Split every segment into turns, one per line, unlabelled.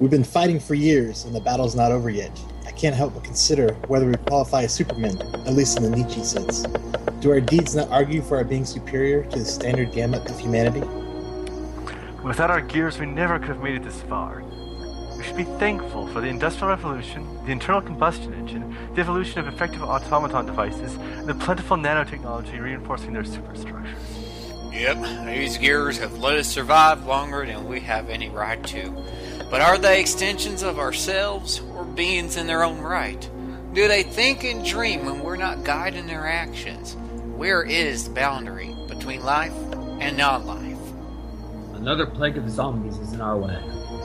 We've been fighting for years, and the battle's not over yet. I can't help but consider whether we qualify as supermen, at least in the Nietzsche sense. Do our deeds not argue for our being superior to the standard gamut of humanity?
Without our gears, we never could have made it this far. We should be thankful for the Industrial Revolution, the internal combustion engine, the evolution of effective automaton devices, and the plentiful nanotechnology reinforcing their superstructures.
Yep, these gears have let us survive longer than we have any right to. But are they extensions of ourselves or beings in their own right? Do they think and dream when we're not guiding their actions? Where is the boundary between life and non life?
Another plague of zombies is in our way.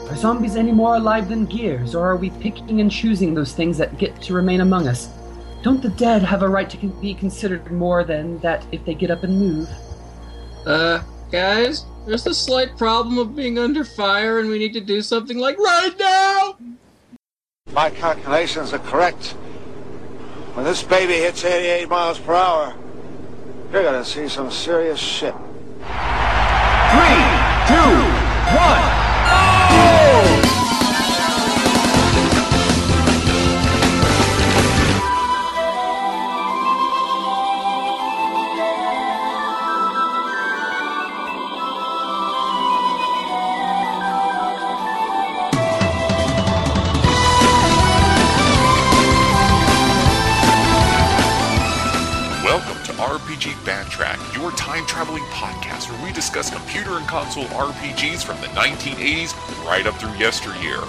Are zombies any more alive than gears, or are we picking and choosing those things that get to remain among us? Don't the dead have a right to be considered more than that if they get up and move?
Uh, guys, there's a slight problem of being under fire, and we need to do something like right now!
My calculations are correct. When this baby hits 88 miles per hour, you're gonna see some serious shit.
Three, two, one,
time traveling podcast where we discuss computer and console RPGs from the 1980s right up through yesteryear.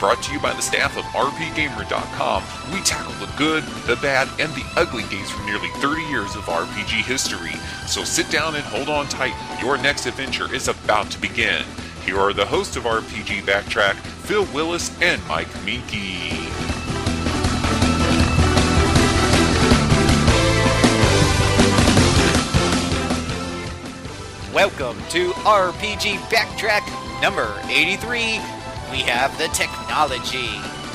Brought to you by the staff of RPGamer.com, we tackle the good, the bad, and the ugly games from nearly 30 years of RPG history. So sit down and hold on tight, your next adventure is about to begin. Here are the hosts of RPG Backtrack, Phil Willis and Mike Minky.
Welcome to RPG Backtrack number 83. We have the technology.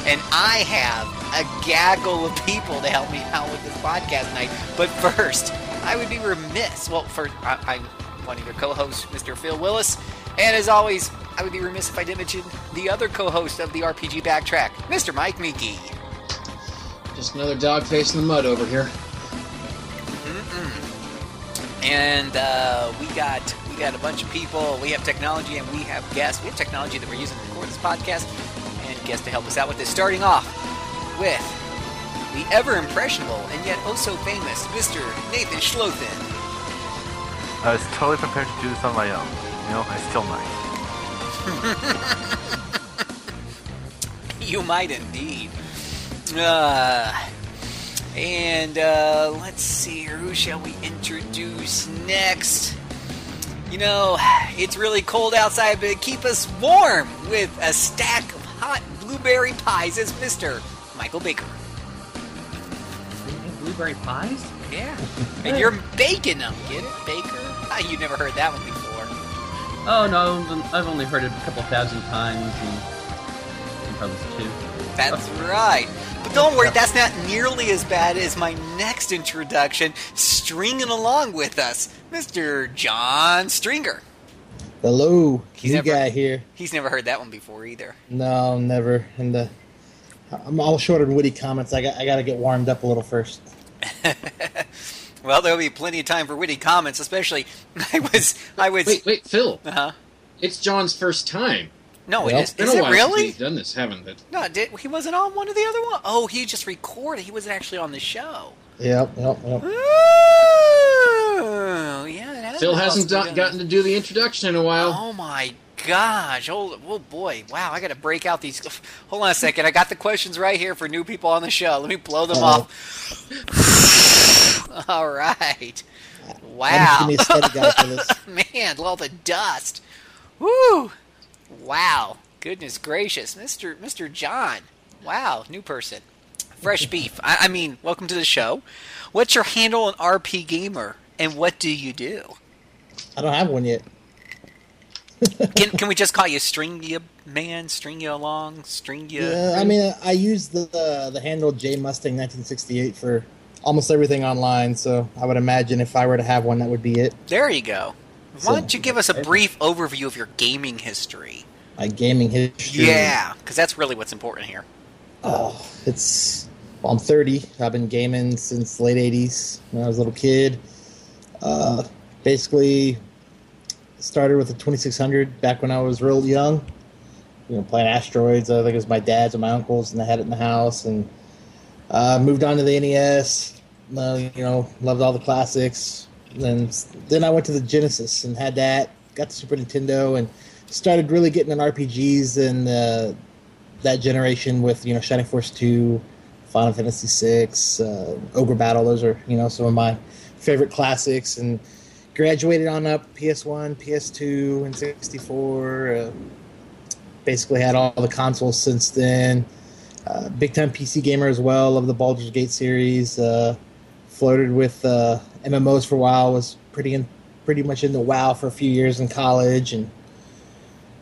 And I have a gaggle of people to help me out with this podcast night. But first, I would be remiss. Well, first, I, I'm one of your co hosts, Mr. Phil Willis. And as always, I would be remiss if I didn't mention the other co host of the RPG Backtrack, Mr. Mike Minky.
Just another dog facing the mud over here.
And uh, we got we got a bunch of people. We have technology and we have guests. We have technology that we're using to record this podcast, and guests to help us out with this. Starting off with the ever impressionable and yet oh so famous Mr. Nathan Schlothen.
I was totally prepared to do this on my own. You know, I still might.
You might indeed. Uh, and uh, let's see here. Who shall we introduce next? You know, it's really cold outside, but keep us warm with a stack of hot blueberry pies is Mr. Michael Baker.
Blueberry pies?
Yeah. And you're baking them. Get it, Baker? Ah, you never heard that one before.
Oh no, I've only heard it a couple thousand times, and, and probably two.
That's right. But don't worry, that's not nearly as bad as my next introduction, stringing along with us, Mr. John Stringer.
Hello,
He's
new
never-
guy here.
He's never heard that one before either.
No, never. And the, I'm all short on witty comments. I got, I got to get warmed up a little first.
Well, there'll be plenty of time for witty comments, especially I was I was
Wait, wait, Phil.
uh-huh.
It's John's first time.
No,
Well,
it is, is it really?
we've done this, haven't it?
No, did, he wasn't on one of the other ones. Oh, he just recorded. He wasn't actually on the show.
Yep, yep, yep.
Oh, yeah. has
Phil
been
hasn't do- gotten to do the introduction in a while.
Oh my gosh! Oh, oh boy! Wow! I got to break out these. Hold on a second. I got the questions right here for new people on the show. Let me blow them
Uh-oh.
off. All right. Wow,
I'm just gonna be a steady guy for this.
man! All the dust. Woo! Wow! Goodness gracious, Mister Mister John. Wow, new person. Fresh beef. I, I mean, welcome to the show. What's your handle on RPGamer, and what do you do?
I don't have one yet.
Can, can we just call you String You Man, String You Along, String You?
Yeah, I mean, I use the the, the handle J Mustang 1968 for almost everything online. So I would imagine if I were to have one, that would be it.
There you go. Why don't you give us a brief overview of your gaming history?
my gaming history.
Yeah, because that's really what's important here.
Oh, it's. Well, I'm 30. I've been gaming since the late 80s when I was a little kid. Uh, basically, started with the 2600 back when I was real young. You know, playing asteroids. I think it was my dad's and my uncles, and they had it in the house. And uh, moved on to the NES. Uh, you know, loved all the classics. Then, then I went to the Genesis and had that. Got the Super Nintendo and started really getting in RPGs and uh, that generation with you know Shining Force two, Final Fantasy six, uh, Ogre Battle. Those are you know some of my favorite classics and graduated on up PS one, PS two, and sixty four. Uh, basically had all the consoles since then. Uh, big time PC gamer as well. Love the Baldur's Gate series. Uh, flirted with uh, MMOs for a while. Was pretty in, pretty much in the WoW for a few years in college, and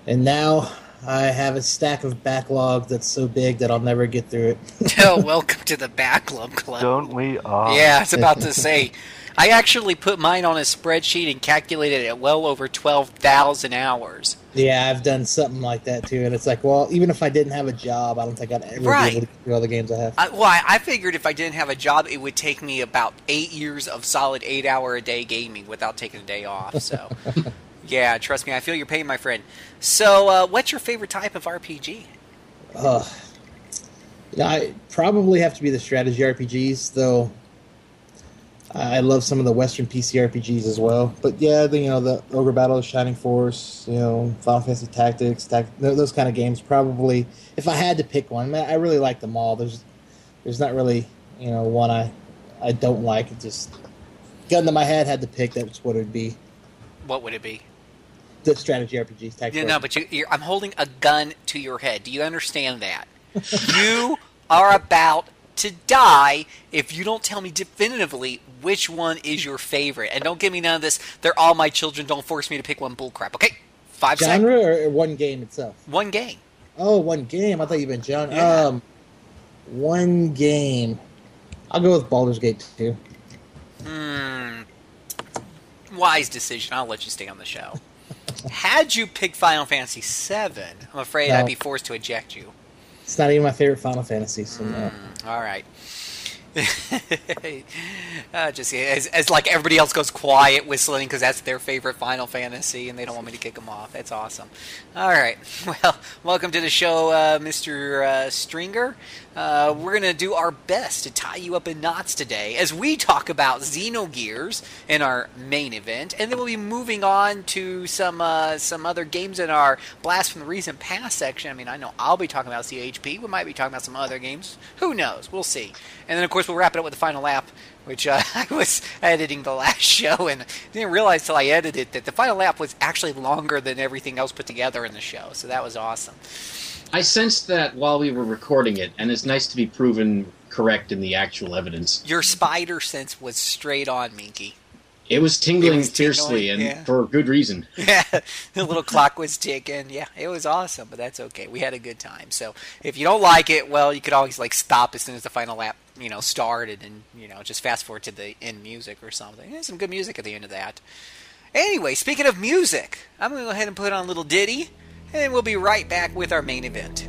and now I have a stack of backlog that's so big that I'll never get through it.
oh, welcome to the backlog Club.
Don't we all?
Yeah, I was about to say. I actually put mine on a spreadsheet and calculated it at well over 12,000 hours.
Yeah, I've done something like that too, and it's like, well, even if I didn't have a job, I don't think I'd ever
Right.
be able to through all the games I have.
I, well, I, I figured if I didn't have a job, it would take me about eight years of solid eight hour a day gaming without taking a day off. So, yeah, trust me, I feel your pain, my friend. So, uh, what's your favorite type of RPG?
Uh, I probably have to be the strategy RPGs, though. I love some of the Western PC RPGs as well. But yeah, the, you know the Ogre Battle, Shining Force, you know Final Fantasy Tactics, tac- th- those kind of games. Probably, if I had to pick one, I really like them all. There's, there's not really you know one I, I don't like. It just gun to my head had to pick. That's what it would be.
What would it be?
The strategy RPGs. Tactical
Yeah, no, but you, you're, I'm holding a gun to your head. Do you understand that? you are about to die if you don't tell me definitively which one is your favorite. And don't give me none of this. They're all my children. Don't force me to pick one bullcrap. Okay, five
genre or, or one game itself.
One game.
Oh, one game. I thought you meant genre.
Yeah.
Um, one game. I'll go with Baldur's Gate 2.
Hmm. Wise decision. I'll let you stay on the show. Had you picked Final Fantasy VII, I'm afraid
No.
I'd be forced to eject you.
It's not even my favorite Final Fantasy. So no.
All right. uh, just as, as like everybody else goes quiet whistling because that's their favorite Final Fantasy and they don't want me to kick them off. That's awesome. All right. Well, welcome to the show, uh, Mr. Uh, Stringer. Uh, we're gonna do our best to tie you up in knots today as we talk about Xenogears in our main event, and then we'll be moving on to some uh, some other games in our blast from the recent past section. I mean, I know I'll be talking about CHP. We might be talking about some other games. Who knows? We'll see. And then, of course, we'll wrap it up with the final lap, which uh, I was editing the last show and didn't realize till I edited it that the final lap was actually longer than everything else put together in the show. So that was awesome.
I sensed that while we were recording it, and it's nice to be proven correct in the actual evidence.
Your spider sense was straight on, Minky.
It was tingling
It was
fiercely,
tingling,
and
yeah.
for good reason.
Yeah, the little clock was ticking. Yeah, it was awesome, but that's okay. We had a good time. So if you don't like it, well, you could always like stop as soon as the final lap, you know, started, and you know, just fast forward to the end music or something. There's some good music at the end of that. Anyway, speaking of music, I'm gonna go ahead and put on a little ditty, and we'll be right back with our main event.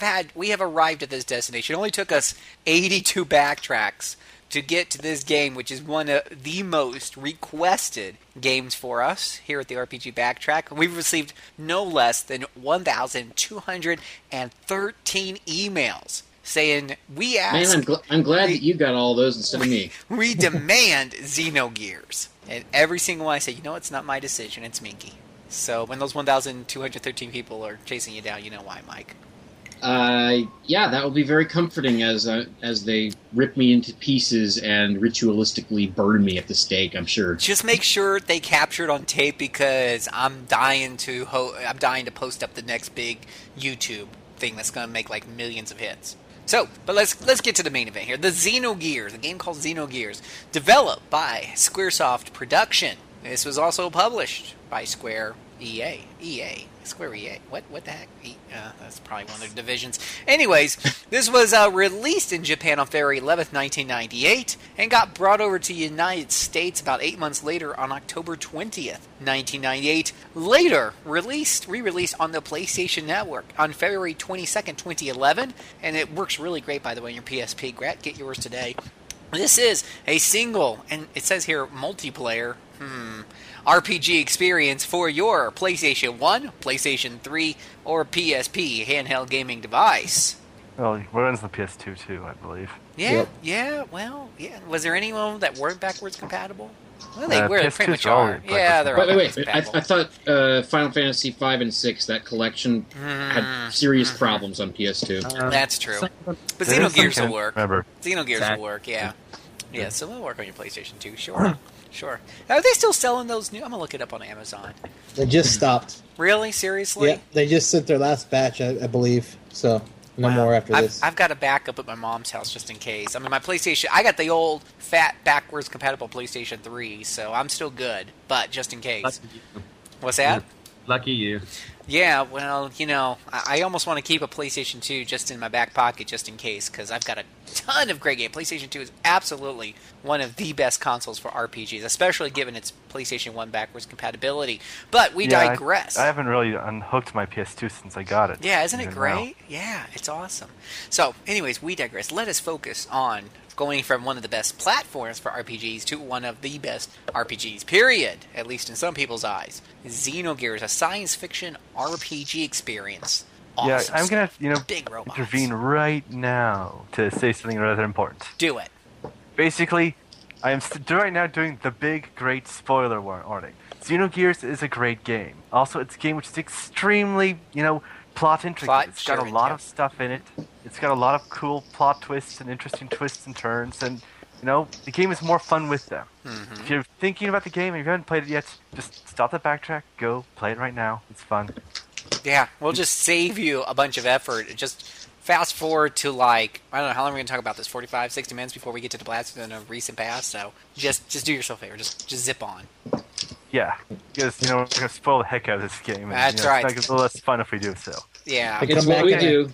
Have had we have arrived at this destination. It only took us 82 backtracks to get to this game, which is one of the most requested games for us here at the RPG Backtrack. We've received no less than 1,213 emails saying, "We
Man, I'm, gl- I'm glad that you got all those instead of me.
we demand Xenogears," and every single one I say, "You know, it's not my decision. It's Minky." So when those 1,213 people are chasing you down, you know why, Mike.
Uh, yeah, that will be very comforting as uh, as they rip me into pieces and ritualistically burn me at the stake. I'm sure.
Just make sure they capture it on tape because I'm dying to ho- I'm dying to post up the next big YouTube thing that's going to make like millions of hits. So, but let's let's get to the main event here. The Xenogears, a game called Xenogears, developed by SquareSoft Production. This was also published by Square EA. EA. Square EA. What what the heck? Uh, that's probably one of their divisions. Anyways, this was uh, released in Japan on February 11th, 1998, and got brought over to the United States about eight months later on October 20th, 1998. Later released, re-released on the PlayStation Network on February 22nd, 2011, and it works really great by the way on your PSP. Get yours today. This is a single, and it says here multiplayer. Hmm. RPG experience for your PlayStation 1, PlayStation 3, or PSP handheld gaming device.
Well, it runs the PS2 too, I believe.
Yeah,
Yep.
yeah, well, yeah. Was there any of them that weren't backwards compatible? Well, they
Uh,
were. They
PS2s
pretty much
are all
Yeah, they're all
Wait, wait,
backwards
wait. I. I thought uh, Final Fantasy five and six that collection had serious problems on PS2.
That's true. But
There is some
Xenogears will work.
Remember,
Xenogears
Exactly.
will work, yeah. Yeah, so it'll work on your PlayStation 2, sure. sure. Are they still selling those new? I'm going to look it up on Amazon.
They just stopped.
Really? Seriously?
Yeah, they just sent their last batch, I, I believe. So no
Wow.
more after
I've,
this.
I've got a backup at my mom's house just in case. I mean, my PlayStation, I got the old fat backwards compatible PlayStation 3, so I'm still good. But just in case.
Lucky you.
What's that?
Lucky you.
Yeah, well, you know, I, I almost want to keep a PlayStation 2 just in my back pocket just in case, because I've got a ton of great games. PlayStation 2 is absolutely one of the best consoles for RPGs, especially given its PlayStation 1 backwards compatibility. But we
Yeah,
digress.
I, haven't really unhooked my PS2 since I got it.
Yeah, isn't it
Even now.
great? Yeah, it's awesome. So, anyways, we digress. Let us focus on going from one of the best platforms for RPGs to one of the best RPGs, period, at least in some people's eyes. Xenogears, a science fiction RPG experience.
Yeah, I'm gonna,
stuff.
you know,
Big robots.
intervene right now to say something rather important.
Do it.
Basically, I am st- right now doing the big, great spoiler warning. Xenogears is a great game. Also, it's a game which is extremely, you know, plot intricate.
Plot
it's got a lot
yeah.
of stuff in it. It's got a lot of cool plot twists and interesting twists and turns, and you know, the game is more fun with them.
Mm-hmm.
If you're thinking about the game and you haven't played it yet, just stop the backtrack, go play it right now. It's fun.
Yeah, we'll just save you a bunch of effort. Just fast forward to like I don't know how long we're gonna talk about this 45, 60 minutes before we get to the blast in a recent past. So just just do yourself a favor. Just just zip on.
Yeah, because you know we're gonna spoil the heck out of this game. And,
That's
you know,
right.
It's not gonna be less fun if we do so.
Yeah.
Come
It's what we do.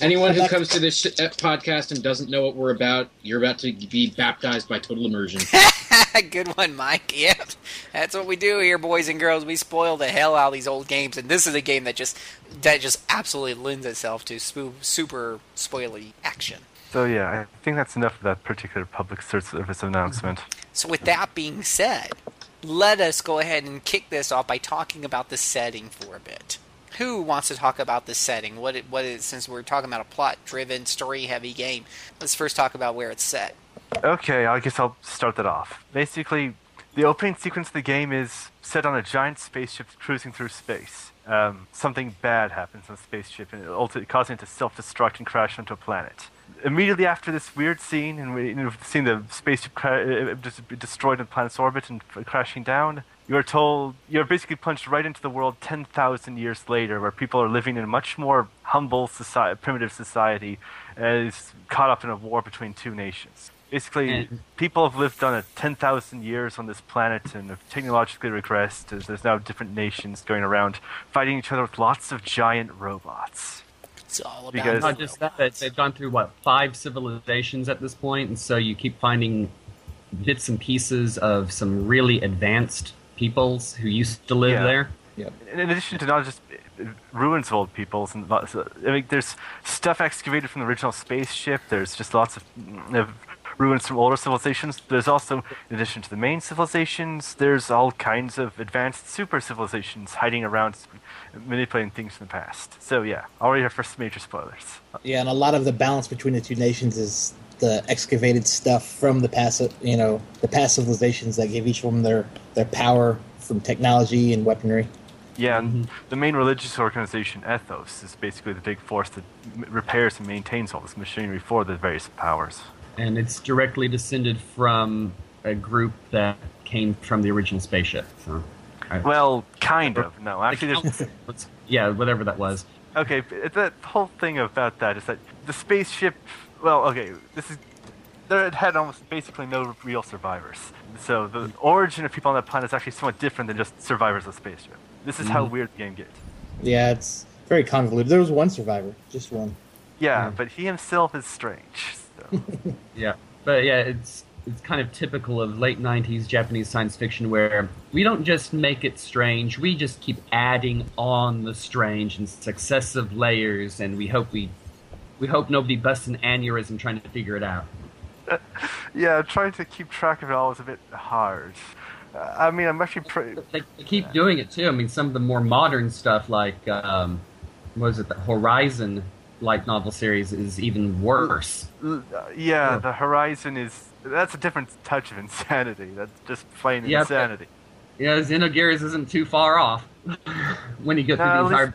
Anyone who comes to this sh- uh, podcast and doesn't know what we're about, you're about to be baptized by total immersion.
Good one, Mike. Yep, that's what we do here, boys and girls. We spoil the hell out of these old games, and this is a game that just that just absolutely lends itself to spo- super spoily action.
So yeah, I think that's enough of that particular public service announcement.
So, with that being said, let us go ahead and kick this off by talking about the setting for a bit. Who wants to talk about the setting? What it, what is since we're talking about a plot-driven, story-heavy game? Let's first talk about where it's set.
Okay, I guess I'll start that off. Basically, the opening sequence of the game is set on a giant spaceship cruising through space. Um, something bad happens on the spaceship, and it causing it to self-destruct and crash onto a planet. Immediately after this weird scene, and we, you know, seeing the spaceship cra- uh, just be destroyed in the planet's orbit and crashing down, you are told you're basically plunged right into the world 10,000 years later, where people are living in a much more humble, society, primitive society, and is caught up in a war between two nations. Basically,
And-
people have lived on it 10,000 years on this planet and have technologically regressed. There's, there's now different nations going around fighting each other with lots of giant robots.
It's all about
Because-
Not just that, they've gone through what five civilizations at this point, and so you keep finding bits and pieces of some really advanced peoples who used to live
Yeah.
there.
In addition to not just uh, ruins of old peoples, and lots of, I mean, there's stuff excavated from the original spaceship. There's just lots of, of ruins from older civilizations. There's also, in addition to the main civilizations, there's all kinds of advanced super civilizations hiding around, manipulating things from the past. So yeah, already our first major spoilers.
Yeah, and a lot of the balance between the two nations is the excavated stuff from the past, you know, the past civilizations that gave each one their their power from technology and weaponry.
Yeah, and mm-hmm. the main religious organization, Ethos, is basically the big force that m- repairs and maintains all this machinery for the various powers.
And it's directly descended from a group that came from the original spaceship. So, I-
Well, kind of. No, actually, there's
yeah, whatever that was.
Okay, but the whole thing about that is that the spaceship. Well, okay, this is. There it had almost basically no real survivors. So the origin of people on that planet is actually somewhat different than just survivors of the spaceship. This is how mm-hmm. weird the game gets.
Yeah, it's very convoluted. There was one survivor, just one.
Yeah,
Yeah.
but he himself is strange. So.
Yeah, but yeah, it's it's kind of typical of late '90s Japanese science fiction where we don't just make it strange; we just keep adding on the strange in successive layers, and we hope we we hope nobody busts an aneurysm trying to figure it out.
yeah, trying to keep track of it all is a bit hard. Uh, I mean, I'm actually pretty.
They, they keep doing it too. I mean, some of the more modern stuff, like um, what was it, the Horizon light novel series, is even worse.
Uh, yeah, the Horizon is. That's a different touch of insanity. That's just plain
Yeah, but-
insanity.
Yeah, Xenogears isn't too far off when you get through
No,
the
at
entire.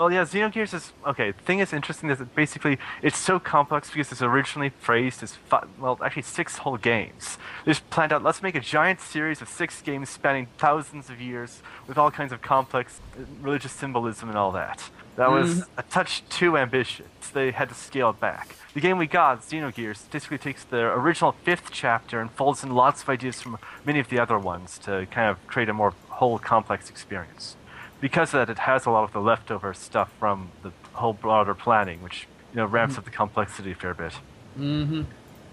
Well, yeah, Xenogears is okay. The thing is interesting is that basically it's so complex because it's originally phrased as fi- well, actually six whole games. They just planned out. Let's make a giant series of six games spanning thousands of years with all kinds of complex uh, religious symbolism and all that. That was a touch too ambitious. They had to scale it back. The game we got, Xenogears, basically takes the original fifth chapter and folds in lots of ideas from many of the other ones to kind of create a more whole complex experience because of that, it has a lot of the leftover stuff from the whole broader planning, which you know ramps up the complexity a fair bit.
hmm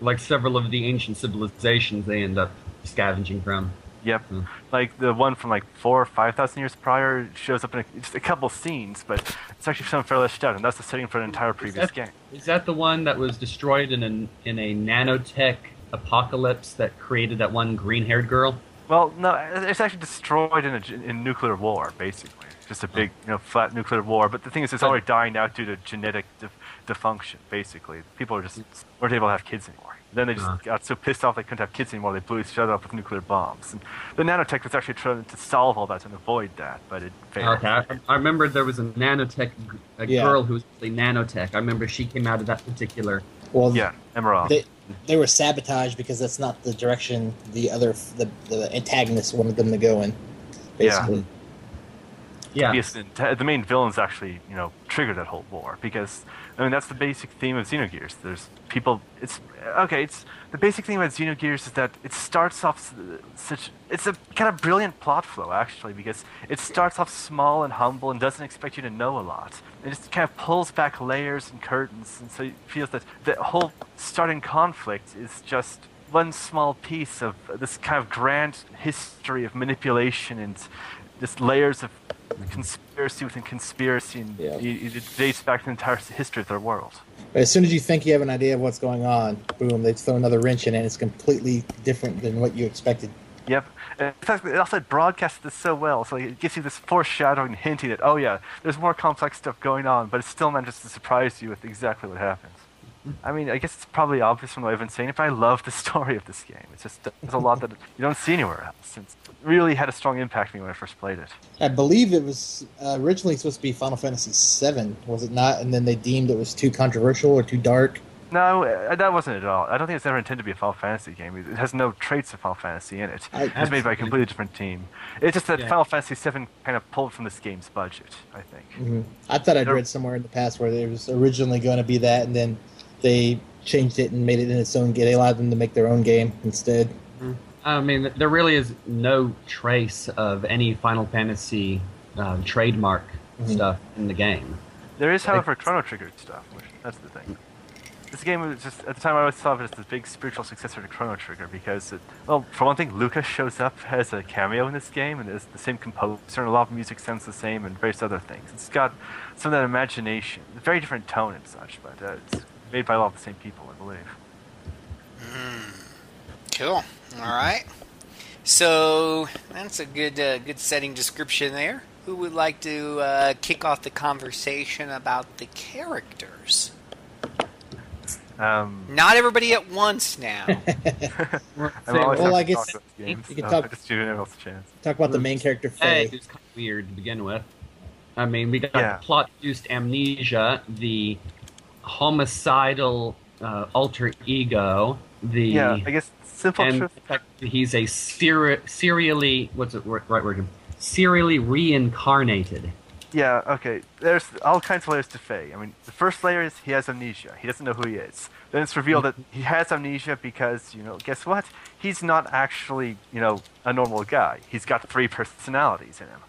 Like several of the ancient civilizations, they end up scavenging from.
Yep,
Hmm.
like the one from like four or five thousand years prior shows up in a, just a couple scenes, but it's actually some fairly out, and that's the setting for an entire previous
that-
game.
Is that the one that was destroyed in an in a nanotech apocalypse that created that one green-haired girl?
Well, no, it's actually destroyed in a g- in nuclear war, basically. Just a big, you know, flat nuclear war. But the thing is, it's already dying out due to genetic dif- dysfunction. Basically, people are just weren't able to have kids anymore. Then they just
Uh.
got so pissed off they couldn't have kids anymore. They blew each other up with nuclear bombs. And the nanotech was actually trying to solve all that and avoid that, but it failed.
Okay, I, I remember there was a nanotech, g- a
Yeah.
girl who was really nanotech. I remember she came out of that particular.
Well,
Yeah, Emerald.
they they were sabotaged because that's not the direction the other the the antagonist wanted them to go in. Basically,
Yeah,
Yes, and t- the main villains actually, you know, trigger that whole war because I mean that's the basic theme of Xenogears. There's people. It's okay. It's the basic thing about Xenogears is that it starts off such. It's a kind of brilliant plot flow actually because it starts off small and humble and doesn't expect you to know a lot. It just kind of pulls back layers and curtains, and so it feels that the whole starting conflict is just one small piece of this kind of grand history of manipulation and just layers of conspiracy within conspiracy, and
Yeah.
it, it dates back to the entire history of their world.
But as soon as you think you have an idea of what's going on, boom, they throw another wrench in, and it's completely different than what you expected.
Yep. And in fact, it also broadcasts this so well, so it gives you this foreshadowing, hinting that, oh yeah, there's more complex stuff going on, but it still manages to surprise you with exactly what happens. I mean, I guess it's probably obvious from what I've been saying, but I love the story of this game. It's just there's a lot that you don't see anywhere else. It's really had a strong impact on me when I first played it.
I believe it was uh, originally supposed to be Final Fantasy VII, was it not? And then they deemed it was too controversial or too dark.
No, uh, that wasn't at all. I don't think it's ever intended to be a Final Fantasy game. It has no traits of Final Fantasy in it.
I-
It was made by a completely different team. It's just that
Yeah.
Final Fantasy VII kind of pulled from this game's budget, I think.
hmm I thought I'd
There-
read somewhere in the past where it was originally going to be that, and then they changed it and made it in its own game. They allowed them to make their own game instead.
I mean, there really is no trace of any Final Fantasy um, trademark
Mhm.
stuff in the game.
There is, however, Chrono Trigger stuff, which that's the thing. This game was just at the time I always thought of it as this big spiritual successor to Chrono Trigger because, it, well, for one thing, Lucas shows up as a cameo in this game, and it's the same composer, and a lot of music sounds the same, and various other things. It's got some of that imagination, a very different tone and such, but uh, it's made by a lot of the same people, I believe.
Cool. All right. So that's a good uh, good setting description there. Who would like to uh, kick off the conversation about the characters?
Um,
Not everybody at once now.
I'm always
well, I guess
talk about games,
you can
so
talk-
just give anyone else a chance.
Talk about the main character,
Hey,
Fei.
it's kind of weird to begin with. I mean, we got
Yeah.
the plot-induced amnesia, the homicidal uh, alter ego, the
Yeah, I guess simple
and
truth.
the he's a seri- serially what's it wor- right word? Serially reincarnated.
Yeah, okay. There's all kinds of layers to Fei. I mean, the first layer is he has amnesia. He doesn't know who he is. Then it's revealed that he has amnesia because, you know, guess what? He's not actually, you know, a normal guy. He's got three personalities in him.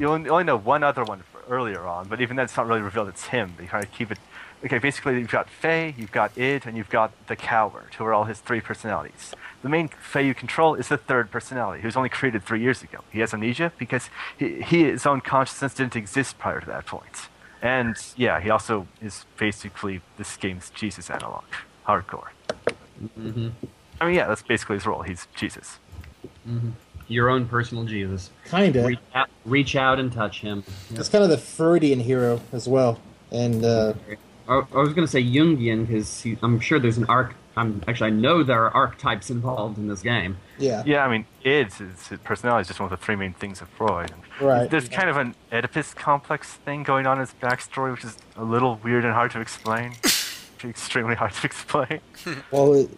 You only, know one other one earlier on, but even then it's not really revealed it's him. They kind of keep it. Okay, basically you've got Fei, you've got Id, and you've got the Coward, who are all his three personalities. The main Fei you control is the third personality, who's only created three years ago. He has amnesia because he, he, his own consciousness didn't exist prior to that point. And yeah, he also is basically this game's Jesus analog, hardcore.
hmm
I mean, yeah, that's basically his role. He's Jesus.
Your own personal Jesus.
Kinda.
Reach out, reach out and touch him.
It's kind of the Freudian hero as well. And uh,
I, I was going to say Jungian because I'm sure there's an arc. I'm actually I know there are archetypes involved in this game.
yeah,
Yeah, I mean, Id's his, his personality is just one of the three main things of Freud. And
right.
There's kind of an Oedipus complex thing going on in his backstory, which is a little weird and hard to explain. Extremely hard to explain.
Well, it-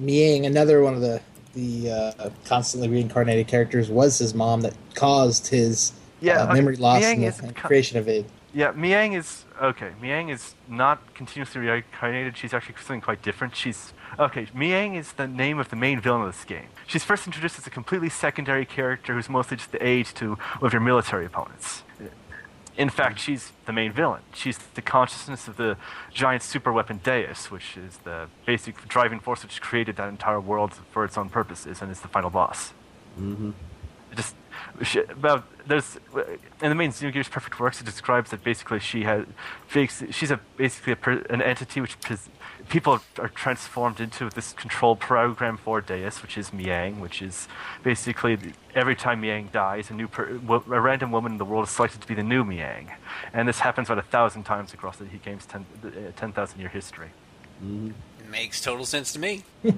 Miang, another one of the the uh, constantly reincarnated characters, was his mom that caused his
Yeah,
uh,
okay,
memory loss
Miang
and the and creation of it.
Yeah, Miang is okay. Miang is not continuously reincarnated. She's actually something quite different. She's okay. Miang is the name of the main villain of this game. She's first introduced as a completely secondary character who's mostly just the aid to one of your military opponents. In fact, she's the main villain. She's the consciousness of the giant super weapon Deus, which is the basic driving force which created that entire world for its own purposes, and is the final boss
hmm
just she, about there's in the main Xenogears Perfect Works it describes that basically she has fakes she's a basically a, an entity which pos- people are transformed into this control program for Deus which is Miang which is basically the, every time Miang dies a new per, a random woman in the world is selected to be the new Miang. And this happens about a thousand times across the game's 10 uh, 10,000 year history.
Makes total sense to me.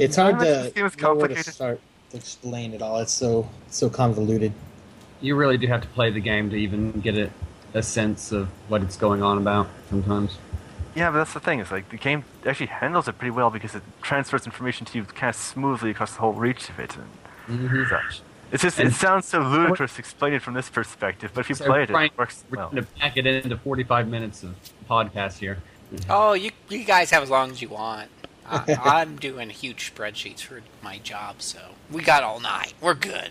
It's hard
This
to
game
know where to start. to explain it all. It's so so convoluted.
You really do have to play the game to even get a, a sense of what it's going on about. Sometimes.
Yeah, but that's the thing. It's like the game actually handles it pretty well because it transfers information to you kind of smoothly across the whole reach of it and
Mhm.
such. It's just
And-
it sounds so ludicrous explaining it from this perspective, but if you
So
play it,
Frank,
it works
We're
well.
going to pack it into 45 minutes of podcast here.
Oh, you you guys have as long as you want. I, I'm doing huge spreadsheets for my job, so we got all night. We're good.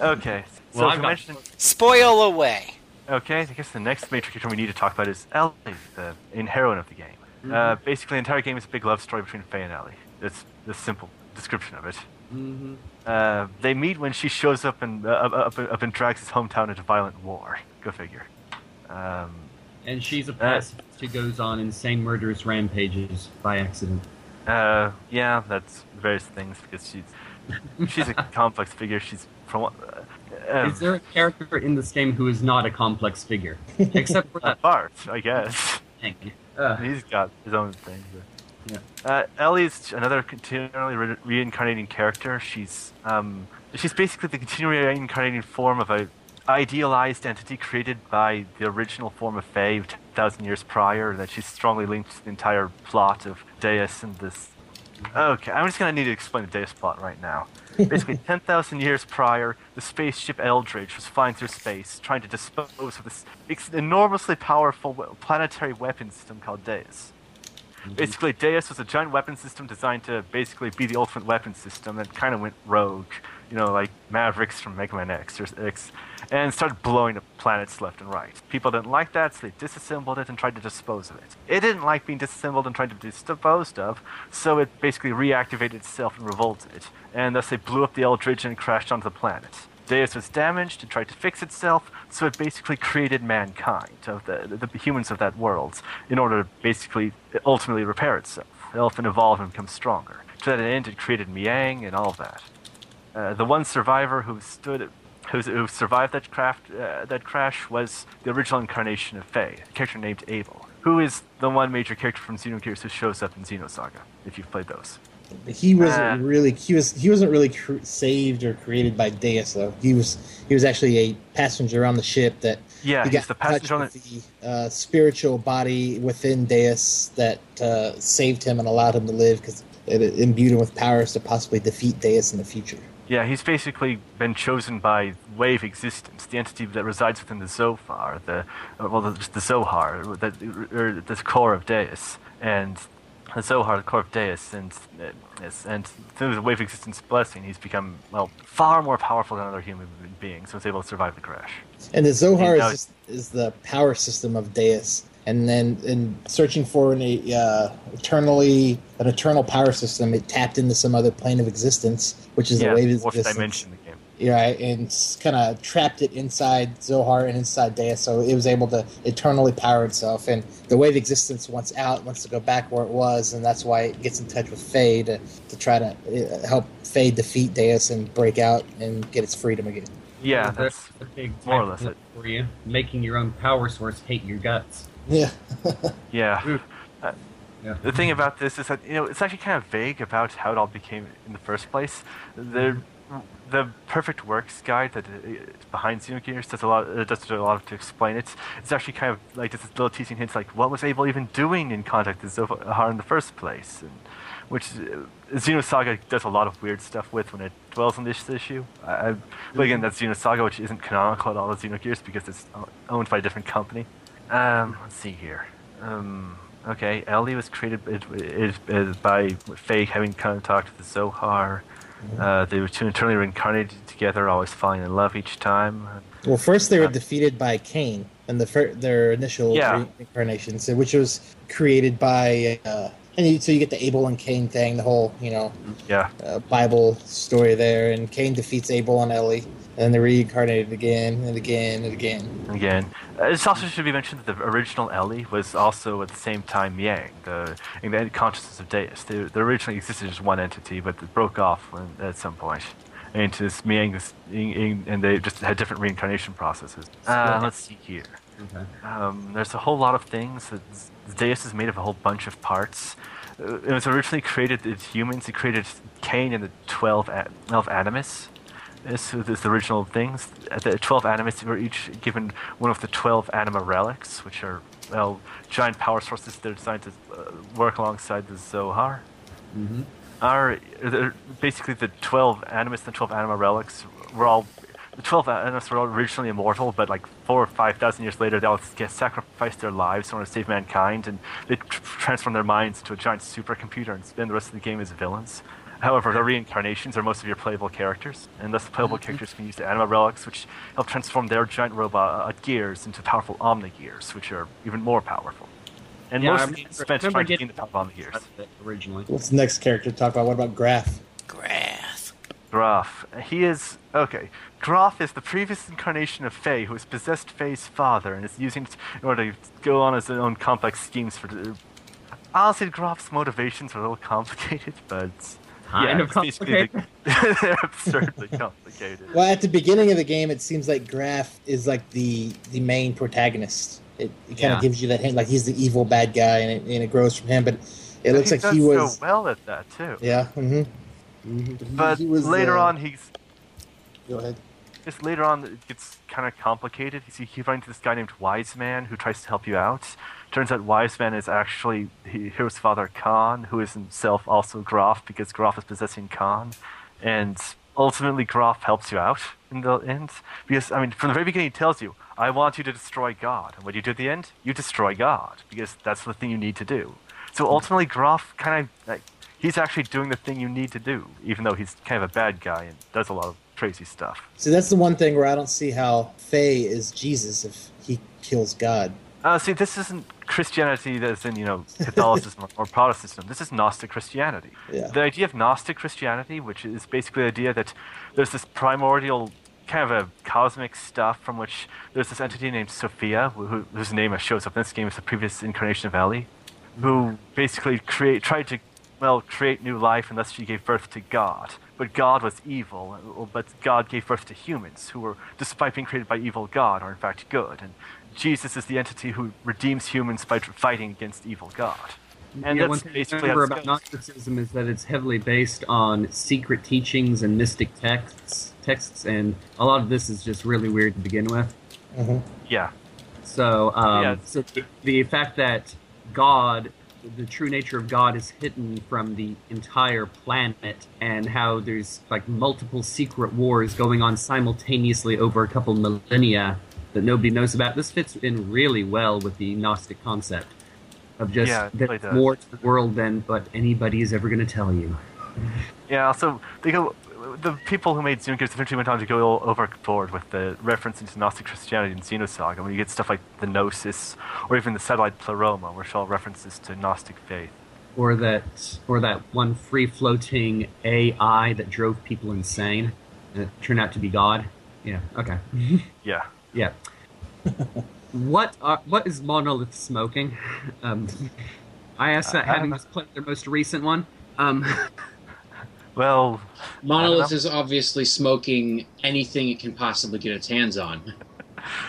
Okay, so
Well, I've
I
got-
mentioned,
Spoil away.
okay, I guess the next major character we need to talk about is Ellie, the main heroine of the game.
Mm-hmm.
Uh, basically, the entire game is a big love story between Fei and Ellie. That's the simple description of it.
Mm-hmm.
Uh, they meet when she shows up and uh, up, up, up in Drax's hometown into violent war. Go figure. Um,
And she's a pacifist who goes on insane murderous rampages by accident.
Uh, yeah, that's various things because she's she's a complex figure. She's from? Uh, um,
Is there a character in this game who is not a complex figure? Except for that
Bart, I guess.
thing. Uh,
He's got his own thing. But.
Yeah.
Uh, Ellie's another continually re- reincarnating character. She's um, she's basically the continually reincarnating form of a idealized entity created by the original form of Fei 10,000 years prior that she's strongly linked to the entire plot of Deus and this. Okay, I'm just going to need to explain the Deus plot right now. Basically, 10,000 years prior, the spaceship Eldridge was flying through space trying to dispose of this enormously powerful planetary weapon system called Deus. Mm-hmm. Basically, Deus was a giant weapon system designed to basically be the ultimate weapon system that kind of went rogue, you know, like Mavericks from Mega Man X or X, and started blowing up planets left and right. People didn't like that, so they disassembled it and tried to dispose of it. It didn't like being disassembled and tried to be disposed of, so it basically reactivated itself and revolted, and thus they blew up the Eldridge and crashed onto the planet. Deus was damaged and tried to fix itself, so it basically created mankind, of the, the, humans of that world, in order to basically ultimately repair itself. elf and evolve and become stronger. To that end, it created Miang and all of that. Uh, the one survivor who stood, who, who survived that craft, uh, that crash was the original incarnation of Fei, a character named Abel, who is the one major character from Xenogears who shows up in Xenosaga. If you've played those.
He wasn't
Ah.
really he was he wasn't really cr- saved or created by Deus though. He was he was actually a passenger on the ship that
Yeah,
he
he's the passenger on
with the uh, spiritual body within Deus that uh, saved him and allowed him to live because it imbued him with powers to possibly defeat Deus in the future.
Yeah, he's basically been chosen by Wave Existence, the entity that resides within the Zophar, the uh, well, the, the Zohar, that or the core of Deus, and the Zohar, the core of Deus, and uh, and through the Wave Existence blessing, he's become well far more powerful than other human beings, so he's able to survive the crash.
And the Zohar
Yeah,
is, just, is the power system of Deus. And then in searching for an uh, eternally an eternal power system, it tapped into some other plane of existence, which is
yeah,
the wave of
dimension the game.
Yeah, and kind of trapped it inside Zohar and inside Deus, so it was able to eternally power itself. And the way wave existence wants out, wants to go back where it was, and that's why it gets in touch with Fei to, to try to uh, help Fei defeat Deus and break out and get its freedom again.
Yeah, that's
a big
more or less it.
for you. Making your own power source hate your guts.
Yeah.
Yeah. Uh,
Yeah.
The thing about this is that you know it's actually kind of vague about how it all became in the first place. The the perfect works guide that uh, behind Xenogears does a lot uh, does a lot to explain it. It's actually kind of like this little teasing hints like what was Abel even doing in contact with Zohar in the first place, and which uh, Xenosaga does a lot of weird stuff with when it dwells on this issue. I, I, but again, that's Xenosaga, which isn't canonical at all as Xenogears because it's owned by a different company. Um, let's see here. Um, okay, Ellie was created it, it, it, by Fei having contact with the Zohar. Uh, they were two internally reincarnated together, always falling in love each time.
Well, first they were defeated by Cain and the fir- their initial
Yeah.
reincarnation, so which was created by, uh, and you, so you get the Abel and Cain thing, the whole you know
Yeah,
uh, Bible story there, and Cain defeats Abel and Ellie, and they're reincarnated again and again and again.
again. Uh, it also should be mentioned that the original Ellie was also at the same time Yang, the, in the consciousness of Deus. They, they originally existed as one entity, but it broke off when, at some point into this Miang, this, in, in, and they just had different reincarnation processes. Uh, let's see here.
Okay.
Um, there's a whole lot of things. That Deus is made of a whole bunch of parts. Uh, it was originally created as humans. It created Cain and the 12, a- 12 Animus. This is the original things. Uh, The 12 Animus were each given one of the 12 Anima relics, which are, well, giant power sources that are designed to uh, work alongside the Zohar.
Mm-hmm.
Are basically the 12 Animus and 12 Anima relics were all. The 12 Animus were all originally immortal, but like four or 5,000 years later, they all get sacrificed their lives in order to save mankind, and they tr- transform their minds into a giant supercomputer and spend the rest of the game as villains. However, the reincarnations are most of your playable characters, and thus the playable mm-hmm. characters can use the Anima relics, which help transform their giant robot uh, uh gears into powerful Omni gears, which are even more powerful. And
Yeah,
most
I
of the
remember-
spent
remember
trying to
getting
gain the power of Omni gears.
originally.
What's the next character to talk about? What about Grahf?
Grath.
Grahf. He is okay. Grahf is the previous incarnation of Fei, who has possessed Fei's father and is using it in order to go on his own complex schemes for. Honestly, uh, Grahf's motivations are a little complicated, but
Kind
yeah,
of
it's basically the- they're absurdly complicated.
Well, at the beginning of the game, it seems like Grahf is like the the main protagonist. It, it kind of
Yeah.
gives you that hint, like he's the evil bad guy, and it, and it grows from him. But it
And
looks
he
like
does
he was,
so well at that too.
yeah. hmm
But
he was,
later
uh,
on, he's
Go ahead.
just later on it gets kind of complicated. You see, you run into this guy named Wise Man who tries to help you out. Turns out Wise Man is actually he- Hero's father Khan, who is himself also Grahf because Grahf is possessing Khan, and ultimately Grahf helps you out in the end because I mean from the very beginning he tells you I want you to destroy God, and what do you do at the end? You destroy God because that's the thing you need to do. So ultimately Grahf kind of like he's actually doing the thing you need to do, even though he's kind of a bad guy and does a lot of crazy stuff.
So that's the one thing where I don't see how Fei is Jesus if he kills God.
Uh, see, this isn't Christianity that's in, you know, Catholicism or Protestantism. This is Gnostic Christianity.
Yeah.
The idea of Gnostic Christianity, which is basically the idea that there's this primordial kind of a cosmic stuff from which there's this entity named Sophia, who, who- whose name shows up in this game as the previous incarnation of Ellie, who basically create tried to well create new life, and thus she gave birth to God. But God was evil, but God gave birth to humans who were, despite being created by evil God, are in fact good. And Jesus is the entity who redeems humans by fighting against evil God. And
yeah,
that's
one thing to
basically
remember about
it's-
Gnosticism is that it's heavily based on secret teachings and mystic texts, texts, and a lot of this is just really weird to begin with.
yeah.
So, um,
Yeah.
so the, the fact that God, the true nature of God, is hidden from the entire planet, and how there's like multiple secret wars going on simultaneously over a couple millennia that nobody knows about. This fits in really well with the Gnostic concept of just
Yeah, it really
there's more to the world than what anybody is ever going to tell you.
Yeah, also they go. The people who made Xenogears eventually went on to go overboard with the reference into Gnostic Christianity in Xenosaga. When you get stuff like the Gnosis, or even the satellite Pleroma, which all references to Gnostic faith.
Or that, or that one free floating AI that drove people insane, and it turned out to be God. Yeah. Okay.
Yeah.
Yeah. what are, what is Monolith smoking? Um, I asked that
I
having
don't
just played their most recent one. Um,
Well,
Monolith is obviously smoking anything it can possibly get its hands on.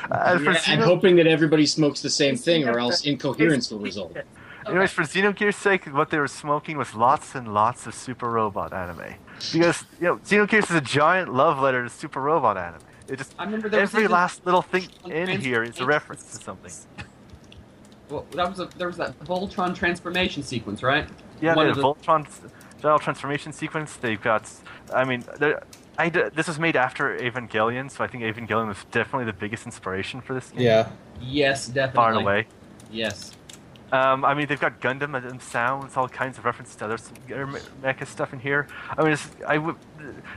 uh, for
and
Xeno-
hoping that everybody smokes the same thing, or else incoherence will result.
Anyways, for Xenogears' sake, what they were smoking was lots and lots of Super Robot anime. Because, you know, Xenogears is a giant love letter to Super Robot anime. It just
I remember there
every
even-
last little thing in here is a reference to something.
well, that was a, there was that Voltron transformation sequence, right?
Yeah,
One
the
of the-
Voltron Dial transformation sequence. They've got. I mean, there- I d- this was made after Evangelion, so I think Evangelion was definitely the biggest inspiration for this game.
Yeah.
Yes, definitely.
far and away.
Yes.
Um, I mean, they've got Gundam and sounds, all kinds of references to other s- other me- mecha stuff in here. I mean, it's, I w-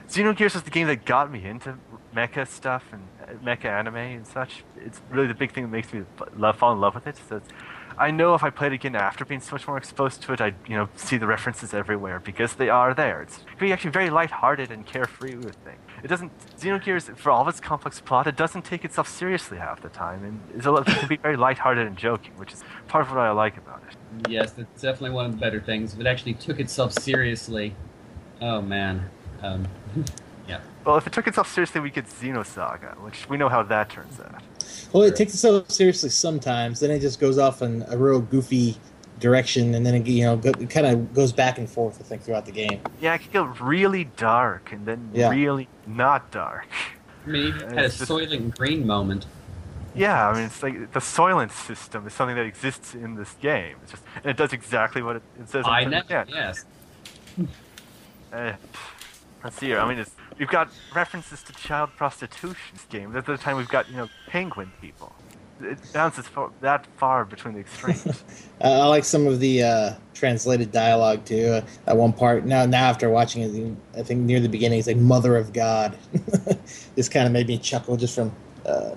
Xenogears is the game that got me into mecha stuff and uh, mecha anime and such. It's really the big thing that makes me love fall in love with it. So I know if I played again after being so much more exposed to it, I'd you know see the references everywhere because they are there. It's really actually very lighthearted and carefree with thing. It doesn't Xenogears for all of its complex plot, it doesn't take itself seriously half the time, and it's a, lot- it can be very lighthearted and joking, which is part of what I like about it.
Yes, that's definitely one of the better things. If it actually took itself seriously, oh man. Um.
Well, if it took itself seriously, we get Xenosaga, which we know how that turns out.
Well, it takes itself seriously sometimes. Then it just goes off in a real goofy direction, and then it, you know go, it kind of goes back and forth. I think throughout the game.
Yeah, it could go really dark and then
Yeah.
really not dark.
I mean, it had a
It's just-
Soylent Green moment.
Yeah, I mean, it's like the Soylent system is something that exists in this game. It's just, and it does exactly what it, it says. on
I
the
know.
tin.
Yes.
Uh, let's see here. I mean, it's, we've got references to child prostitution game. At the time, we've got you know penguin people. It bounces far, that far between the extremes.
I like some of the uh, translated dialogue too. Uh, at one part, now now after watching it, I think near the beginning, it's like "Mother of God." this kind of made me chuckle just from uh,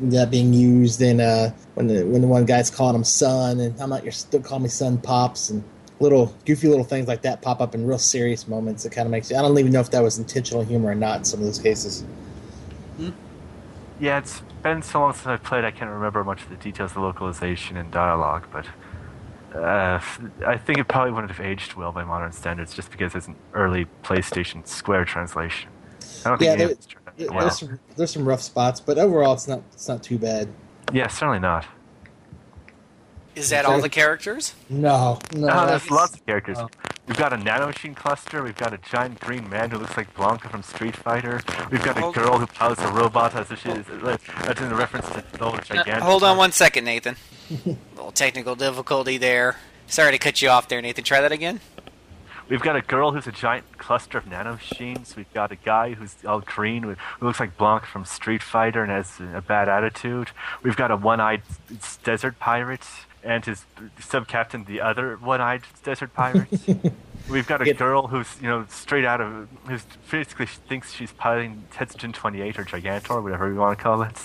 that being used in uh, when the when the one guy's calling him son, and I'm not your still call me son, pops, and little goofy little things like that pop up in real serious moments. It kind of makes you. I don't even know if that was intentional humor or not in some of those cases.
yeah, it's been so long since I've played, I can't remember much of the details of the localization and dialogue, but uh, I think it probably wouldn't have aged well by modern standards just because it's an early PlayStation Square translation. I don't
Yeah,
any of
there-
it's
There-
well.
There's some, there's some rough spots, but overall, it's not it's not too bad.
Yeah, certainly not.
Is that all the characters?
No, no.
Ah,
that's-
there's lots of characters.
Oh.
We've got a nanomachine cluster. We've got a giant green man who looks like Blanka from Street Fighter. We've got a girl who pilots a robot as if she is. That's in reference to the old gigantic.
Hold on one second, Nathan. a little technical difficulty there. Sorry to cut you off there, Nathan. Try that again.
We've got a girl who's a giant cluster of nanomachines. We've got a guy who's all green, with, who looks like Blanc from Street Fighter and has a bad attitude. We've got a one-eyed desert pirate and his sub-captain, the other one-eyed desert pirate. We've got a
Yeah.
girl who's, you know, straight out of, who's basically thinks she's piloting Tetsujin 28 or Gigantor, whatever we want to call it.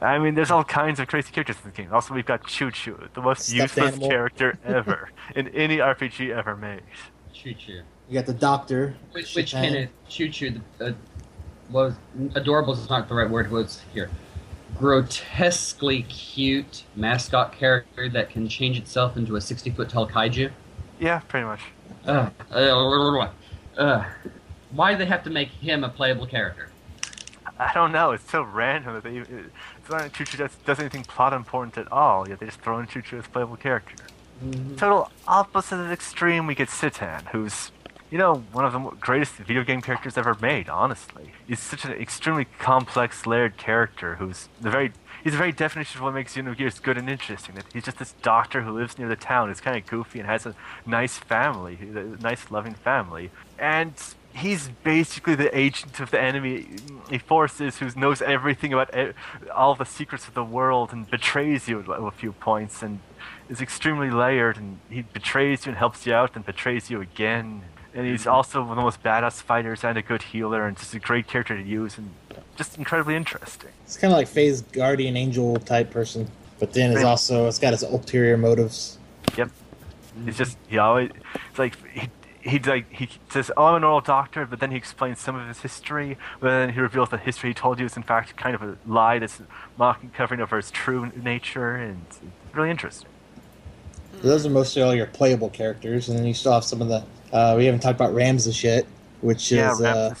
I mean, there's all kinds of crazy characters in the game. Also, we've got Choo Choo, the most
Stuffed
useless
animal.
character ever in any RPG ever made.
Choo choo.
You got the doctor.
Which, which
Japan.
kind of choo choo? The, uh, was adorable is not the right word. Was here. Grotesquely cute mascot character that can change itself into a 60 foot tall kaiju.
Yeah, pretty much.
Uh, uh, uh, why do they have to make him a playable character?
I don't know. It's so random that they. It's not Choo Choo does, does anything plot important at all. Yet they just throw in Choo Choo as a playable character. Total opposite of extreme. We get Citan, who's you know one of the greatest video game characters ever made. Honestly, he's such an extremely complex, layered character. Who's the very he's the very definition of what makes Xenogears good and interesting. That he's just this doctor who lives near the town. He's kind of goofy and has a nice family, a nice, loving family, and he's basically the agent of the enemy mm, forces who knows everything about all the secrets of the world and betrays you at a few points and is extremely layered and he betrays you and helps you out and betrays you again and he's mm-hmm. also one of the most badass fighters and a good healer and just a great character to use and just incredibly interesting
It's kind of like Fei's guardian angel type person, but then it's also it's got its ulterior motives.
Yep. Mm-hmm. It's just he always it's like he he like he says, "Oh, I'm a normal doctor," but then he explains some of his history. But then he reveals the history he told you is in fact kind of a lie that's mocking covering over his true nature, and it's really interesting.
Those are mostly all your playable characters, and then you still have some of the. Uh, we haven't talked about Ramses yet, which
yeah,
is uh,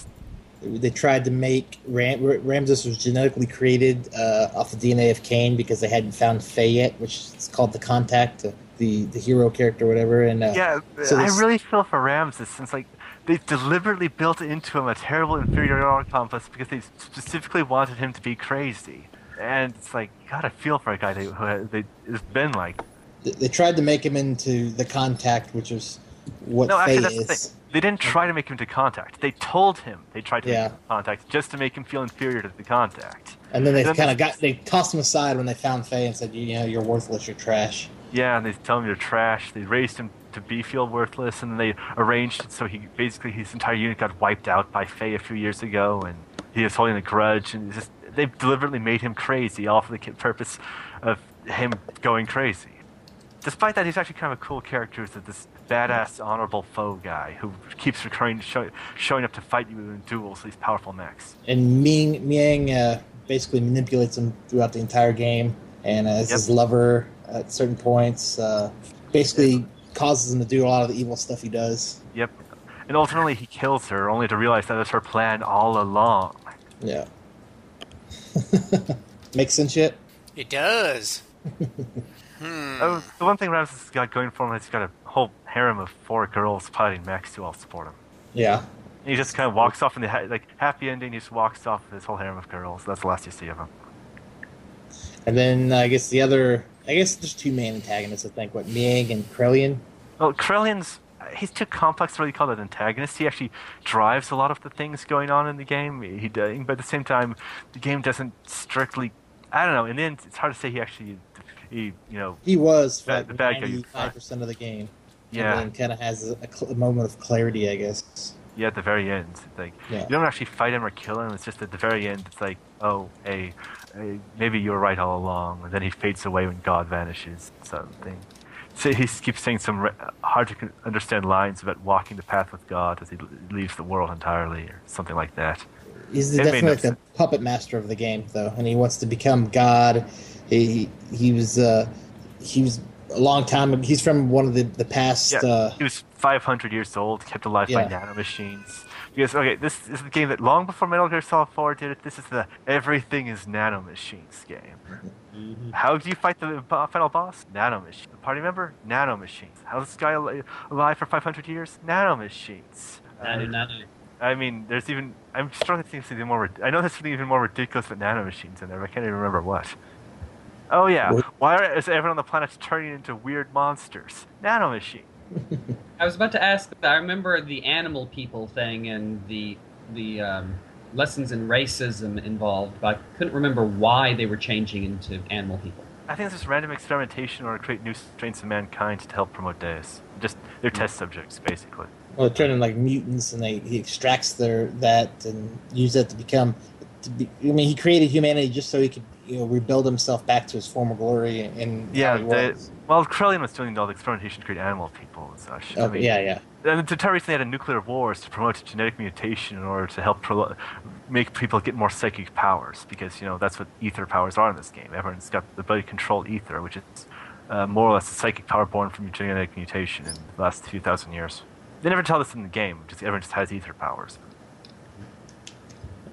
they tried to make Ram- Ramses was genetically created uh, off the DNA of Cain because they hadn't found Fei yet, which is called the Contact, the the hero character, or whatever. And uh,
yeah,
so
I really feel for Ramses since like they deliberately built into him a terrible inferiority complex because they specifically wanted him to be crazy. And it's like, God, I feel for a guy who has, been like
they, they tried to make him into the Contact, which is what
No, actually, that's
is.
the thing. They didn't try to make him to contact. They told him they tried to
Yeah.
make him contact just to make him feel inferior to the contact.
And then they kind of got they tossed him aside when they found Fei and said, you know, you're worthless, you're trash.
Yeah, and they tell him you're trash. They raised him to be feel worthless, and then they arranged it so he basically his entire unit got wiped out by Fei a few years ago, and he was holding a grudge. And just they deliberately made him crazy, all for the purpose of him going crazy. Despite that, he's actually kind of a cool character. He's this badass, honorable foe guy who keeps recurring, show, showing up to fight you in duels. These powerful mechs.
And Ming Miang uh, basically manipulates him throughout the entire game, and uh, as
Yep.
his lover at certain points, uh, basically causes him to do a lot of the evil stuff he does.
Yep. And ultimately, he kills her, only to realize that was her plan all along.
Yeah. Makes sense yet?
It does.
Oh, the one thing Ramses has got going for him is he's got a whole harem of four girls piloting mechs to all support him.
Yeah.
And he just kind of walks off in the ha- like happy ending. He just walks off with his whole harem of girls. That's the last you see of him.
And then uh, I guess the other, I guess there's two main antagonists. I think what Miang and Krellian.
Well, Krellian's he's too complex to really call it antagonist. He actually drives a lot of the things going on in the game. He does, but at the same time, the game doesn't strictly. I don't know. And then it's hard to say he actually he you know
He was
Bad-
like
the bad guy.
five percent of the game.
Yeah
And kind of has a, a, cl- a moment of clarity, I guess.
yeah at the very end. Like
Yeah.
you don't actually fight him or kill him. It's just at the very end. It's like oh hey, hey maybe you were right all along. And then he fades away when God vanishes. Something. So he keeps saying some re- hard to understand lines about walking the path with God as he leaves the world entirely, or something like that.
He's
It
definitely like the puppet master of the game, though, and he wants to become God. He he was uh, he was a long time. He's from one of the the past.
Yeah,
Uh,
he was 500 years old, kept alive by
Yeah.
nanomachines. Because okay, this is the game that long before Metal Gear Solid 4 did it. This is the everything is nanomachines game. How do you fight the final boss? Nanomachines. The party member? Nanomachines. How's this guy al- alive for 500 years? Nanomachines.
Nanu,
Uh,
nanu.
I mean, there's even. I'm struggling to think of something more. I know there's something even more ridiculous than nanomachines in there. But I can't even remember what. Oh yeah,
What?
why is everyone on the planet turning into weird monsters? Nanomachine.
I was about to ask. I remember the animal people thing and the the um, lessons in racism involved, but I couldn't remember why they were changing into animal people.
I think it's just random experimentation or create new strains of mankind to help promote Deus. Just they're test subjects, basically.
well, they turn into like mutants, and they he extracts their that and use that to become. To be, I mean, he created humanity just so he could you know rebuild himself back to his former glory and
Yeah, the, well, Krellian was doing all the experimentation to create animal people and such. I
Oh,
mean,
yeah, yeah.
And the Terrorists they had a nuclear wars to promote genetic mutation in order to help pro- make people get more psychic powers because you know that's what ether powers are in this game. Everyone's got the ability to control ether, which is uh, more or less a psychic power born from genetic mutation in the last few thousand years. They never tell this in the game. Just everyone just has ether powers.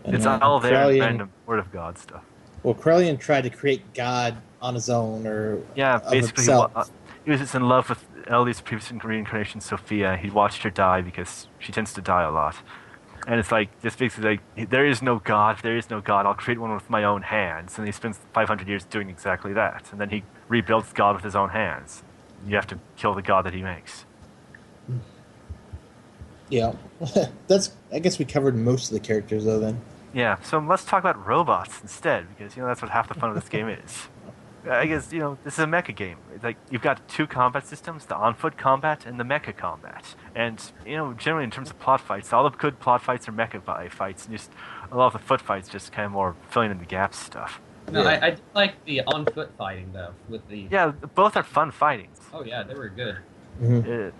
And,
it's
uh,
all there,
Krellian-
random word of God stuff.
Well, Krellian tried to create God on his own, or
Yeah, basically, he, wa- uh, he was just in love with Ellie's previous reincarnation, Sophia. He watched her die because she tends to die a lot. And it's like, just basically like, there is no God, there is no God, I'll create one with my own hands. And he spends 500 years doing exactly that. And then he rebuilds God with his own hands. You have to kill the God that he makes.
yeah, that's. I guess we covered most of the characters, though. Then
Yeah, so let's talk about robots instead, because you know that's what half the fun of this game is. I guess you know this is a mecha game. It's like you've got two combat systems: the on-foot combat and the mecha combat. And you know, generally in terms of plot fights, all the good plot fights are mecha fi- fights, and just a lot of the foot fights just kind of more filling in the gaps stuff.
No,
Yeah.
I, I did like the on foot fighting though. With the
Yeah, both are fun fighting.
oh yeah, they were good.
Uh,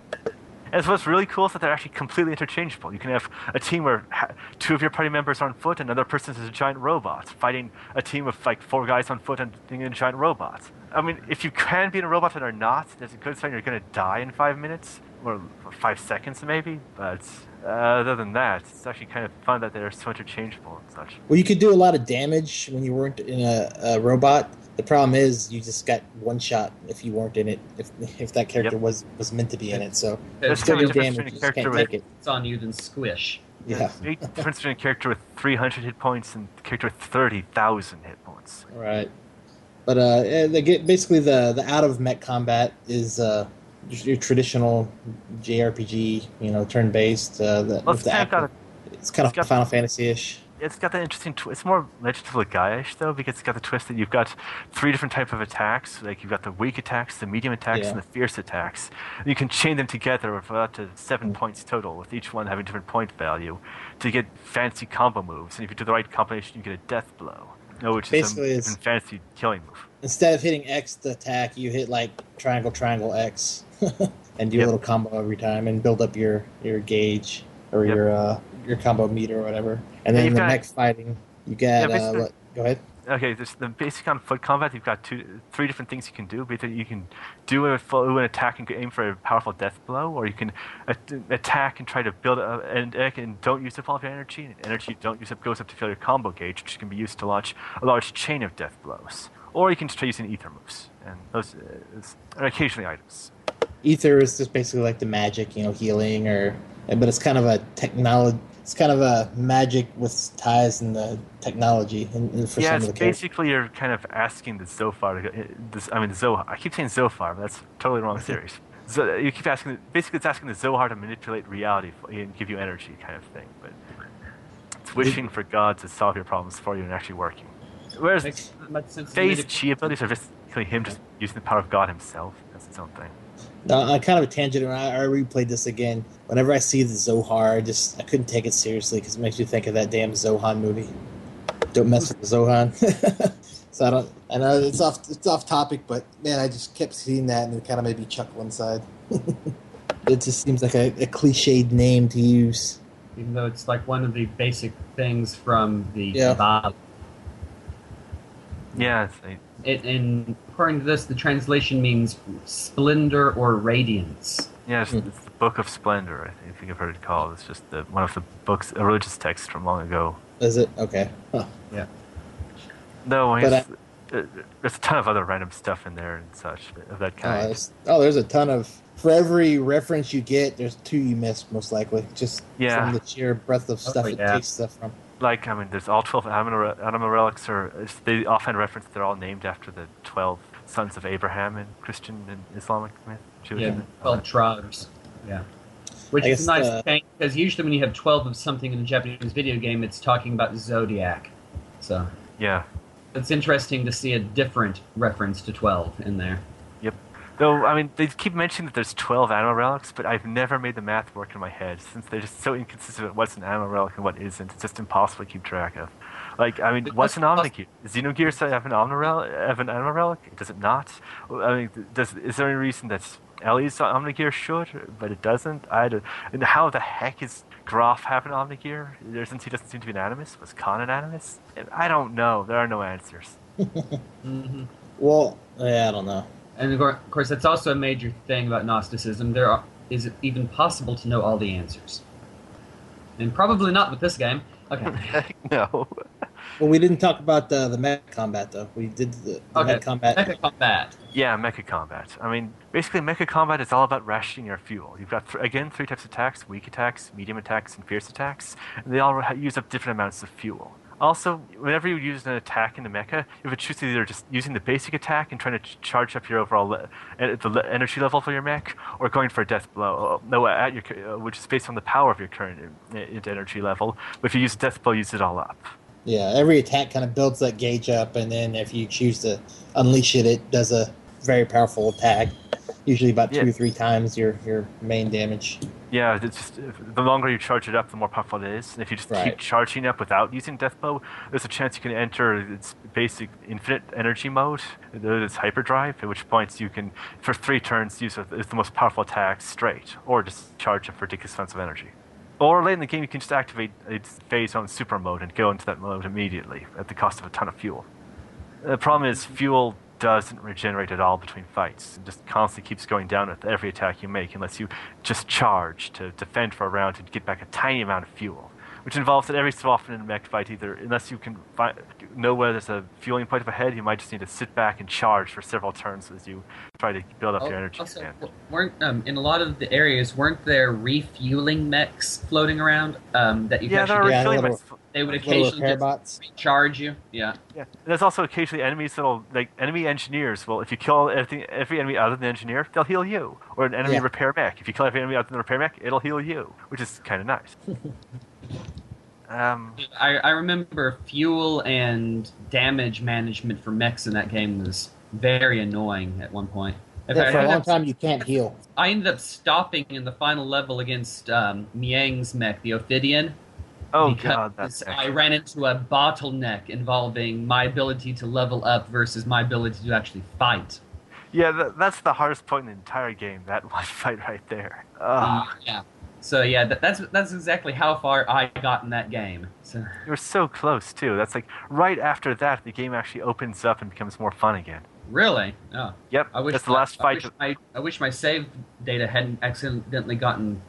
and what's really cool is that they're actually completely interchangeable. You can have a team where two of your party members are on foot, and another person is a giant robot, fighting a team of like four guys on foot and a giant robot. I mean, if you can be in a robot and are not, there's a good sign you're going to die in five minutes or five seconds maybe. But uh, other than that, it's actually kind of fun that they're so interchangeable and such.
well, you could do a lot of damage when you weren't in a, a robot. The problem is you just got one shot if you weren't in it. If if that character
Yep.
was was meant to be in it, so
There's
still
kind
do
of a difference
damage. You just can't
with
take it.
It's on you than squish.
Yeah,
big difference between a character with 300 hit points and a character with 30,000 hit points.
right. But uh, they get basically the the out of mech combat is uh your traditional JRPG, you know, turn based. Uh, the,
Well,
with
it's
the
kind of got
action. it's kind of
got-
Final Fantasy ish.
It's got that interesting. Tw- it's more Legend of Legaia-ish though, because it's got the twist that you've got three different type of attacks. Like you've got the weak attacks, the medium attacks,
Yeah.
and the fierce attacks. And you can chain them together with up to seven points total, with each one having different point value, to get fancy combo moves. And if you do the right combination, you get a death blow, no, which
Basically,
is
it's-
a fancy killing move.
Instead of hitting X to attack, you hit like triangle, triangle, X, and do a little combo every time, and build up your your gauge or
Yep.
your uh, your combo meter or whatever. And
And
then
you've
the
got-
mech fighting, you get
Yeah,
uh, what, go ahead.
Okay, there's the basic on foot combat. You've got two, three different things you can do. Either you can do a full an attack and aim for a powerful death blow, or you can attack and try to build a, and, and don't use up all of your energy. And energy you don't use up goes up to fill your combo gauge, which can be used to launch a large chain of death blows. Or you can just try using ether moves, and those uh, are occasionally items.
Ether is just basically like the magic, you know, healing or, but it's kind of a technology. It's kind of a magic with ties and the technology and, and for
yeah,
some
it's
of the characters.
basically you're kind of asking the Zophar to go. uh, This, I mean, Zohar. I keep saying Zophar, but that's totally the wrong series. So you keep asking. Basically, it's asking the Zohar to manipulate reality and give you energy, kind of thing. But it's wishing for God to solve your problems for you and actually working. Whereas
Makes much sense. to Fei's
chi abilities are basically him just using the power of God himself. That's his own thing.
No, I kind of a tangent. When I, I replayed this again, whenever I see the Zohar, I just I couldn't take it seriously because it makes me think of that damn Zohan movie. Don't mess with the Zohan. so I don't. I know it's off. It's off topic, but man, I just kept seeing that and it kind of made me chuckle inside. it just seems like a, a cliched name to use.
even though it's like one of the basic things from the
Yeah.
Kabbalah.
Yeah, it's, like-
It, and according to this, the translation means splendor or radiance.
yeah, it's,
Hmm.
it's the Book of Splendor. I think, I think I've heard it called. It's just the, one of the books, a religious text from long ago.
Is it okay? Huh. Yeah.
No, I
But
guess, uh, there's a ton of other random stuff in there and such of that
Oh,
kind.
there's, oh, there's a ton of. For every reference you get, there's two you miss most likely. Just
Yeah.
from the sheer breadth of stuff it
yeah.
takes stuff from.
Like, I mean, there's all 12 animal, anima relics, or it's- they often reference they're all named after the 12 sons of Abraham in Christian and Islamic myth. Jewish
Yeah,
myth.
twelve tribes. Yeah, which
I
is a nice
uh,
thing because usually when you have twelve of something in a Japanese video game, it's talking about zodiac. So
Yeah.
it's interesting to see a different reference to twelve in there.
Though, I mean, they keep mentioning that there's 12 anima relics, but I've never made the math work in my head since they're just so inconsistent with what's an anima relic and what isn't. It's just impossible to keep track of. Like, I mean, what's an Omnigear? Does Xenogears have an Omnirel, have an Anima Relic? Does it not? I mean, does is there any reason that Ellie's Omnigear should, but it doesn't? I don't. And how the heck is Grahf have an Omnigear? There- Since he doesn't seem to be an animus, was Khan an animus? I don't know. There are no answers.
hmm
Well, yeah, I don't know.
And of course, that's also a major thing about Gnosticism. There are, is it even possible to know all the answers? And probably not with this game. Okay.
No.
Well, we didn't talk about the the mech combat though. We did the, the
Okay.
mech combat.
Mecha combat.
Yeah, mecha combat. I mean, basically, mecha combat is all about rationing your fuel. You've got, th- again, three types of attacks weak attacks, medium attacks, and fierce attacks. And they all ha- use up different amounts of fuel. Also, whenever you use an attack in the mecha, a choice of either just using the basic attack and trying to ch- charge up your overall le- the le- energy level for your mech, or going for a death blow, uh, no, at your, uh, which is based on the power of your current uh, energy level. But if you use a death blow, use it all up.
Yeah, every attack kind of builds that gauge up, and then if you choose to unleash it, it does a very powerful attack. Usually about two
Yeah.
or three times your your main damage.
Yeah, it's just the longer you charge it up, the more powerful it is. And if you just
Right.
keep charging up without using death blow, there's a chance you can enter its basic infinite energy mode, its hyperdrive. At which points you can, for three turns, use it as the most powerful attack straight, or just charge up for ridiculous amounts of energy. Or late in the game, you can just activate its phase on super mode and go into that mode immediately at the cost of a ton of fuel. The problem is fuel doesn't regenerate at all between fights. It just constantly keeps going down with every attack you make unless you just charge to defend for a round to get back a tiny amount of fuel. Which involves that every so often in a mech fight, either unless you can fi- know where there's a fueling point up ahead, you might just need to sit back and charge for several turns as you try to build up your energy.
also,
stand.
weren't um, in a lot of the areas weren't there refueling mechs floating around um, that you
yeah,
could
there are
actually
Yeah,
refueling mechs.
they would occasionally just recharge you. Yeah.
Yeah, and there's also occasionally enemies that'll like enemy engineers. Well, if you kill everything, every enemy other than the engineer, they'll heal you. Or an enemy
Yeah.
repair mech. If you kill every enemy other than the repair mech, it'll heal you, which is kind of nice. um,
I, I remember fuel and damage management for mechs in that game was very annoying at one point. In
Yeah,
fact,
for
I
a long
up-
time, you can't heal.
I ended up stopping in the final level against um, Miang's mech, the Ophidian.
oh god, that's
I ran into a bottleneck involving my ability to level up versus my ability to actually fight.
yeah, th- that's the hardest point in the entire game. That one fight right there. Ugh.
Yeah. So yeah, that, that's that's exactly how far I got in that game. So
You were so close too. That's like right after that, the game actually opens up and becomes more fun again.
really, oh,
Yep,
I wish
that's the last
I
fight.
wish, my, I wish my save data hadn't accidentally gotten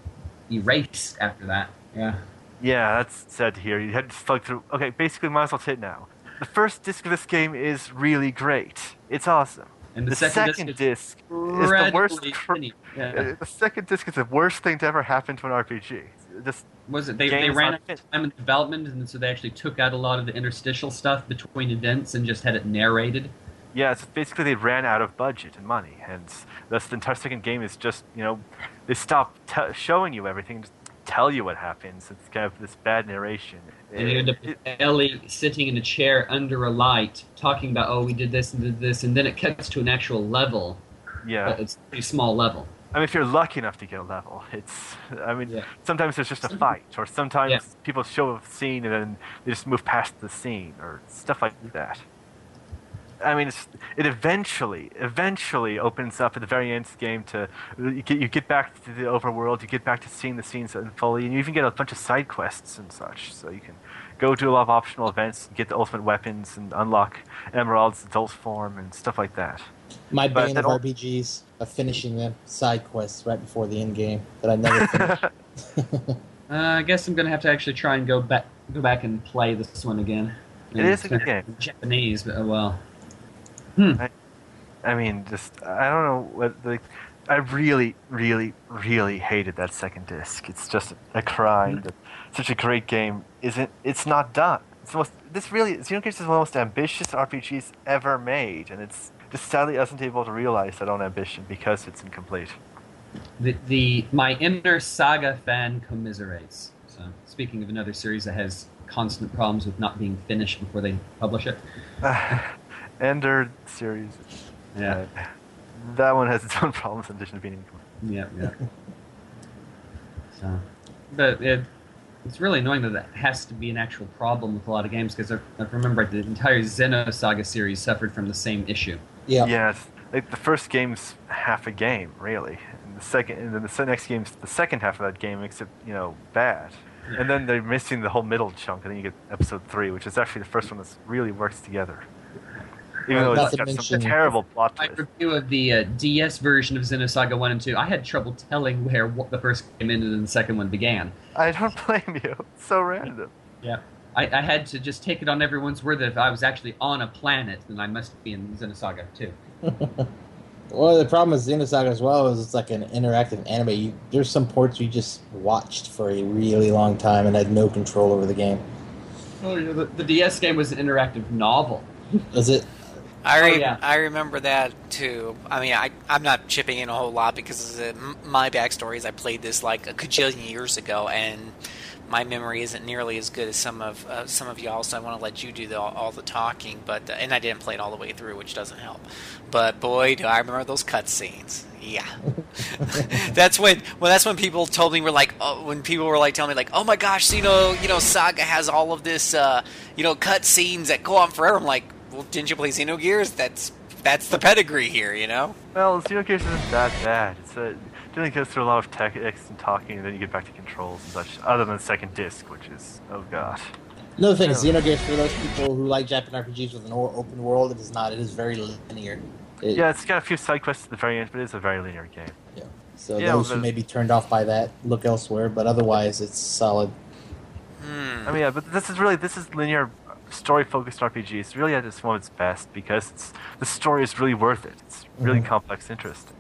erased after that. Yeah.
Yeah, that's sad to hear. You had to slug through. Okay, basically, might as well say it now. The first disc of this game is really great. It's awesome.
And the,
The,
second,
second,
disc is
disc is the worst. Cr-
Yeah.
uh, the second disc is the worst thing to ever happen to an RPG. Just
Was it they, they ran out of time in development, and so they actually took out a lot of the interstitial stuff between events and just had it narrated.
yeah, it's basically they ran out of budget and money, and thus the entire second game is just you know they stop t- showing you everything, just tell you what happens. It's kind of this bad narration.
And you end up with Ellie sitting in a chair under a light, talking about, "Oh, we did this and did this," and then it cuts to an actual level,
yeah.
but it's a pretty small level.
I mean, if you're lucky enough to get a level, it's. I mean,
Yeah.
sometimes there's just a fight, or sometimes
Yeah.
people show a scene and then they just move past the scene, or stuff like that. I mean, it's, it eventually, eventually opens up at the very end of the game to you get, you get back to the overworld, you get back to seeing the scenes fully, and you even get a bunch of side quests and such. So you can go do a lot of optional events, get the ultimate weapons, and unlock Emerald's adult form and stuff like that.
My
But
bane
that
of RPGs of finishing them side quests right before the end game that I never finished.
Uh, I guess I'm gonna have to actually try and go back go back and play this one again.
It is a good game.
Japanese, but oh well. Hmm.
I I, mean, just I don't know what like. I really, really, really hated that second disc. It's just a crime hmm. that such a great game isn't. It's not done. It's most. This really, Xenogears is one of the most ambitious RPGs ever made, and it's just sadly isn't able to realize that own ambition because it's incomplete.
The, the my inner saga fan commiserates. So speaking of another series that has constant problems with not being finished before they publish it.
Ender series.
Yeah,
uh, that one has its own problems in addition to being incomplete.
yeah, yeah. so, but it, It's really annoying that that has to be an actual problem with a lot of games because I, I remember the entire Xenosaga series suffered from the same issue.
Yeah.
Yeah, it's, like the first game's half a game, really. And the second, and then the next game's the second half of that game, except you know, bad. And then they're missing the whole middle chunk, and then you get episode three, which is actually the first one that really works together. Even though
Not
it's
to
got some
mention-
terrible plot
My review of the uh, DS version of Xenosaga 1 and 2, I had trouble telling where what the first game ended and the second one began.
I don't blame you. It's so random.
Yeah. I, I had to just take it on everyone's word that if I was actually on a planet, then I must be in Xenosaga 2.
Well, the problem with Xenosaga as well is it's like an interactive anime. You, there's some ports you just watched for a really long time and had no control over the game.
Oh, yeah, the, the DS game was an interactive novel.
Is it?
I, re-
Oh, yeah.
I remember that too. I mean, I, I'm not chipping in a whole lot because my backstory is I played this like a cajillion years ago, and my memory isn't nearly as good as some of uh, some of y'all. So I want to let you do the, all the talking. But uh, and I didn't play it all the way through, which doesn't help. But boy, do I remember those cutscenes. Yeah, that's when well, that's when people told me were like, oh, when people were like telling me like, oh my gosh, you know, you know, Saga has all of this, uh, you know, cutscenes that go on forever. I'm like, well, didn't you play Xenogears? That's that's the pedigree here, you know.
Well, Xenogears isn't that bad. It's a, it only goes through a lot of text and talking, and then you get back to controls and such. Other than the second disc, which is oh god.
Another thing,
Yeah.
Xenogears for those people who like Japanese RPGs with an open world, it is not. It is very linear. It-
Yeah, it's got a few side quests at the very end, but it's a very linear game.
yeah. So
Yeah,
those who may be turned off by that, look elsewhere. But otherwise, it's solid.
Hmm.
I mean, yeah, but this is really this is linear story focused RPG. It's really at its one of its best because it's the story is really worth it. It's really
Mhm.
complex, interesting.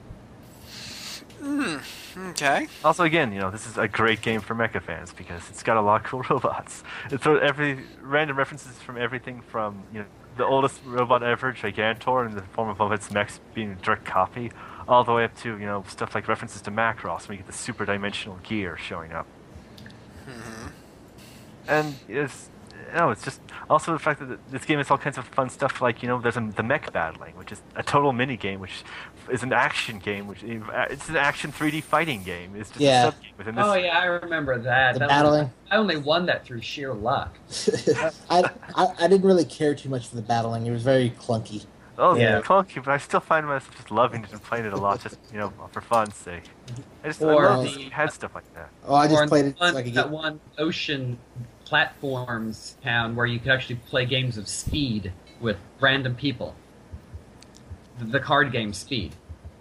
Okay.
Also, again, you know, this is a great game for mecha fans because it's got a lot of cool robots. It's sort of every random references from everything from you know the oldest robot ever, Gigantor, in the form of of its mechs being a direct copy, all the way up to you know stuff like references to Macross when you get the super dimensional gear showing up. Hmm. And it's no, it's just also the fact that this game has all kinds of fun stuff like you know there's a, the mech battling, which is a total mini game, which is an action game, which it's an action 3D fighting game. It's just
Yeah.
a subgame within this.
Oh, yeah, I remember that.
The
That
battling.
Was, I only won that through sheer luck.
I, I I didn't really care too much for the battling. It was very clunky.
Oh,
Yeah.
yeah, clunky, but I still find myself just loving it and playing it a lot, just you know, for fun's sake. I just
Or
I love
the-
the had stuff like that.
Oh, I just
Or
played it so
one,
I could
that
get.
one ocean platforms town where you could actually play games of speed with random people. The, the card game Speed.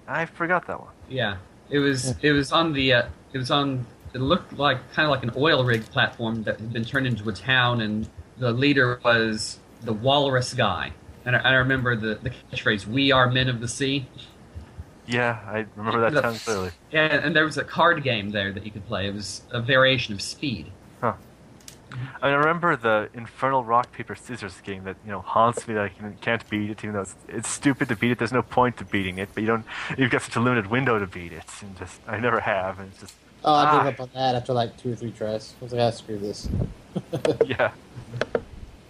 I forgot that one.
Yeah, it was. It was on the. Uh, it was on. It looked like kind of like an oil rig platform that had been turned into a town, and the leader was the Walrus guy. And I, I remember the, the catchphrase "We are men of the sea."
Yeah, I remember that
The-
town clearly.
Yeah, and there was a card game there that you could play. It was a variation of Speed.
I, mean, I remember the Infernal Rock Paper Scissors game that you know haunts me that I can, can't beat it, even though it's, it's stupid to beat it. There's no point to beating it, but you don't. You've got such a limited window to beat it, and just I never have, and it's just
Oh, I
Ah.
gave up on that after like two or three tries. I was like, ah, screw this.
yeah.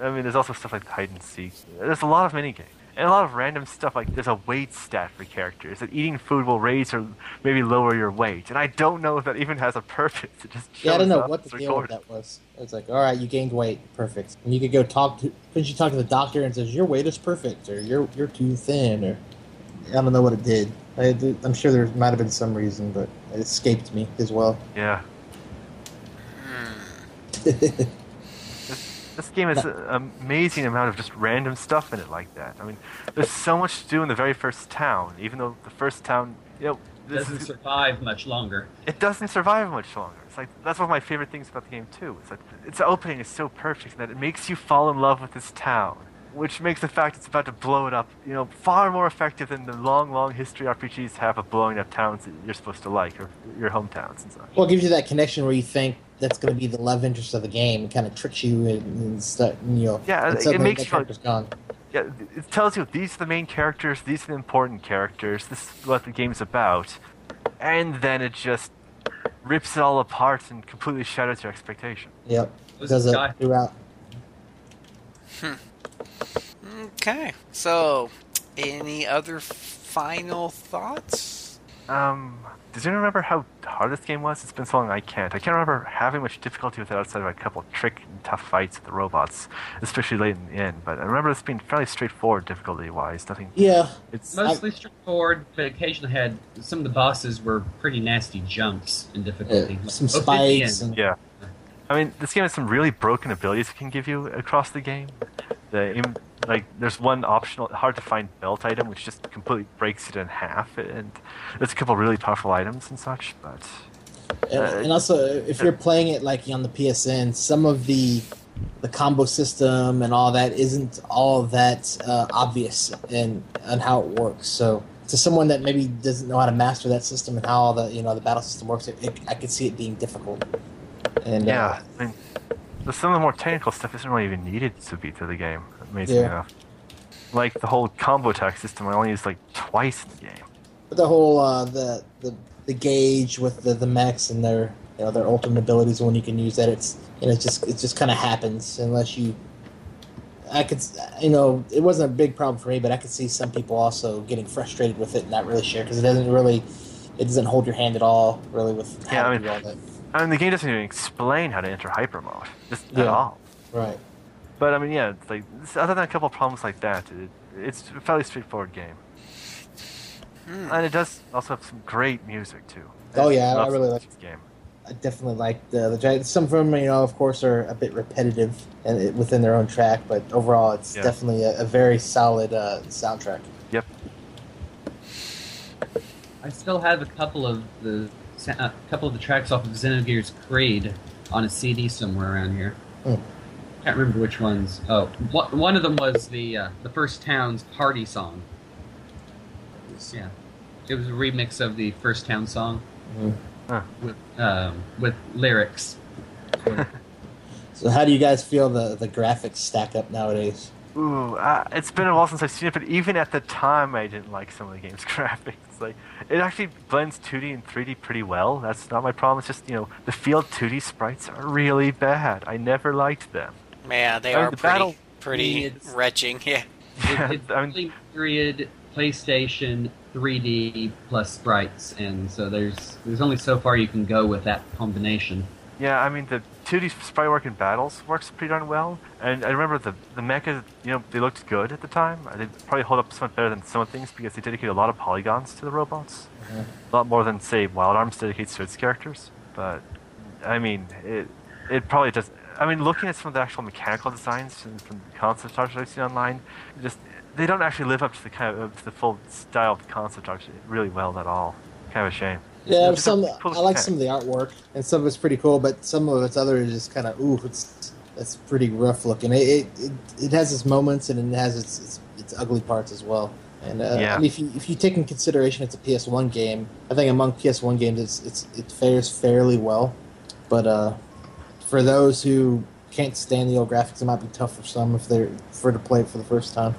I mean, there's also stuff like hide and seek. There's a lot of minigames. And a lot of random stuff like there's a weight stat for characters that eating food will raise or maybe lower your weight. And I don't know if that even has a purpose. It just
Yeah, I don't know what the deal with that was. It's like, all right, you gained weight, perfect. And you could go talk to, couldn't you talk to the doctor and says your weight is perfect, or you're you're too thin, or I don't know what it did. I, I'm sure there might have been some reason, but it escaped me as well.
Yeah. Hmm. This game has an amazing amount of just random stuff in it like that. I mean, there's so much to do in the very first town, even though the first town, you know, this
Doesn't
is,
survive much longer.
it doesn't survive much longer. It's like that's one of my favorite things about the game too. It's like its opening is so perfect that it makes you fall in love with this town, which makes the fact it's about to blow it up, you know, far more effective than the long, long history RPGs have of blowing up towns that you're supposed to like or your hometowns and such.
Well, it gives you that connection where you think that's going to be the love interest of the game. It kind of tricks you and, and, stuff, you know.
Yeah,
and
it makes
that
you like-
character's gone.
Yeah, it tells you these are the main characters, these are the important characters, this is what the game's about, and then it just rips it all apart and completely shatters your expectation.
Yep,
Was
does it
guy-
throughout.
Okay. So, any other final thoughts?
Um, does anyone remember how hard this game was? It's been so long I can't. I can't remember having much difficulty with it outside of a couple trick and tough fights with the robots, especially late in the end. But I remember this being fairly straightforward difficulty-wise. Nothing.
Yeah,
It's
Mostly straightforward, but occasionally had some of the bosses were pretty nasty jumps in difficulty.
Yeah, some
Both
spikes and-
Yeah. I mean, this game has some really broken abilities it can give you across the game. The im- like, there's one optional, hard to find belt item which just completely breaks it in half, and there's a couple really powerful items and such. But
And,
Uh,
and also, if you're playing it like on the PSN, some of the the combo system and all that isn't all that uh, obvious and on how it works. So, to someone that maybe doesn't know how to master that system and how all the you know the battle system works, it, it, I could see it being difficult. And uh,
yeah, I mean, the, some of the more technical stuff isn't really even needed to beat through the game. Amazingly
Yeah.
enough, like the whole combo attack system, I only used like twice in the game.
But the whole uh, the the the gauge with the the mechs and their you know their ultimate abilities when you can use that it's you know it just it just kind of happens unless you I could you know it wasn't a big problem for me but I could see some people also getting frustrated with it and not really sure because it doesn't really it doesn't hold your hand at all really with
Yeah, I mean-
do all that
I mean, the game doesn't even explain how to enter hyper mode, just at all.
right
But I mean, yeah, it's like other than a couple of problems like that, it, it's a fairly straightforward game. And it does also have some great music too.
Oh, yeah, I really like-
this game.
I definitely like the the some of them you know of course are a bit repetitive and it, within their own track but overall it's
Yeah.
definitely a, a very solid uh, soundtrack
Yep.
I still have a couple of the a couple of the tracks off of Xenogears Creid on a CD somewhere around here.
Hmm.
Can't remember which ones. Oh, one one of them was the uh, the first town's party song. Yeah, it was a remix of the first town song
Mhm.
Huh.
with um, with lyrics.
So how do you guys feel the, the graphics stack up nowadays?
Ooh, uh, it's been a while since I've seen it, but even at the time, I didn't like some of the game's graphics. Like, it actually blends 2D and 3D pretty well. That's not my problem. It's just you know the field 2D sprites are really bad. I never liked them.
Man, they
I mean,
are
the
pretty,
battle-
pretty
It's-
retching. Yeah.
Yeah,
It, it's
I mean,
period PlayStation 3D plus sprites, and so there's there's only so far you can go with that combination.
Yeah, I mean the 2D sprite work in battles works pretty darn well, and I remember the the mecha. You know, they looked good at the time. They probably hold up somewhat better than some of things because they dedicate a lot of polygons to the robots, mm-hmm. a lot more than say Wild Arms dedicates to its characters. But I mean, it it probably does. I mean, looking at some of the actual mechanical designs from, from the concept art that I've seen online, just they don't actually live up to the kind of to the full style of the concept art really well at all. Kind of a shame.
Yeah,
Just
some I like some of the artwork, and some of it's pretty cool, but some of it's other is just kind of ooh, it's it's pretty rough looking. It it, it, it has its moments and it has its its, its ugly parts as well. And uh,
Yeah.
I mean, if you if you take in consideration it's a PS1 game, I think among PS1 games it's, it's it fares fairly well. But uh, for those who can't stand the old graphics, it might be tough for some if they're for to play it for the first time.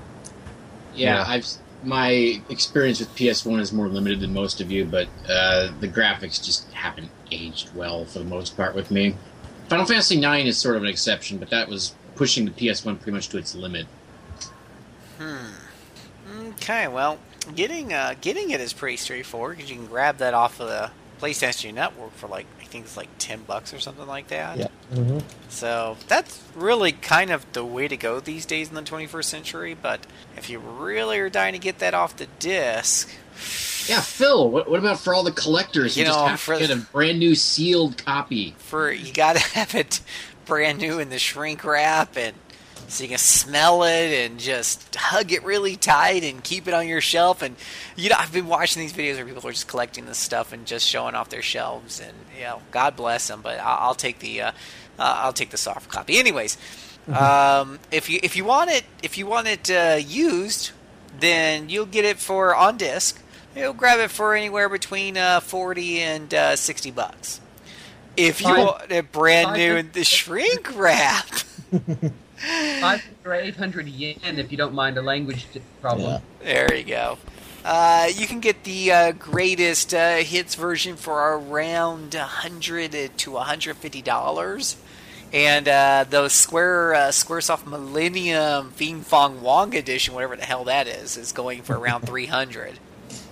Yeah,
Yeah.
I've my experience with PS1 is more limited than most of you, but uh, the graphics just haven't aged well for the most part with me. Final Fantasy IX is sort of an exception, but that was pushing the PS1 pretty much to its limit. Hmm.
Okay, well, getting uh, getting it is pretty straightforward because you can grab that off of the PlayStation Network for like think it's like ten bucks or something like that.
Yeah. hmm
So that's really kind of the way to go these days in the 21st century. But if you really are dying to get that off the disc,
Yeah, Phil, what, what about for all the collectors who
You
just have
for
to get a brand new sealed copy?
for you gotta have it brand new in the shrink wrap and so you can smell it and just hug it really tight and keep it on your shelf. And you know I've been watching these videos where people are just collecting this stuff and just showing off their shelves. And you know God bless them but I'll, I'll take the uh, uh, I'll take the soft copy. Anyways um, if you if you want it if you want it uh, used then you'll get it for on disc you'll grab it for anywhere between uh, 40 and uh, 60 bucks. If you want it brand new in the shrink wrap.
Five or eight hundred yen, if you don't mind a language t- problem.
There you go. Uh, you can get the uh, greatest uh, hits version for around 100 to 150 dollars, and uh, the Square uh, SquareSoft Millennium Fing Fong Wong edition, whatever the hell that is, is going for around 300.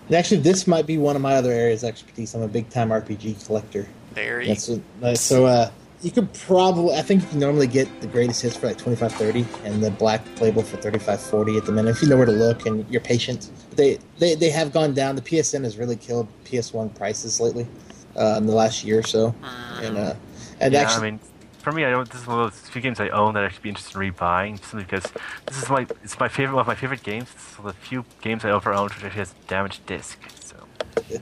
And actually, this might be one of my other areas of expertise. I'm a big time RPG collector.
There you
That's what, uh, so. Uh, you could probably, I think you can normally get the greatest hits for like twenty five thirty, and the black label for thirty five forty at the minute if you know where to look and you're patient. They they, they have gone down. The PSN has really killed PS1 prices lately uh, in the last year or so, and uh, and
yeah,
actually,
I mean, for me, I don't. This is one of those few games I own that I should be interested in rebuying, simply because this is my it's my favorite one of my favorite games. It's one of the few games I ever owned which actually has a damaged disc. So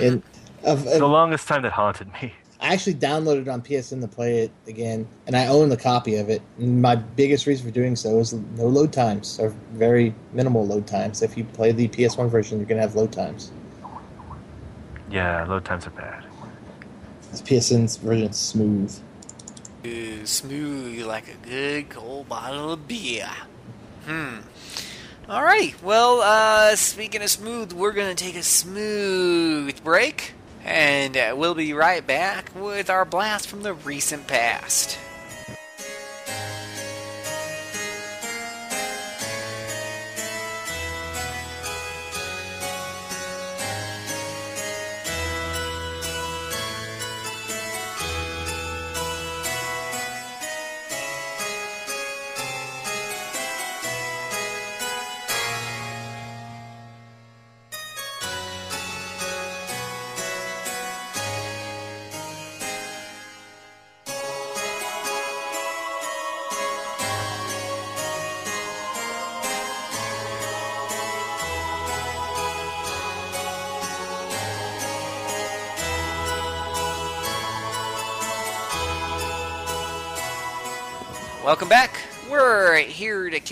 and of,
the longest time that haunted me.
I actually downloaded it on PSN to play it again, and I own the copy of it. And my biggest reason for doing so is no load times, or very minimal load times. If you play the PS1 version, you're gonna have load times.
Yeah, load times are bad.
This PSN's version smooth.
Ooh, smooth like a good cold bottle of beer. Hmm. All right. Well, uh, speaking of smooth, we're gonna take a smooth break, and uh, we'll be right back with our blast from the recent past.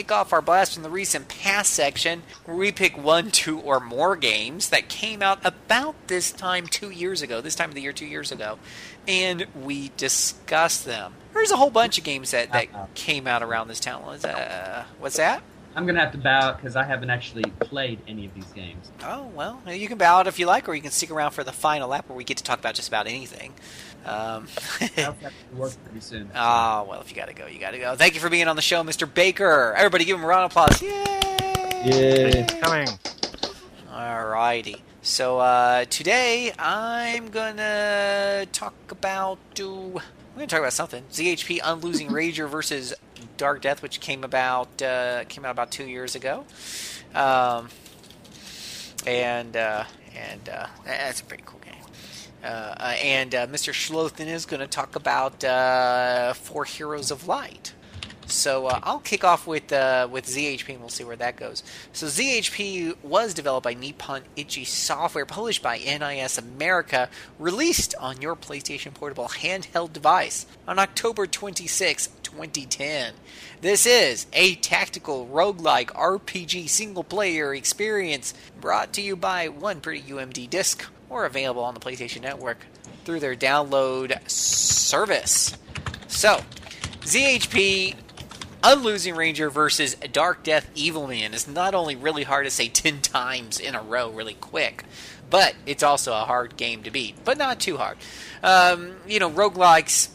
Kick off our blast from the recent past section, where we pick one, two, or more games that came out about this time two years ago, this time of the year two years ago, and we discuss them. There's a whole bunch of games that, that came out around this time. What's, uh, what's that?
I'm gonna have to bow out because I haven't actually played any of these games.
Oh, well, you can bow out if you like, or you can stick around for the final lap where we get to talk about just about anything. Um,
I also have to work pretty soon.
Ah, well, if you gotta go, you gotta go. Thank you for being on the show, Mr. Baker. Everybody give him a round of applause. Yay!
Yeah.
Coming.
Alrighty. So uh, today I'm gonna talk about. Uh, I'm gonna talk about something. ZHP Unlosing Rager versus Dark Death, which came about uh, came out about two years ago, um, and uh, and uh, that's pretty cool game. And uh, Mr. Schlothen is going to talk about uh, Four Heroes of Light. So uh, I'll kick off with uh, with ZHP and we'll see where that goes. So ZHP was developed by Nippon Ichi Software, published by NIS America, released on your PlayStation Portable handheld device on October 26, 2010. This is a tactical roguelike RPG single player experience brought to you by One Pretty UMD Disc or available on the PlayStation Network through their download service. So, ZHP Unlosing Ranger versus Dark Death Evil Man is not only really hard to say 10 times in a row really quick, but it's also a hard game to beat, but not too hard. Um, you know, roguelikes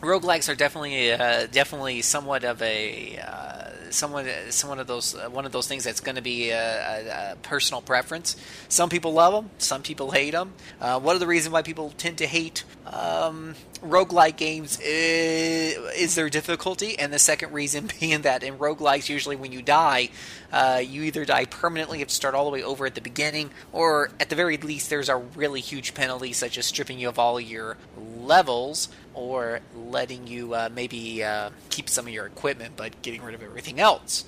roguelikes are definitely uh, definitely somewhat of a uh, somewhat somewhat of those uh, one of those things that's going to be a, a, a, personal preference. Some people love them, some people hate them. Uh, one of the reasons why people tend to hate um, roguelike games is, is, their difficulty, and the second reason being that in roguelikes, usually when you die, uh, you either die permanently, you have to start all the way over at the beginning, or at the very least, there's a really huge penalty, such as stripping you of all your levels or letting you uh, maybe uh, keep some of your equipment but getting rid of everything else.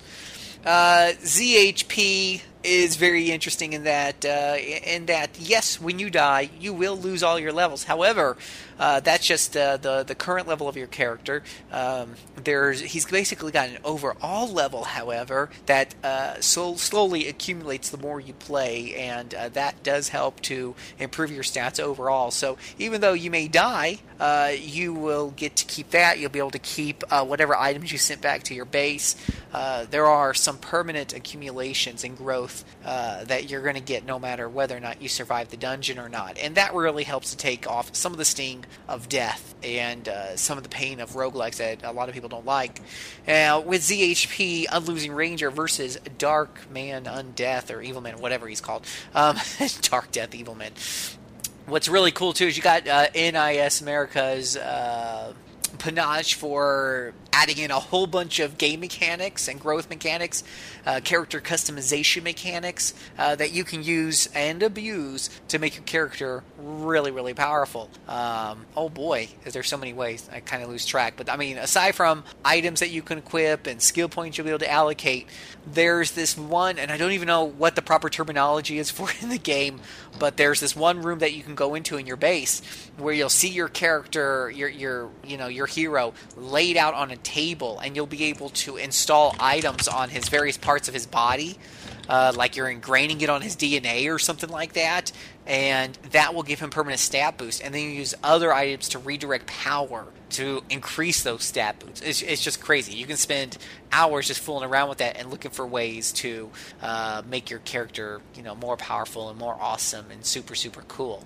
Uh, ZHP is very interesting in that uh, in that yes, when you die, you will lose all your levels. However, uh, that's just uh, the the current level of your character. Um, there's he's basically got an overall level, however, that uh, so slowly accumulates the more you play, and uh, that does help to improve your stats overall. So even though you may die, uh, you will get to keep that. You'll be able to keep whatever items you sent back to your base. there are some permanent accumulations and growth uh, that you're going to get no matter whether or not you survive the dungeon or not. And that really helps to take off some of the sting of death and uh, some of the pain of roguelikes that a lot of people don't like. Uh, with ZHP, Unlosing Ranger versus Dark Man Undeath, or Evil Man, whatever he's called. Um, Dark Death Evil Man. What's really cool too is you got uh, NIS America's uh, panache for adding in a whole bunch of game mechanics and growth mechanics, uh, character customization mechanics uh, that you can use and abuse to make your character really, really powerful. Um, oh boy, there's so many ways. I kind of lose track. But I mean, aside from items that you can equip and skill points you'll be able to allocate, there's this one, and I don't even know what the proper terminology is for in the game, but there's this one room that you can go into in your base where you'll see your character, your your you know your hero laid out on a table, and you'll be able to install items on his various parts of his body, uh, like you're ingraining it on his DNA or something like that, and that will give him permanent stat boost. And then you use other items to redirect power to increase those stat boosts. It's, it's just crazy. You can spend hours just fooling around with that and looking for ways to uh, make your character, you know, more powerful and more awesome and super super cool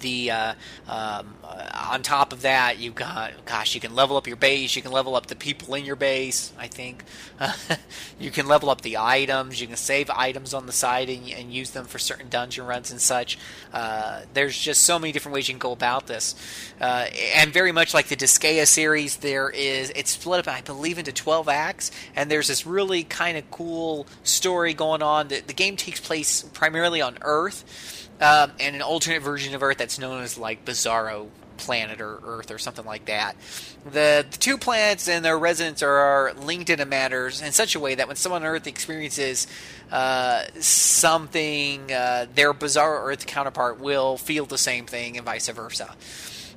the uh, um, uh, on top of that, you've got gosh, you can level up your base. You can level up the people in your base. I think you can level up the items. You can save items on the side and, and use them for certain dungeon runs and such. Uh, there's just so many different ways you can go about this, uh, and very much like the Disgaea series, there is it's split up, I believe, into 12 acts, and there's this really kind of cool story going on. The, the game takes place primarily on Earth um, and an alternate version of Earth that's known as like Bizarro planet or Earth or something like that. The, the two planets and their residents are, linked in a manner in such a way that when someone on Earth experiences uh, something, uh, their Bizarro Earth counterpart will feel the same thing and vice versa.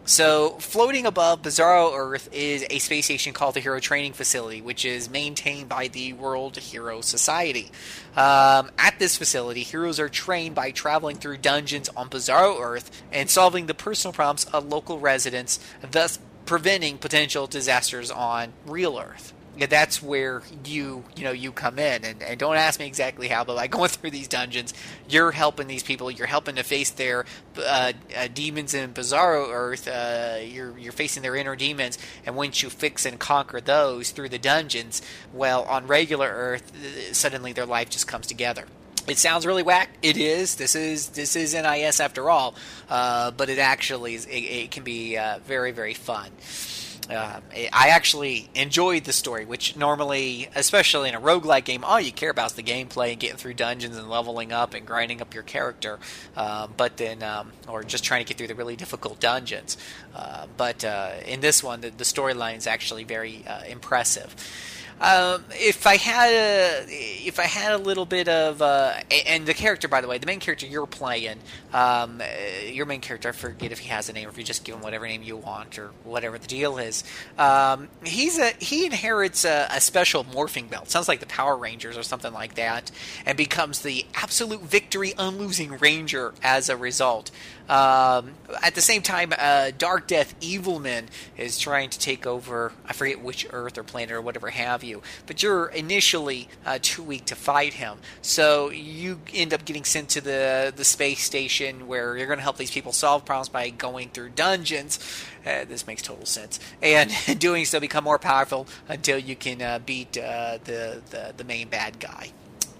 So, floating above Bizarro Earth is a space station called the Hero Training Facility, which is maintained by the World Hero Society. Um, at this facility, heroes are trained by traveling through dungeons on Bizarro Earth and solving the personal problems of local residents, thus preventing potential disasters on real Earth that's where you you know you come in and, and don't ask me exactly how but by going through these dungeons you're helping these people you're helping to face their uh, uh, demons in bizarro earth uh, you're you're facing their inner demons and once you fix and conquer those through the dungeons well on regular earth suddenly their life just comes together it sounds really whack. It is. This is this is NIS after all, uh, but it actually is, it, it can be uh, very very fun. Uh, I actually enjoyed the story, which normally, especially in a roguelike game, all you care about is the gameplay and getting through dungeons and leveling up and grinding up your character. Uh, but then, um, or just trying to get through the really difficult dungeons. Uh, but uh, in this one, the, the storyline is actually very uh, impressive. Um, if I had a, if I had a little bit of, uh, and the character, by the way, the main character you're playing, um, your main character, I forget if he has a name or if you just give him whatever name you want or whatever the deal is. Um, he's a he inherits a, a, special morphing belt. Sounds like the Power Rangers or something like that, and becomes the absolute victory unlosing ranger as a result. Um, at the same time, uh, Dark Death Evilman is trying to take over. I forget which Earth or planet or whatever have you, but you're initially uh, too weak to fight him, so you end up getting sent to the the space station where you're going to help these people solve problems by going through dungeons. Uh, this makes total sense, and doing so become more powerful until you can uh, beat uh, the, the the main bad guy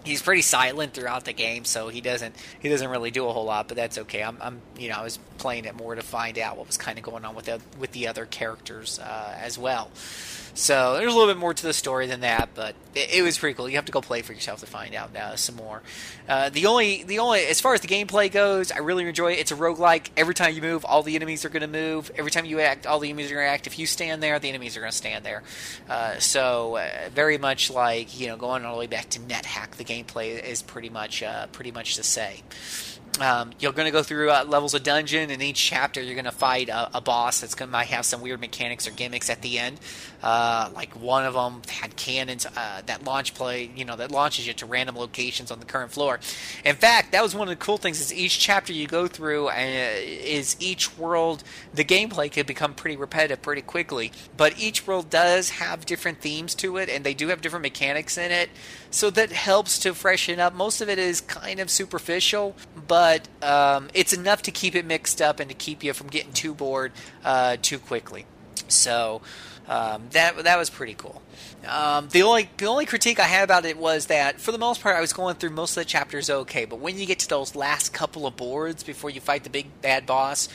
he's pretty silent throughout the game, so he doesn't he doesn't really do a whole lot. But that's okay. I'm, I'm you know I was playing it more to find out what was kind of going on with the with the other characters uh, as well. So there's a little bit more to the story than that, but it, it was pretty cool. You have to go play for yourself to find out uh, some more. Uh, the only the only as far as the gameplay goes, I really enjoy it. It's a roguelike. Every time you move, all the enemies are going to move. Every time you act, all the enemies are going to act. If you stand there, the enemies are going to stand there. Uh, so uh, very much like you know going all the way back to NetHack, the gameplay is pretty much uh, pretty much the same. Um, you're going to go through uh, levels of dungeon, and each chapter you're going to fight a, a boss that's going to might have some weird mechanics or gimmicks at the end. Uh, like one of them had cannons uh, that launch play, you know, that launches you to random locations on the current floor. In fact, that was one of the cool things is each chapter you go through uh, is each world. The gameplay could become pretty repetitive pretty quickly, but each world does have different themes to it, and they do have different mechanics in it. So that helps to freshen up. Most of it is kind of superficial, but um, it's enough to keep it mixed up and to keep you from getting too bored uh, too quickly. So um, that that was pretty cool. Um, the only the only critique I had about it was that for the most part I was going through most of the chapters okay, but when you get to those last couple of boards before you fight the big bad boss,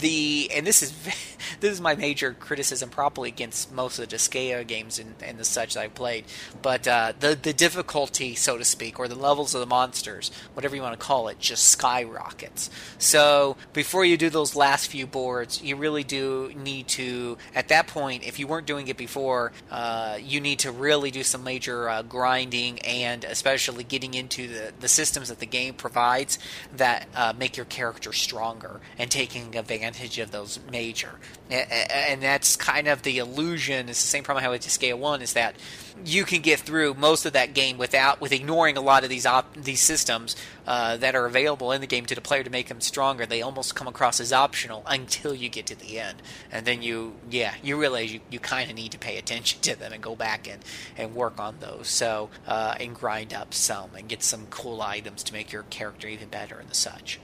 the and this is this is my major criticism probably against most of the Disgaea games and, and the such that I've played, but uh, the the difficulty so to speak or the levels of the monsters, whatever you want to call it, just skyrockets. So before you do those last few boards, you really do need to at that point if you weren't doing it before, uh, you need to really do some major uh, grinding and especially getting into the, the systems that the game provides that uh, make your character stronger and taking advantage of those major. And that's kind of the illusion. It's the same problem I had with Disgaea 1 is that you can get through most of that game without with ignoring a lot of these op, these systems uh, that are available in the game to the player to make them stronger. They almost come across as optional until you get to the end, and then you yeah you realize you, you kind of need to pay attention to them and go back and, and work on those. So uh, and grind up some and get some cool items to make your character even better and the such.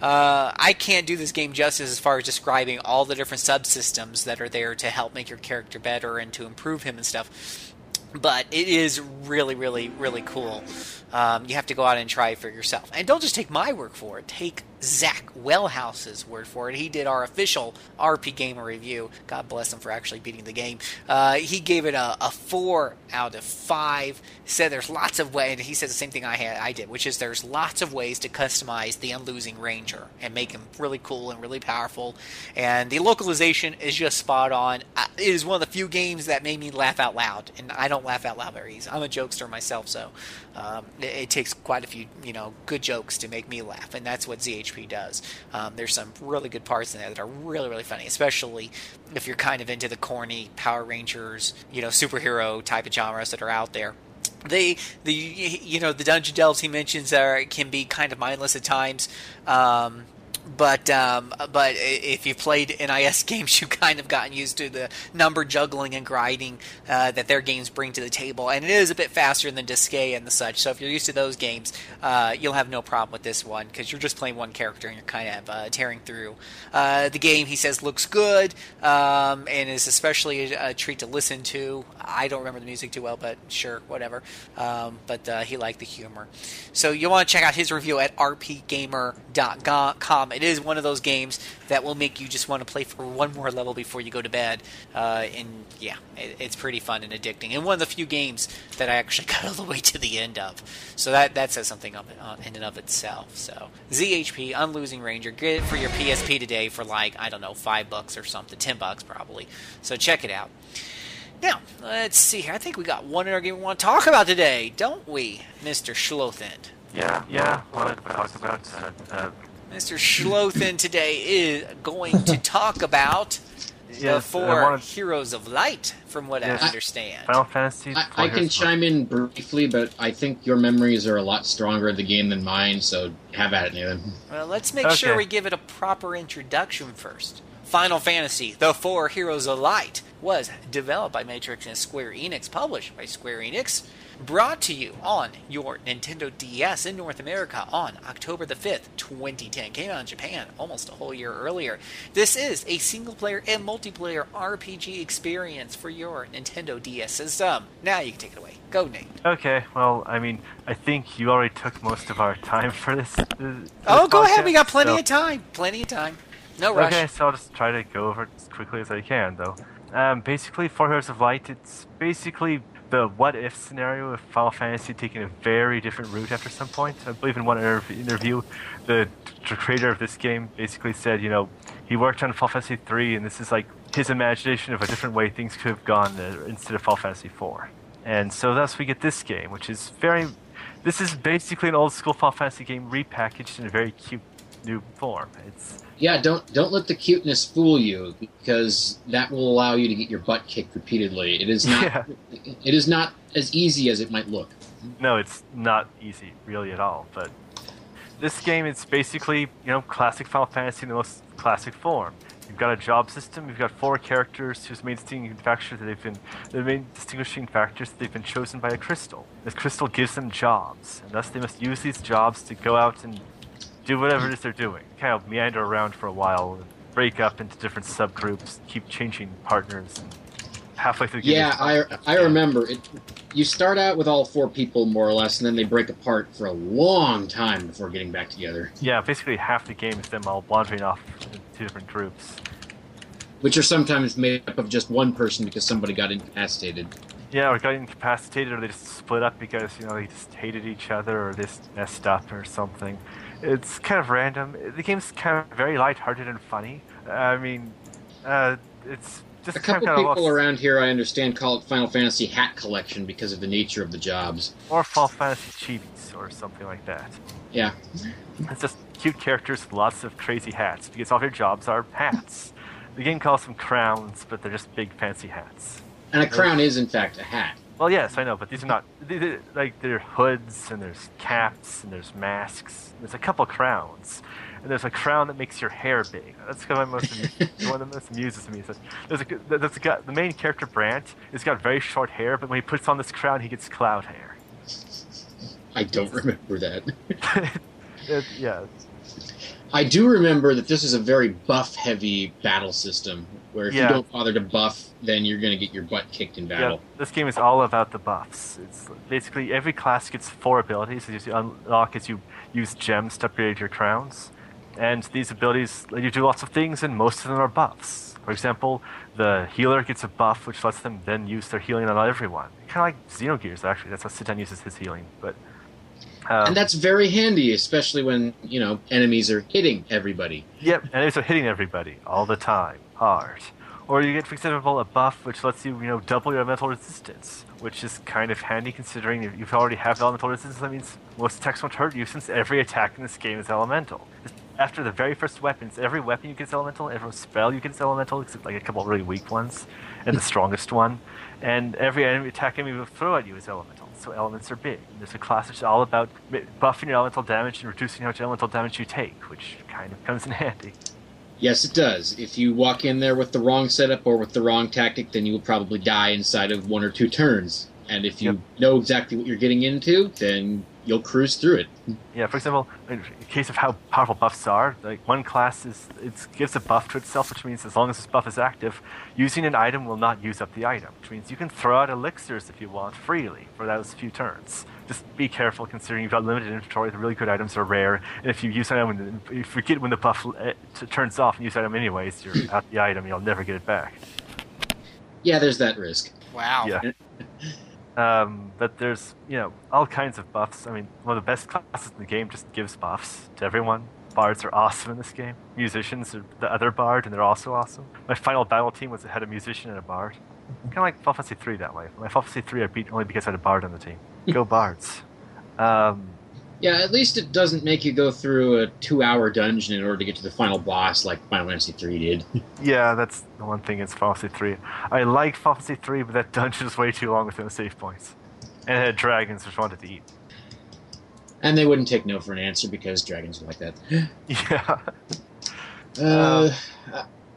Uh, I can't do this game justice as far as describing all the different subsystems that are there to help make your character better and to improve him and stuff but it is really, really, really cool. Um, you have to go out and try it for yourself. And don't just take my word for it. Take Zach Welhouse's word for it. He did our official RPGamer review. God bless him for actually beating the game. Uh, he gave it a, a, four out of five. Said there's lots of ways, and he said the same thing I had, I did, which is there's lots of ways to customize the Unlosing Ranger and make him really cool and really powerful. And the localization is just spot on. It is one of the few games that made me laugh out loud, and I don't laugh out loud very easy. I'm a jokester myself, so um, it, it, takes quite a few, you know, good jokes to make me laugh, and that's what ZHP does. Um, there's some really good parts in there that are really, really funny, especially if you're kind of into the corny Power Rangers, you know, superhero type of genres that are out there they the you know the dungeon delves he mentions are can be kind of mindless at times um, but um, but if you've played NIS games, you've kind of gotten used to the number juggling and grinding uh, that their games bring to the table, and it is a bit faster than Disgaea and the such. So if you're used to those games, uh, you'll have no problem with this one because you're just playing one character and you're kind of uh, tearing through. Uh, the game, he says, looks good um, and is especially a, a, treat to listen to. I don't remember the music too well, but sure, whatever. Um, but uh, he liked the humor. So you'll want to check out his review at rpgamer.com it is one of those games that will make you just want to play for one more level before you go to bed. Uh, and yeah, it, it's pretty fun and addicting. And one of the few games that I actually got all the way to the end of. So that that says something of uh, in and of itself. So ZHP, Unlosing Ranger, get it for your PSP today for like I don't know five bucks or something, ten bucks probably. So check it out. Now, let's see here. I think we got one other game we want to talk about today, don't we, Mr. Schlothen?
Yeah, yeah. What I about uh,
Mr. Schlothen today is going to talk about yes, the four wanted... Heroes of Light, from what yes. I understand.
Final Fantasy.
I, I can chime in briefly, but I think your memories are a lot stronger of the game than mine, so have at it, Nathan.
Well, let's make okay. sure we give it a proper introduction first. Final Fantasy, The Four Heroes of Light, was developed by Matrix and Square Enix, published by Square Enix, brought to you on your Nintendo DS in North America on October the 5th, 2010. Came out in Japan almost a whole year earlier. This is a single player and multiplayer RPG experience for your Nintendo DS system. Now you can take it away. Go, Nate.
Okay, well, I mean, I think you already took most of our time for this. this
oh, go podcast, ahead. We got plenty so. of time. Plenty of time. No rush.
Okay, so I'll just try to go over it as quickly as I can, though. Um, basically, Four Heroes of Light, it's basically the what if scenario of Final Fantasy taking a very different route after some point. I believe in one interview, the, the creator of this game basically said, you know, he worked on Final Fantasy 3, and this is like his imagination of a different way things could have gone instead of Final Fantasy 4. And so thus we get this game, which is very. This is basically an old school Final Fantasy game repackaged in a very cute new form. It's
Yeah, don't don't let the cuteness fool you because that will allow you to get your butt kicked repeatedly. It is not
Yeah.
it is not as easy as it might look.
no, it's not easy really at all. But this game is basically you know classic Final Fantasy in the most classic form. You've got a job system. You've got four characters whose main distinguishing factors that they've been the main distinguishing factors that they've been chosen by a crystal. This crystal gives them jobs, and thus they must use these jobs to go out and do whatever it is they're doing. Kind of meander around for a while, break up into different subgroups, keep changing partners. And halfway through
Yeah, I I remember it. You start out with all four people more or less, and then they break apart for a long time before getting back together,
Yeah, basically half the game is them all wandering off into two different groups.
which are sometimes made up of just one person because somebody got incapacitated.
Yeah, or got incapacitated, or they just split up because you know they just hated each other, or they just messed up, or something. It's kind of random. The game's kind of very lighthearted and funny. I mean, uh, it's just
A couple
kind of
people around here, I understand, call it Final Fantasy Hat Collection because of the nature of the jobs.
or Fall Fantasy Chibis, or something like that.
Yeah,
It's just cute characters with lots of crazy hats because all their jobs are hats. The game calls them crowns, but they're just big fancy hats.
and a crown is in fact a hat.
Well, yes, I know, but these are not they, they, like there are hoods and there's caps and there's masks. And there's a couple crowns, and there's a crown that makes your hair big. That's kind of most one that most amuses me. There's a there's a guy, the main character Brandt has got very short hair, but when he puts on this crown, he gets cloud hair.
I don't remember that.
It- yeah,
I do remember that this is a very buff-heavy battle system, where if
Yeah.
you don't bother to buff, then you're going to get your butt kicked in battle.
Yeah, this game is all about the buffs. It's basically every class gets four abilities as you unlock as you use gems to upgrade your crowns. And these abilities let you do lots of things, and most of them are buffs. For example, the healer gets a buff which lets them then use their healing on everyone. Kind of like Xenogears, actually. That's how Citan uses his healing. But um,
And that's very handy, especially when you know enemies are hitting everybody.
Yep, and it's hitting everybody all the time, hard. Or you get, for example, a buff which lets you, you know, double your elemental resistance, which is kind of handy considering if you already have elemental resistance. That means most attacks won't hurt you since every attack in this game is elemental. After the very first weapons, every weapon you get is elemental, every spell you get is elemental, except like a couple of really weak ones, and the strongest one. And every enemy attack enemy will throw at you is elemental. So elements are big. There's a class which is all about buffing your elemental damage and reducing how much elemental damage you take, which kind of comes in handy.
Yes, it does. If you walk in there with the wrong setup or with the wrong tactic, then you will probably die inside of one or two turns. And if you
Yep.
know exactly what you're getting into, then you'll cruise through it.
Yeah, for example, in case of how powerful buffs are, like one class is it gives a buff to itself, which means as long as this buff is active, using an item will not use up the item. Which means you can throw out elixirs if you want freely for those few turns. Just be careful considering you've got limited inventory. The really good items are rare, and if you use an item, when the- if you forget when the buff uh, turns off and use the item anyways, you're out the item. You'll never get it back.
Yeah, there's that risk.
Wow.
Yeah. Um, but there's, you know, all kinds of buffs. I mean, one of the best classes in the game just gives buffs to everyone. Bards are awesome in this game. Musicians are the other bard, and they're also awesome. My final battle team was had a musician and a bard. Kind of like Final Fantasy 3 that way. My Final Fantasy 3 I beat only because I had a bard on the team. Go bards. Um,
Yeah, at least it doesn't make you go through a two-hour dungeon in order to get to the final boss like Final Fantasy III did.
yeah, that's the one thing in Final Fantasy 3. I like Final Fantasy 3, but that dungeon is way too long within the save points. And it had dragons which wanted to eat.
And they wouldn't take no for an answer because dragons are like that.
Yeah.
Uh,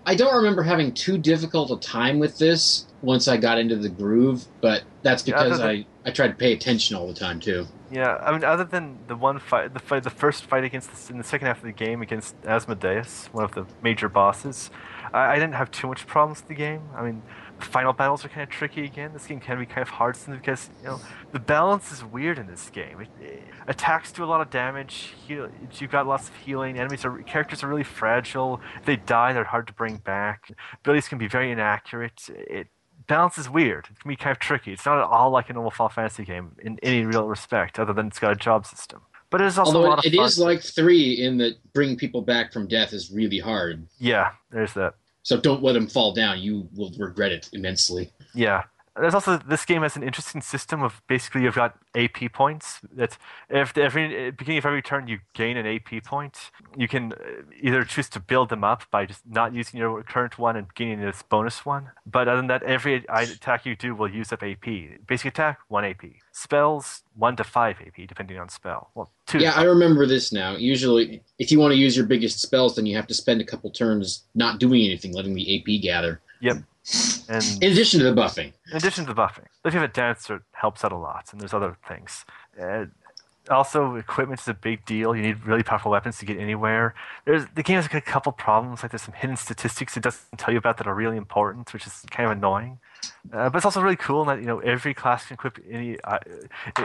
I don't remember having too difficult a time with this once I got into the groove, but that's
Yeah,
because
other
I, I tried to pay attention all the time too.
Yeah, I mean, other than the one fight, the fight, the first fight against the, in the second half of the game against Asmodeus, one of the major bosses, I, I didn't have too much problems with the game. I mean, final battles are kind of tricky again. This game can be kind of hard because you know the balance is weird in this game. It, it, attacks do a lot of damage. Heal, you've got lots of healing. Enemies are characters are really fragile. If they die, they're hard to bring back. Abilities can be very inaccurate. It balance is weird. It can be kind of tricky. It's not at all like a normal Final Fantasy game in any real respect, other than it's got a job system. But it is also a
Although
lot
it,
of fun.
is like three in that bringing people back from death is really hard.
yeah, there's that.
So don't let them fall down. You will regret it immensely.
Yeah. There's also this game has an interesting system of basically you've got AP points. That if every beginning of every turn you gain an AP point, you can uh, either choose to build them up by just not using your current one and gaining this bonus one. But other than that, every attack you do will use up AP. Basic attack one AP. Spells one to five AP depending on spell. Well, two.
Yeah, I remember this now. Usually, if you want to use your biggest spells, then you have to spend a couple turns not doing anything, letting the AP gather.
Yep. And
In addition to the buffing.
In addition to the buffing, if you have a dancer, it helps out a lot, and there's other things. Uh, also, equipment is a big deal. You need really powerful weapons to get anywhere. There's the game has a couple problems, like there's some hidden statistics it doesn't tell you about that are really important, which is kind of annoying. Uh, but it's also really cool in that you know every class can equip any uh,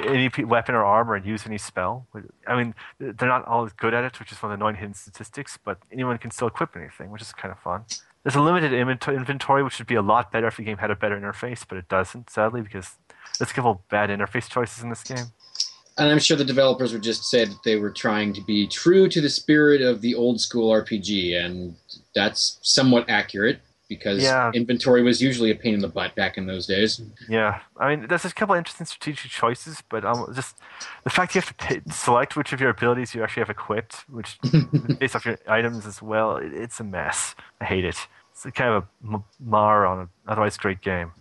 any weapon or armor and use any spell. I mean, they're not always good at it, which is one of the annoying hidden statistics. But anyone can still equip anything, which is kind of fun. There's a limited inventory, which would be a lot better if the game had a better interface, but it doesn't, sadly, because there's a couple bad interface choices in this game.
And I'm sure the developers would just say that they were trying to be true to the spirit of the old school RPG, and that's somewhat accurate because
Yeah.
inventory was usually a pain in the butt back in those days.
Yeah, I mean, there's a couple interesting strategic choices, but um, just the fact you have to select which of your abilities you actually have equipped, which based off your items as well, it, it's a mess. I hate it. It's kind of a m- mar on an otherwise great game.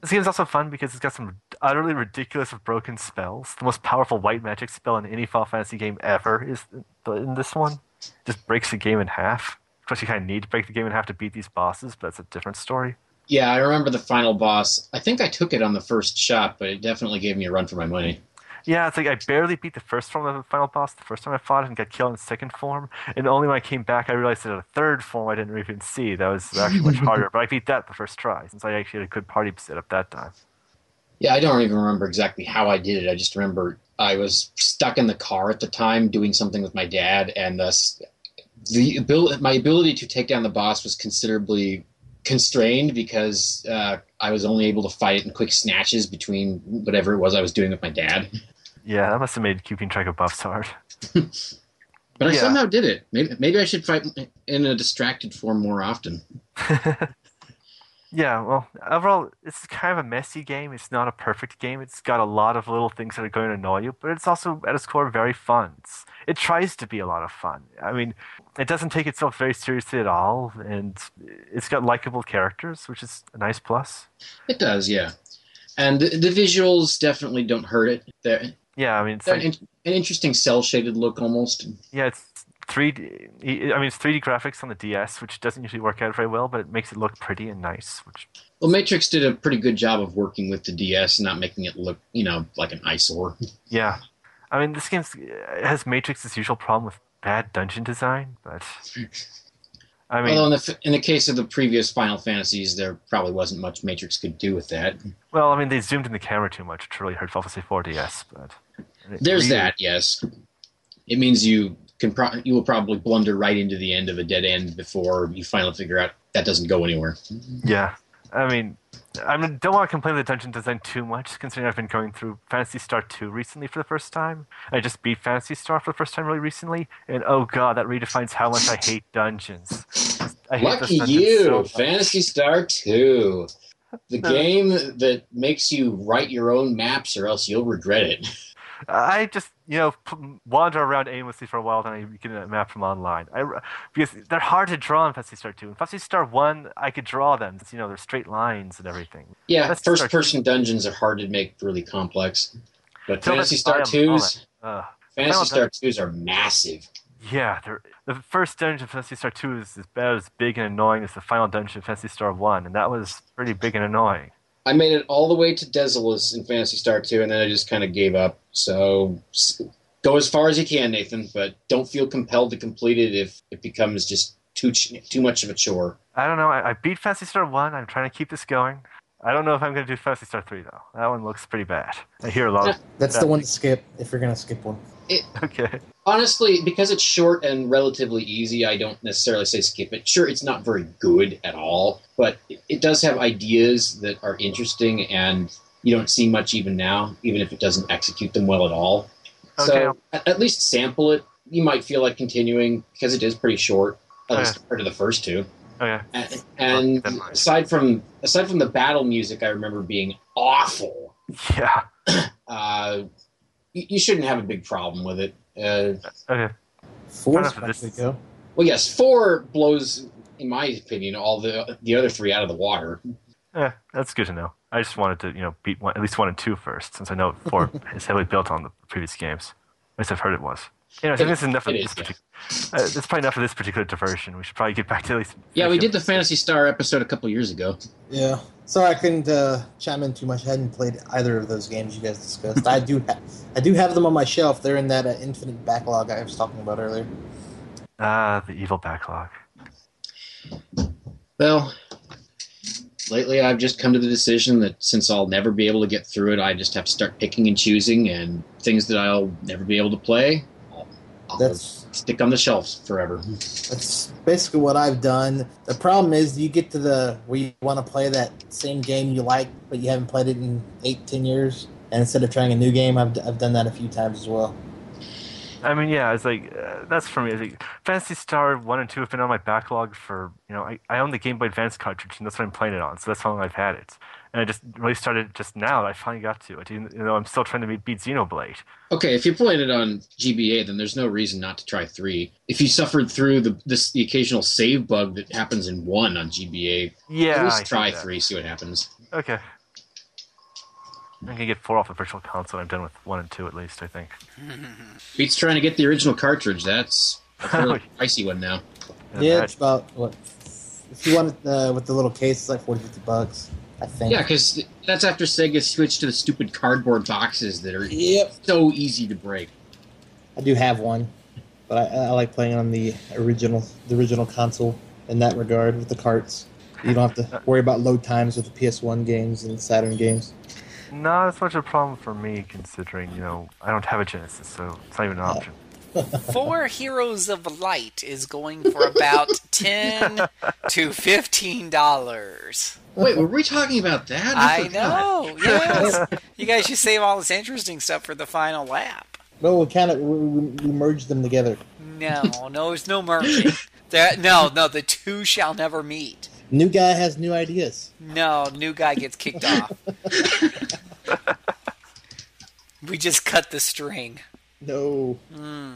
This game's also fun because it's got some utterly ridiculous broken spells. The most powerful white magic spell in any Final Fantasy game ever is in this one. Just breaks the game in half. Course, you kind of need to break the game and have to beat these bosses, but that's a different story.
Yeah, I remember the final boss. I think I took it on the first shot, but it definitely gave me a run for my money.
Yeah, it's like I barely beat the first form of the final boss the first time I fought it and got killed in the second form. And only when I came back I realized that a third form I didn't even see. That was actually much harder. But I beat that the first try since I actually had a good party set up that time.
Yeah, I don't even remember exactly how I did it. I just remember I was stuck in the car at the time doing something with my dad, and thus the abil- my ability to take down the boss was considerably constrained because uh, I was only able to fight it in quick snatches between whatever it was I was doing with my dad.
Yeah, that must have made keeping track of buffs hard.
But I
Yeah.
somehow did it. Maybe, maybe I should fight in a distracted form more often.
Yeah, well, overall, it's kind of a messy game. It's not a perfect game. It's got a lot of little things that are going to annoy you, but it's also, at its core, very fun. It's, it tries to be a lot of fun. I mean, it doesn't take itself very seriously at all, and it's got likable characters, which is a nice plus.
It does, yeah. And the, the visuals definitely don't hurt it. They're,
Yeah, I mean, it's like,
an, an interesting cell shaded look almost.
yeah, it's 3D. I mean, it's 3D graphics on the DS, which doesn't usually work out very well, but it makes it look pretty and nice. Which,
Well, Matrix did a pretty good job of working with the DS and not making it look, you know, like an eyesore.
yeah, I mean, this game has Matrix's usual problem with bad dungeon design, but I mean,
Although in the in the case of the previous Final Fantasies, there probably wasn't much Matrix could do with that.
well, I mean, they zoomed in the camera too much, which really hurt Final Fantasy 4 DS. But
There's
really-
that, yes. It means you can pro- you will probably blunder right into the end of a dead end before you finally figure out that doesn't go anywhere.
Yeah, I mean, I don't want to complain of the dungeon design too much, considering I've been going through Phantasy Star 2 recently for the first time. I just beat Phantasy Star for the first time really recently, and oh god, that redefines how much I hate dungeons. I hate
Lucky
dungeons
you,
so.
Phantasy Star Two, the game that makes you write your own maps, or else you'll regret it.
I just, you know, wander around aimlessly for a while, then I can map from online. I, because they're hard to draw in Phantasy Star 2. In Phantasy Star 1, I could draw them. It's, you know, they're straight lines and everything.
Yeah,
That's Star
first-person dungeons are hard to make really complex, but
Till Phantasy
Star Twos,
Uh, Phantasy
Star Twos are massive.
Yeah, the first dungeon of Phantasy Star 2 is about as big and annoying as the final dungeon of Phantasy Star 1, and that was pretty big and annoying.
I made it all the way to Dezolis in Phantasy Star 2, and then I just kind of gave up. So go as far as you can, Nathan, but don't feel compelled to complete it if it becomes just too too much of a chore.
I don't know, I, I beat Phantasy Star 1, I'm trying to keep this going. I don't know if I'm going to do Phantasy Star 3, though. That one looks pretty bad. I hear a lot of.
That's
bad
the one to skip if you're gonna skip one.
Okay.
Honestly, because it's short and relatively easy, I don't necessarily say skip it. Sure, it's not very good at all, but it, does have ideas that are interesting, and you don't see much even now, even if it doesn't execute them well at all.
Okay.
So at, least sample it. You might feel like continuing because it is pretty short, at
Okay.
least compared to the first two.
Oh yeah.
And, aside from aside from the battle music, I remember being awful.
Yeah.
Uh, you, you shouldn't have a big problem with it. Uh,
Okay.
Four
Enough of
is
this.
go.
well, yes, four blows, in my opinion, all the the other three out of the water.
Yeah, that's good to know. I just wanted to, you know, beat one, at least one and two first, since I know four is heavily built on the previous games. At least I've heard it was. Anyway, I think this is enough of this
is, yeah.
particular. Uh, that's probably enough of this particular diversion. We should probably get back to at least.
Yeah, we did the Phantasy Star episode a couple years ago.
Yeah. Sorry, I couldn't uh, chime in too much. I hadn't played either of those games you guys discussed. I do, ha- I do have them on my shelf. They're in that uh, infinite backlog I was talking about earlier.
Ah, the evil backlog.
Well, lately I've just come to the decision that since I'll never be able to get through it, I just have to start picking and choosing, and things that I'll never be able to play, I'll, I'll
That's
stick on the shelves forever.
That's basically what I've done. The problem is you get to the where you want to play that same game you like, but you haven't played it in eight, ten years. And instead of trying a new game, I've, I've done that a few times as well.
I mean, yeah, it's like uh, that's for me. It's like, Phantasy Star One and Two have been on my backlog for you know. I, I own the Game Boy Advance cartridge, and that's what I'm playing it on. So that's how long I've had it. And I just really started just now. I finally got to it. Even know, I'm still trying to beat, beat Xenoblade.
Okay, if you're playing it on GBA, then there's no reason not to try three. If you suffered through the this the occasional save bug that happens in one on GBA,
Yeah,
at least
hear
try three, see what happens.
Okay. I'm gonna get four off the virtual console. I'm done with one and two at least. I think.
Beats trying to get the original cartridge. That's a really pricey one now.
And
yeah, it's about what if you want it uh, with the little case, it's like 40, 50 bucks. I think.
Yeah, because that's after Sega switched to the stupid cardboard boxes that are
Yep.
so easy to break.
I do have one, but I, I like playing on the original, the original console in that regard with the carts. You don't have to worry about load times with the PS1 games and Saturn games.
not as much a problem for me, considering you know I don't have a Genesis, so it's not even an option.
Four Heroes of Light is going for about ten to fifteen dollars.
Wait, were we talking about that?
I
forgot.
know. Yes. you guys should save all this interesting stuff for the final lap.
No, we kind of we, we, we merged them together.
No, no, there's no merging. There, no, no, the two shall never meet.
New guy has new ideas.
No, new guy gets kicked off. we just cut the string.
No. Hmm.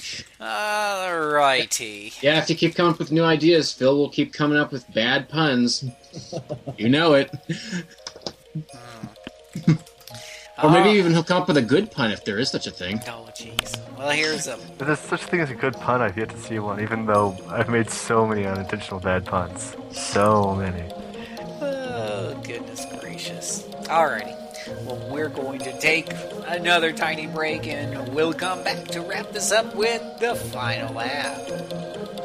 Alrighty.
Yeah, if you keep coming up with new ideas, Phil will keep coming up with bad puns. you know it. Hmm. or maybe
Oh.
even he'll come up with a good pun if there is such a thing.
Oh, jeez. Well, here's a.
If there's such a thing as a good pun, I've yet to see one. Even though I've made so many unintentional bad puns, so many.
Oh, goodness gracious. Alrighty. Well, we're going to take another tiny break and we'll come back to wrap this up with the final lap.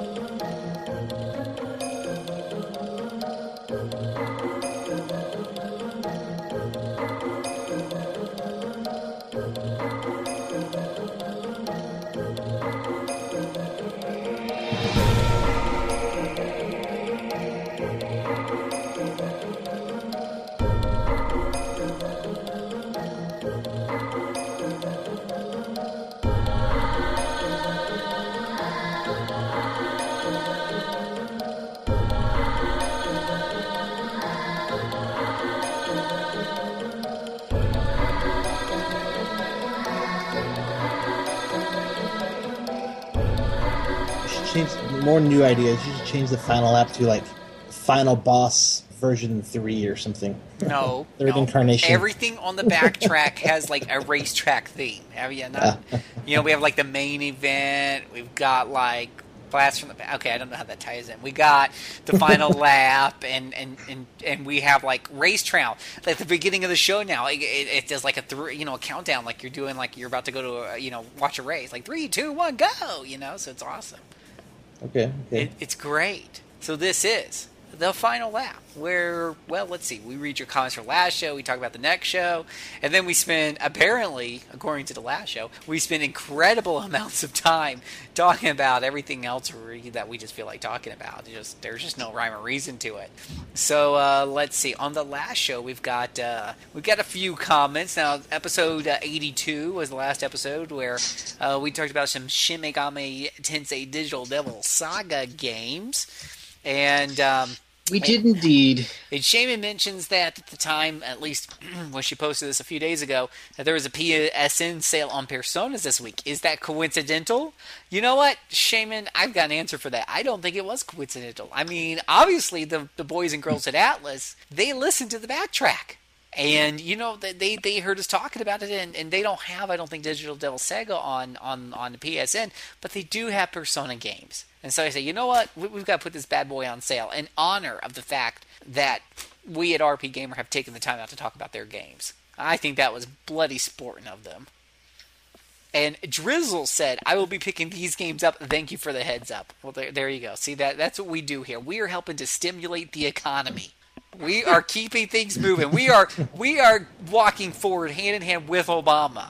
More new ideas. You should change the final app to like final boss version three or something.
No.
Third
no.
incarnation.
Everything on the backtrack has like a racetrack theme. Have you not? you know, we have like the main event. We've got like blast from the back. Okay, I don't know how that ties in. We got the final lap, and and and and we have like race trail. Like the beginning of the show now, it, it, it does like a three, you know, a countdown, like you're doing, like you're about to go to, a, you know, watch a race. Like three, two, one, go. You know, so it's awesome.
Okay. Okay.
It, it's great. So this is the final lap, where, well, let's see, we read your comments from last show, we talk about the next show, and then we spend, apparently, according to the last show, we spend incredible amounts of time talking about everything else that we just feel like talking about. Just There's just no rhyme or reason to it. So uh, let's see. On the last show, we've got uh, we've got a few comments. Now, episode uh, 82 was the last episode where uh, we talked about some Shin Megami Tensei Digital Devil Saga games. And um,
We did indeed.
and Shaman mentions that at the time, at least when she posted this a few days ago, that there was a PSN sale on Personas this week. Is that coincidental? You know what, Shaman? I've got an answer for that. I don't think it was coincidental. I mean, obviously, the, the boys and girls at Atlus, they listened to the backtrack. And you know they they, heard us talking about it, and, and they don't have I don't think Digital Devil Saga on on on the PSN, but they do have Persona games. And so I say, you know what, we, we've got to put this bad boy on sale in honor of the fact that we at RPGamer have taken the time out to talk about their games. I think that was bloody sporting of them. And Drizzle said, "I will be picking these games up. Thank you for the heads up." Well, there, there you go. See that that's what we do here. We are helping to stimulate the economy. We are keeping things moving. We are we are walking forward hand in hand with Obama.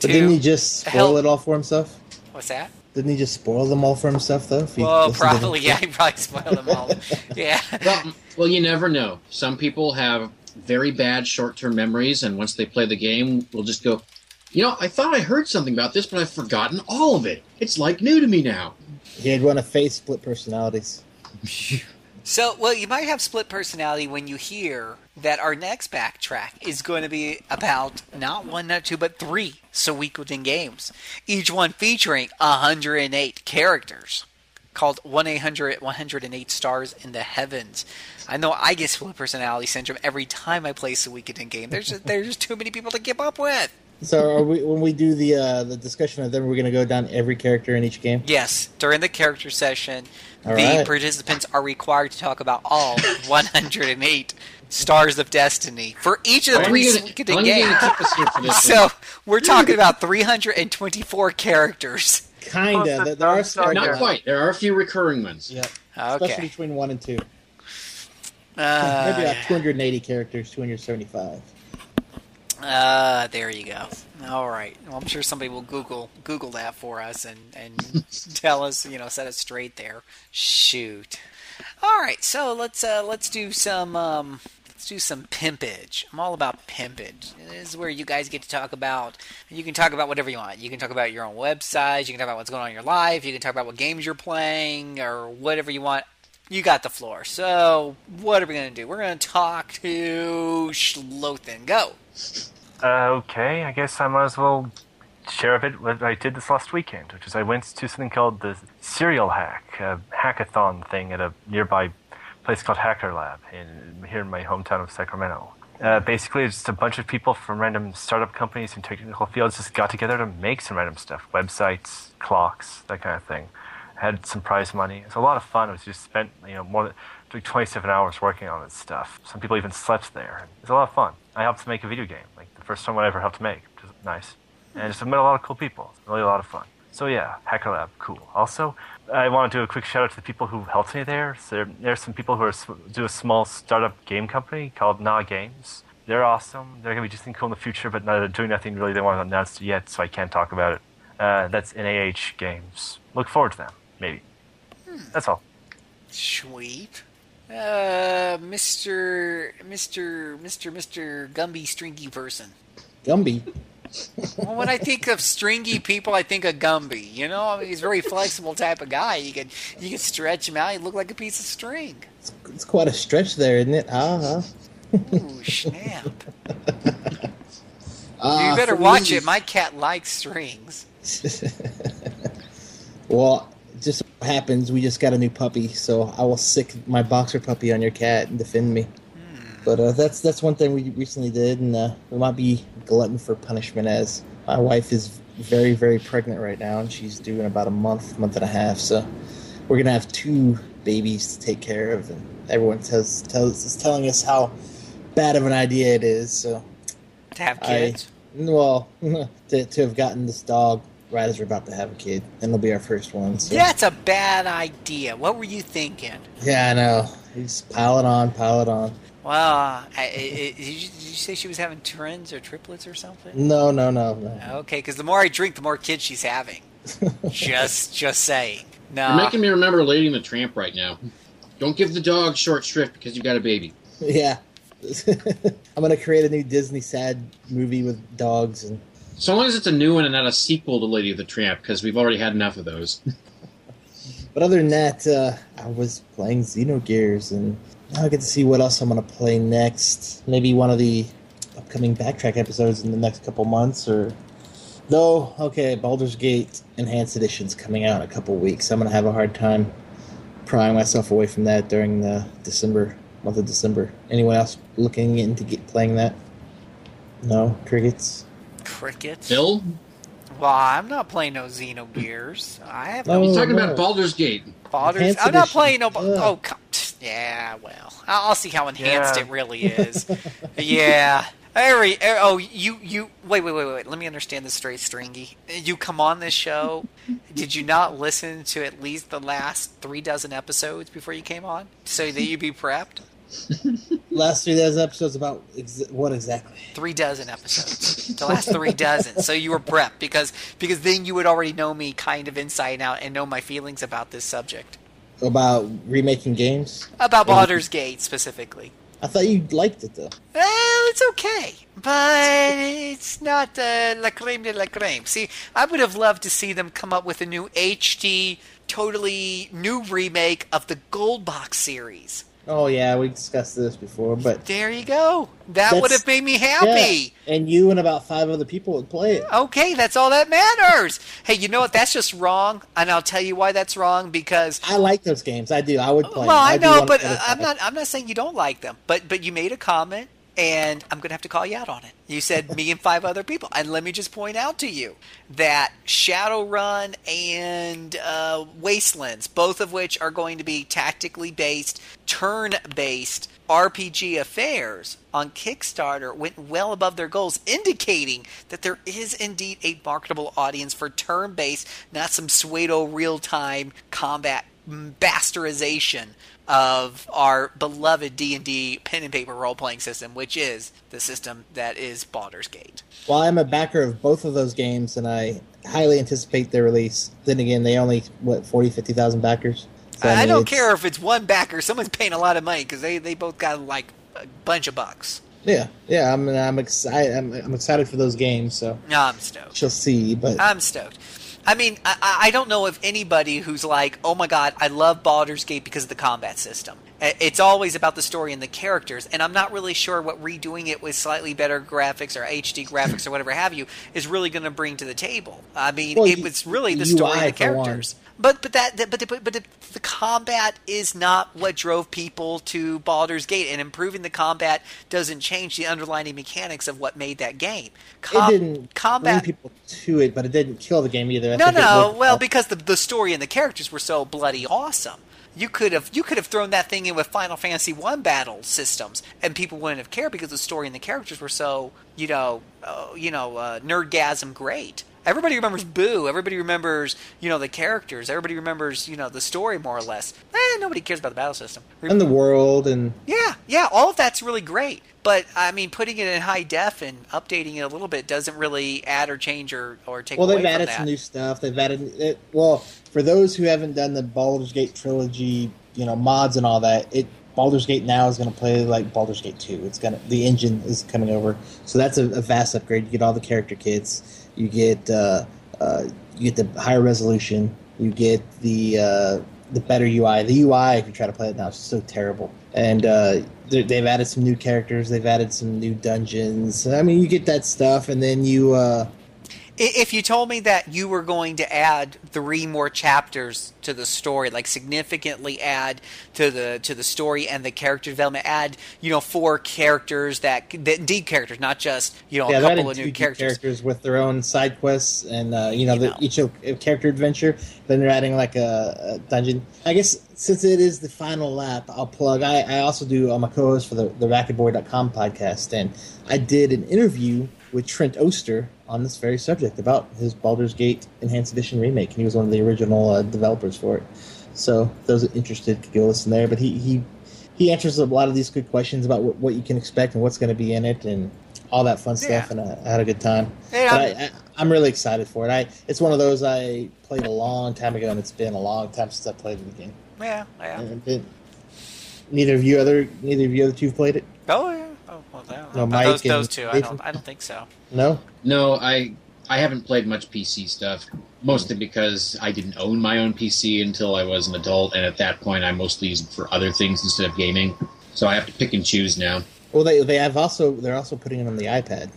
But didn't he just spoil
help-
it all for himself?
What's that?
Didn't he just spoil them all for himself, though?
Well,
listened to them?
probably yeah. He probably spoiled them all. Yeah.
Well, well, you never know. Some people have very bad short-term memories, and once they play the game, will just go, "You know, I thought I heard something about this, but I've forgotten all of it. It's like new to me now."
He had one of face split personalities.
So, well, you might have split personality when you hear that our next backtrack is going to be about not one, not two, but three Suikoden games, each one featuring 108 characters, called 1 800 108 Stars in the Heavens. I know I get split personality syndrome every time I play Suikoden game. There's just, there's just too many people to keep up with.
So, are we when we do the uh, the discussion of them, we're going to go down every character in each game?
Yes, during the character session,
All
the
right.
participants are required to talk about all 108 stars of destiny for each of the three
gonna-
Suikoden
how long are you
games.
gonna keep us here for this
So we're talking about 324 characters.
Kinda.
Plus
There, there are
Star
Not
Yeah.
quite. There are a few recurring ones.
Yeah, especially
Okay.
between one and two.
Uh,
Maybe about 280 characters, 275.
Uh, there you go. All right. Well, I'm sure somebody will Google Google that for us and and tell us, you know, set us straight there. Shoot. All right. So let's uh, let's do some um, let's do some pimpage. I'm all about pimpage. This is where you guys get to talk about. You can talk about whatever you want. You can talk about your own website. You can talk about what's going on in your life. You can talk about what games you're playing or whatever you want. You got the floor. So what are we gonna do? We're gonna talk to Schlothen. Go.
Uh, okay, I guess I might as well share a bit what I did this last weekend, which is I went to something called the Serial Hack, a hackathon thing at a nearby place called Hacker Lab in here in my hometown of Sacramento. Uh, basically, it's just a bunch of people from random startup companies and technical fields just got together to make some random stuff, websites, clocks, that kind of thing. Had some prize money. It was a lot of fun. It was just spent, you know, more than like 27 hours working on this stuff. Some people even slept there. It was a lot of fun. I helped to make a video game, like the first one I ever helped to make, which was nice. And just met a lot of cool people. Really a lot of fun. So yeah, Hacker Lab, cool. Also, I want to do a quick shout out to the people who helped me there. So there, there's some people who are do a small startup game company called Na Games. They're awesome. They're gonna be just cool in the future, but they're doing nothing really. They want to announce it yet, so I can't talk about it. Uh, that's NAH Games. Look forward to them. Maybe. That's all.
Sweet. Uh, Mr. Mr. Mr. Mr. Gumby Stringy person.
Gumby.
Well, when I think of stringy people, I think of Gumby. You know, I mean, he's a very flexible type of guy. You can you can stretch him out. He look like a piece of string.
It's quite a stretch there, isn't it? Uh-huh.
Ooh, snap!
Uh,
you better watch
me-
it. My cat likes strings.
well, just happens we just got a new puppy, so I will sick my boxer puppy on your cat and defend me. But uh, that's that's one thing we recently did, and uh, we might be glutton for punishment as my wife is very very pregnant right now, and she's due in about a month, month and a half. So we're gonna have two babies to take care of, and everyone tells tells is telling us how bad of an idea it is. So
To have
I-
kids.
well, to, to have gotten this dog right as we're about to have a kid, and it'll be our first one. So.
That's a bad idea. What were you thinking?
Yeah, I know. He's pile it on, pile it on.
Well, I, I, I- did, you, did you say she was having twins or triplets or something?
No, no, no, no.
Okay, because the more I drink, the more kids she's having. just, just saying. No,
You're making me remember Lady and the Tramp right now. Don't give the dog short shrift because you got a baby.
Yeah. I'm gonna create a new Disney sad movie with dogs and
So long as it's a new one and not a sequel to Lady of the Tramp, because we've already had enough of those.
But other than that, uh, I was playing Xenogears, and now I get to see what else I'm going to play next. Maybe one of the upcoming backtrack episodes in the next couple months, or though. Okay, Baldur's Gate Enhanced Edition's coming out in a couple weeks. I'm going to have a hard time prying myself away from that during the December month of December. Anyone else looking into get playing that? No crickets.
Crickets.
Bill?
Well, I'm not playing no Xenogears. I have
No.
no
He's talking
no.
about Baldur's Gate.
Baldur's.
Enhanced
I'm not playing no.
Ugh.
Oh, come, yeah. Well, I'll I'll see how enhanced
Yeah.
it really is. yeah. Every, er- oh, you, you, wait, wait, wait, wait. Let me understand this straight, Stringy. You come on this show. Did you not listen to at least the last three dozen episodes before you came on, so that you'd be prepped?
Last three dozen episodes about ex- what exactly?
Three dozen episodes. The last three dozen. So you were prepped because because then you would already know me kind of inside out and know my feelings about this subject.
About remaking games?
About Baldur's Gate specifically.
I thought you liked it though.
Well, it's okay, but it's not uh, la creme de la creme. See, I would have loved to see them come up with a new HD, totally new remake of the Gold Box series.
Oh yeah, we discussed this before, but
There you go. That would have made me happy.
Yeah, and you and about five other people would play it.
Okay, that's all that matters. Hey, you know what? That's just wrong, and I'll tell you why that's wrong. Because
I like those games. I do. I would play.
well. I
do
know, but. I'm not. I'm not saying you don't like them. But but you made a comment, and I'm gonna have to call you out on it. You said me and five other people, and let me just point out to you that Shadowrun and uh, Wastelands, both of which are going to be tactically based, turn-based RPG affairs on Kickstarter, went well above their goals, indicating that there is indeed a marketable audience for turn-based, not some pseudo real-time combat bastardization of our beloved D&D pen and paper role-playing system, which is the system that is Baldur's Gate.
Well, I'm a backer of both of those games, and I highly anticipate their release. Then again, they only what 40, 50,000 backers. So,
I,
mean,
don't
it's-
care if it's one backer. Someone's paying a lot of money because they, they both got like a bunch of bucks.
Yeah, yeah. I'm I'm excited. I'm, I'm excited for those games. So
No, I'm stoked.
she'll see. But
I'm stoked. I mean, I, I don't know if anybody who's like, oh my god, I love Baldur's Gate because of the combat system. It's always about the story and the characters, and I'm not really sure what redoing it with slightly better graphics or HD graphics or whatever have you is really going to bring to the table. I mean,
Well,
it was really the
UI
story and the characters. But but that that- but the, but, but the, the combat is not what drove people to Baldur's Gate, and improving the combat doesn't change the underlying mechanics of what made that game. Com-
it didn't
combat
bring people to it, but it didn't kill the game either. I
no, no.
worked
Well, because the the story and the characters were so bloody awesome. You could have you could have thrown that thing in with Final Fantasy One battle systems, and people wouldn't have cared because the story and the characters were so you know uh, you know uh, nerdgasm great. Everybody remembers Boo. Everybody remembers you know the characters. Everybody remembers you know the story more or less. Eh, nobody cares about the battle system.
and the world and
Yeah, yeah, all of that's really great. But I mean, putting it in high def and updating it a little bit doesn't really add or change or, or take
well, they've added
that.
some new stuff. They've added it. Well, for those who haven't done the Baldur's Gate trilogy, you know, mods and all that, it Baldur's Gate now is going to play like Baldur's Gate Two. It's gonna the engine is coming over, so that's a, a vast upgrade. You get all the character kits. You get uh, uh, you get the higher resolution. You get the uh, the better UI. The UI, if you try to play it now, is so terrible. And uh, they- they've added some new characters. They've added some new dungeons. I mean, you get that stuff, and then you. Uh,
If you told me that you were going to add three more chapters to the story, like significantly add to the to the story and the character development, add you know four characters that, that deep characters, not just you know
yeah,
a couple of new
deep
characters.
with their own side quests, and uh, you know,
You
the,
know.
each character adventure. Then they're adding like a, a dungeon. I guess since it is the final lap, I'll plug. I, I also do. I'm a co-host for the the RacketBoy.com podcast, and I did an interview with Trent Oster on this very subject about his Baldur's Gate Enhanced Edition remake, and he was one of the original uh, developers for it. So those interested could go listen there. But he he he answers a lot of these good questions about what, what you can expect and what's going to be in it and all that fun stuff.
Yeah.
And I, I had a good time.
Yeah.
But I, I, I'm really excited for it. I it's one of those I played a long time ago, and it's been a long time since I played the game.
Yeah, yeah.
It- neither of you other neither of you other two played it.
Oh yeah. Oh no,
No,
but
Mike
those
and
those two. I don't. I don't think so.
No.
No, I I haven't played much PC stuff, mostly because I didn't own my own PC until I was an adult, and at that point, I mostly used it for other things instead of gaming. So I have to pick and choose now.
Well, they they have also they're also putting it on the iPad.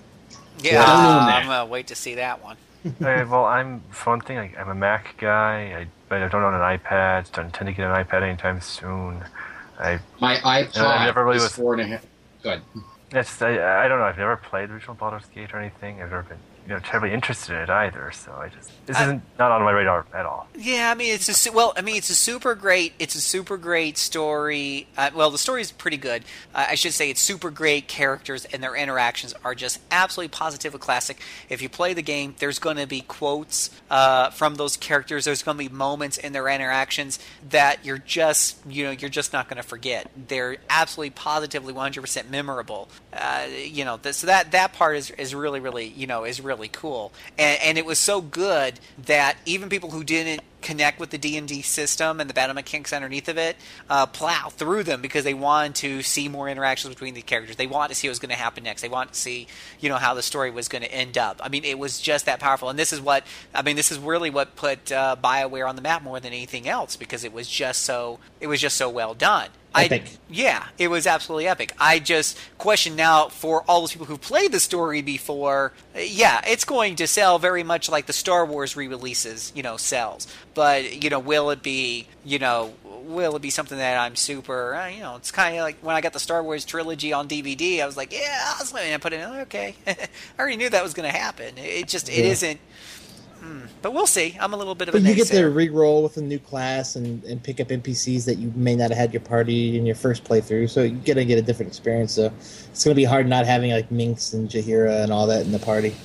Yeah,
I don't own that.
I'm gonna wait to see that one.
Uh, well, I'm for one thing. I, I'm a Mac guy. I, but I don't own an iPad. Don't intend to get an iPad anytime soon. I
My iPod
No, I never really
is
was-
four and a half. Go ahead.
It's I, I don't know. I've never played the original Baldur's Gate or anything. I've never been you know terribly interested in it either. So I just this
I-
isn't not on my radar at all.
Yeah, I mean it's a well, I mean it's a super great, it's a super great story. Uh, well, the story is pretty good. Uh, I should say it's super great characters and their interactions are just absolutely positively classic. If you play the game, there's going to be quotes uh, from those characters. There's going to be moments in their interactions that you're just you know you're just not going to forget. They're absolutely positively 100% memorable. Uh, you know, so that that part is is really really you know is really cool. And and it was so good that even people who didn't connect with the D&D system and the battle mechanics underneath of it, uh, plow through them because they wanted to see more interactions between the characters. They wanted to see what was going to happen next. They wanted to see, you know, how the story was going to end up. I mean, it was just that powerful. And this is what, I mean, this is really what put uh, BioWare on the map more than anything else because it was just so, it was just so well done.
Epic.
I, yeah, it was absolutely epic. I just question now for all those people who played the story before. uh, Yeah, it's going to sell very much like the Star Wars re-releases, you know, sells. But you know, will it be, you know, will it be something that I'm super, uh, you know, it's kind of like when I got the Star Wars trilogy on DVD. I was like, yeah, I was and I put it in. Okay, I already knew that was going to happen. It just, it
Yeah.
isn't. Hmm, but we'll see. I'm a little bit of a
But you get to re-roll with a new class and, and pick up NPCs that you may not have had your party in your first playthrough, so you're gonna get a different experience. So it's gonna be hard not having like Minsc and Jaheira and all that in the party.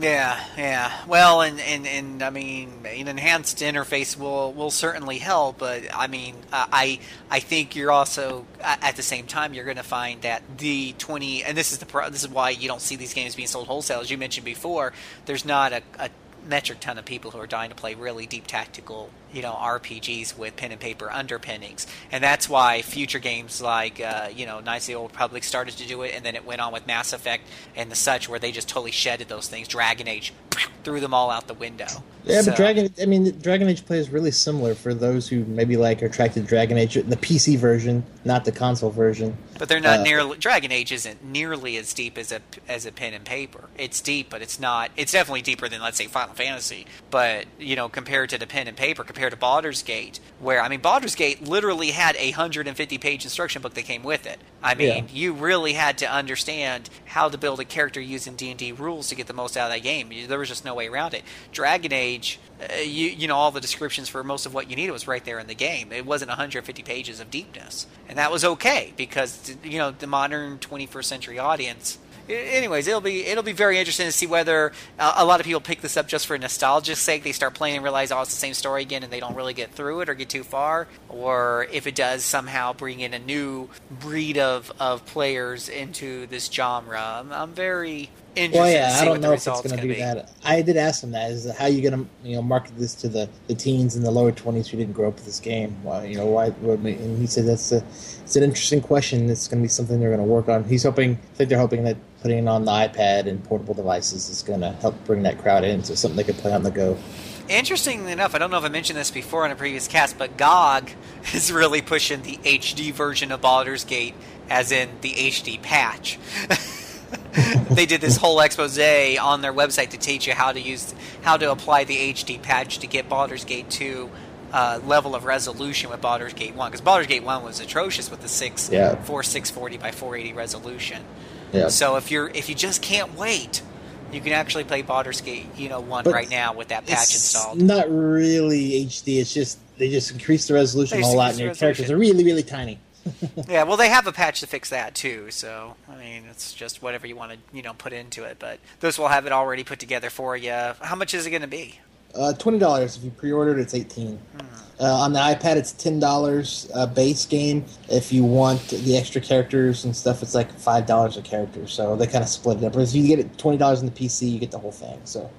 Yeah, yeah. Well, and, and, and I mean, an enhanced interface will will certainly help, but I mean, I I think you're also at the same time you're going to find that the twenty, and this is the pro, this is why you don't see these games being sold wholesale, as you mentioned before. There's not a, a metric ton of people who are dying to play really deep tactical, you know, RPGs with pen and paper underpinnings, and that's why future games like, uh, you know, Knights of the Old Republic started to do it, and then it went on with Mass Effect and the such, where they just totally shedded those things. Dragon Age threw them all out the window.
Yeah,
So-
but Dragon. I mean, Dragon Age play is really similar for those who maybe like are attracted to Dragon Age, the PC version, not the console version.
But they're not
Uh,
nearly. Dragon Age isn't nearly as deep as a as a pen and paper. It's deep, but it's not. It's definitely deeper than let's say Final Fantasy. But you know, compared to the pen and paper, compared to Baldur's Gate, where I mean, Baldur's Gate literally had a hundred and fifty page instruction book that came with it. I mean,
Yeah.
you really had to understand how to build a character using D and D rules to get the most out of that game. There was just no way around it. Dragon Age, uh, you you know, all the descriptions for most of what you needed was right there in the game. It wasn't 150 pages of deepness, and that was okay because you know the modern 21st century audience. Anyways, it'll be it'll be very interesting to see whether uh, a lot of people pick this up just for nostalgia's sake. They start playing and realize, oh, it's the same story again, and they don't really get through it or get too far, or if it does somehow bring in a new breed of, of players into this genre. I'm, I'm very
Well, yeah, I don't know if it's going to
gonna
be that. I did ask him that: is how you going to you know market this to the, the teens and the lower twenties who didn't grow up with this game? Why you know why? And he said that's a it's an interesting question. It's going to be something they're going to work on. He's hoping, I think they're hoping that putting it on the iPad and portable devices is going to help bring that crowd in, so something they could play on the go.
Interestingly enough, I don't know if I mentioned this before in a previous cast, but GOG is really pushing the HD version of Baldur's Gate, as in the HD patch. they did this whole expose on their website to teach you how to use how to apply the HD patch to get Baldur's Gate 2 uh, level of resolution with Baldur's Gate 1 because Baldur's Gate 1 was atrocious with the 6
Yeah.
4 640 by 480 resolution.
Yeah.
So if you're if you just can't wait, you can actually play Baldur's Gate, you know, one
But
right now with that patch
it's
installed.
not really HD. It's just they just increased the resolution a whole lot, and your
the
characters are really, really tiny.
yeah, well, they have a patch to fix that too. So I mean, it's just whatever you want to you know put into it. But those will have it already put together for you. How much is it going to be?
Uh, Twenty dollars if you pre-ordered. It's eighteen. Uh, on the iPad, it's ten dollars uh, base game. If you want the extra characters and stuff, it's like five dollars a character. So they kind of split it up. But if you get it twenty dollars on the PC, you get the whole thing. So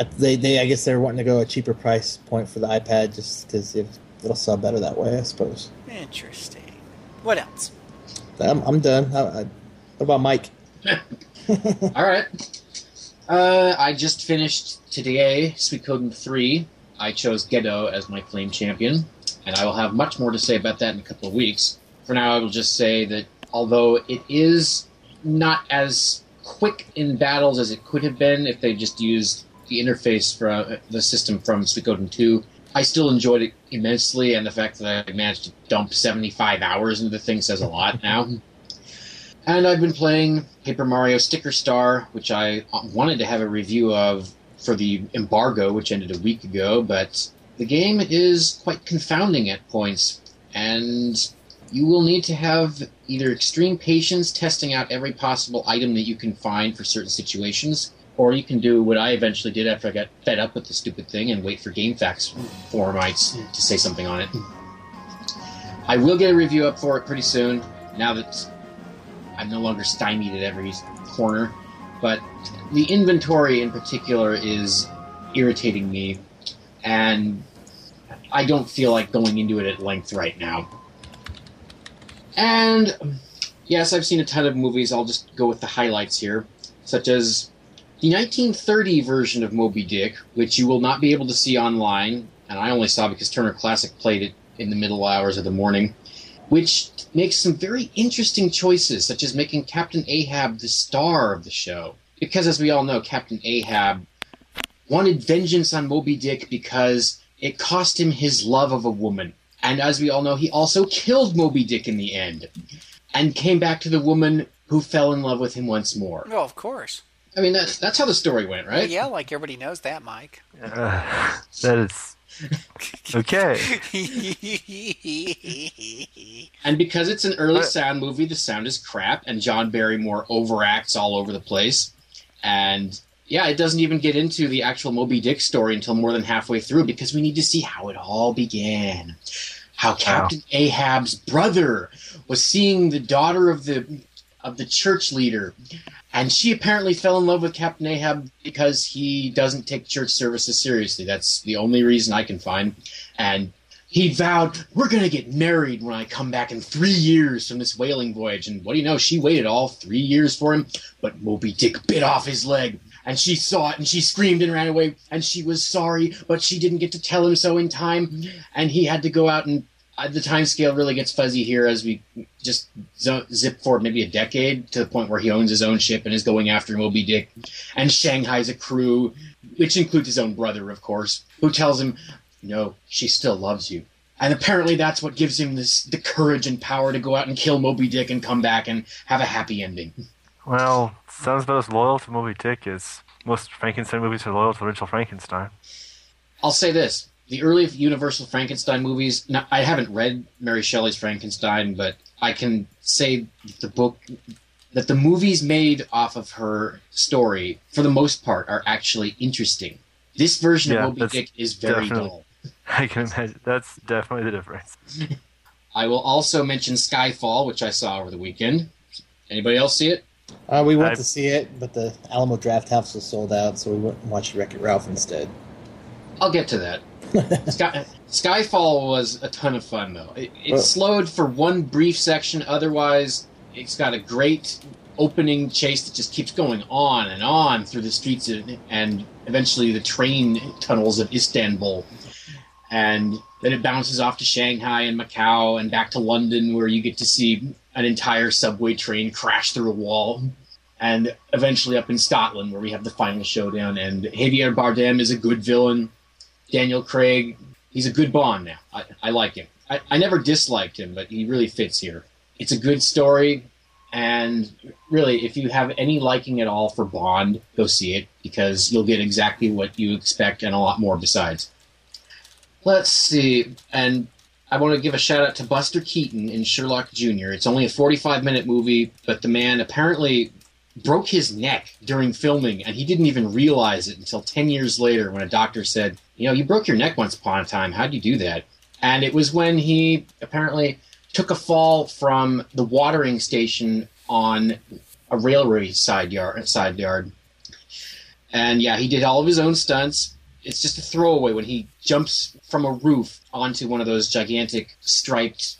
uh, they, they, I guess they're wanting to go a cheaper price point for the iPad just because it'll sell better that way, I suppose.
Interesting. What else?
I'm, I'm done. I, I, what about Mike?
All right. Uh, I just finished today Suikoden 3. I chose Geddoe as my Flame Champion, and I will have much more to say about that in a couple of weeks. For now, I will just say that although it is not as quick in battles as it could have been if they just used the interface from the system from Suikoden 2, I still enjoyed it immensely, and the fact that I managed to dump 75 hours into the thing says a lot now. And I've been playing Paper Mario Sticker Star, which I wanted to have a review of for the embargo, which ended a week ago, but the game is quite confounding at points, and you will need to have either extreme patience testing out every possible item that you can find for certain situations, or you can do what I eventually did after I got fed up with the stupid thing and wait for GameFAQs forumites to say something on it. I will get a review up for it pretty soon, now that I'm no longer stymied at every corner, but the inventory in particular is irritating me, and I don't feel like going into it at length right now. And yes, I've seen a ton of movies. I'll just go with the highlights here, such as the 1930 version of Moby Dick, which you will not be able to see online, and I only saw because Turner Classic played it in the middle hours of the morning, which makes some very interesting choices, such as making Captain Ahab the star of the show. Because, as we all know, Captain Ahab wanted vengeance on Moby Dick because it cost him his love of a woman. And as we all know, he also killed Moby Dick in the end and came back to the woman who fell in love with him once more.
Oh, of course.
I mean, that's, that's how the story went, right?
Well, yeah, like everybody knows that, Mike.
Uh, that is okay.
and because it's an early sound movie, the sound is crap, and John Barrymore overacts all over the place. And yeah, it doesn't even get into the actual Moby Dick story until more than halfway through because we need to see how it all began. How Captain wow. Ahab's brother was seeing the daughter of the of the church leader, and she apparently fell in love with Captain Ahab because he doesn't take church services seriously. That's the only reason I can find. And he vowed, We're going to get married when I come back in three years from this whaling voyage. And what do you know? She waited all three years for him, but Moby Dick bit off his leg. And she saw it and she screamed and ran away. And she was sorry, but she didn't get to tell him so in time. And he had to go out and the time scale really gets fuzzy here as we just zip forward maybe a decade to the point where he owns his own ship and is going after Moby Dick and Shanghai's a crew, which includes his own brother, of course, who tells him, "No, she still loves you." And apparently, that's what gives him this the courage and power to go out and kill Moby Dick and come back and have a happy ending.
Well, sounds about as loyal to Moby Dick as most Frankenstein movies are loyal to original Frankenstein.
I'll say this: the early Universal Frankenstein movies. Now, I haven't read Mary Shelley's Frankenstein, but I can say the book that the movies made off of her story, for the most part, are actually interesting. This version yeah, of Moby Dick is very dull.
I can imagine. That's definitely the difference.
I will also mention Skyfall, which I saw over the weekend. Anybody else see it?
Uh, we went I... to see it, but the Alamo Draft House was sold out, so we went and watched Wreck It Ralph instead.
I'll get to that. Sky, Skyfall was a ton of fun, though. It, it oh. slowed for one brief section. Otherwise, it's got a great opening chase that just keeps going on and on through the streets of, and eventually the train tunnels of Istanbul. And then it bounces off to Shanghai and Macau and back to London, where you get to see an entire subway train crash through a wall. And eventually up in Scotland, where we have the final showdown. And Javier Bardem is a good villain. Daniel Craig, he's a good Bond now. I, I like him. I, I never disliked him, but he really fits here. It's a good story, and really, if you have any liking at all for Bond, go see it because you'll get exactly what you expect and a lot more besides. Let's see. And I want to give a shout out to Buster Keaton in Sherlock Jr. It's only a 45 minute movie, but the man apparently broke his neck during filming, and he didn't even realize it until 10 years later when a doctor said, You know, you broke your neck once upon a time. How'd you do that? And it was when he apparently took a fall from the watering station on a railway side yard. Side yard. And yeah, he did all of his own stunts. It's just a throwaway when he jumps from a roof onto one of those gigantic striped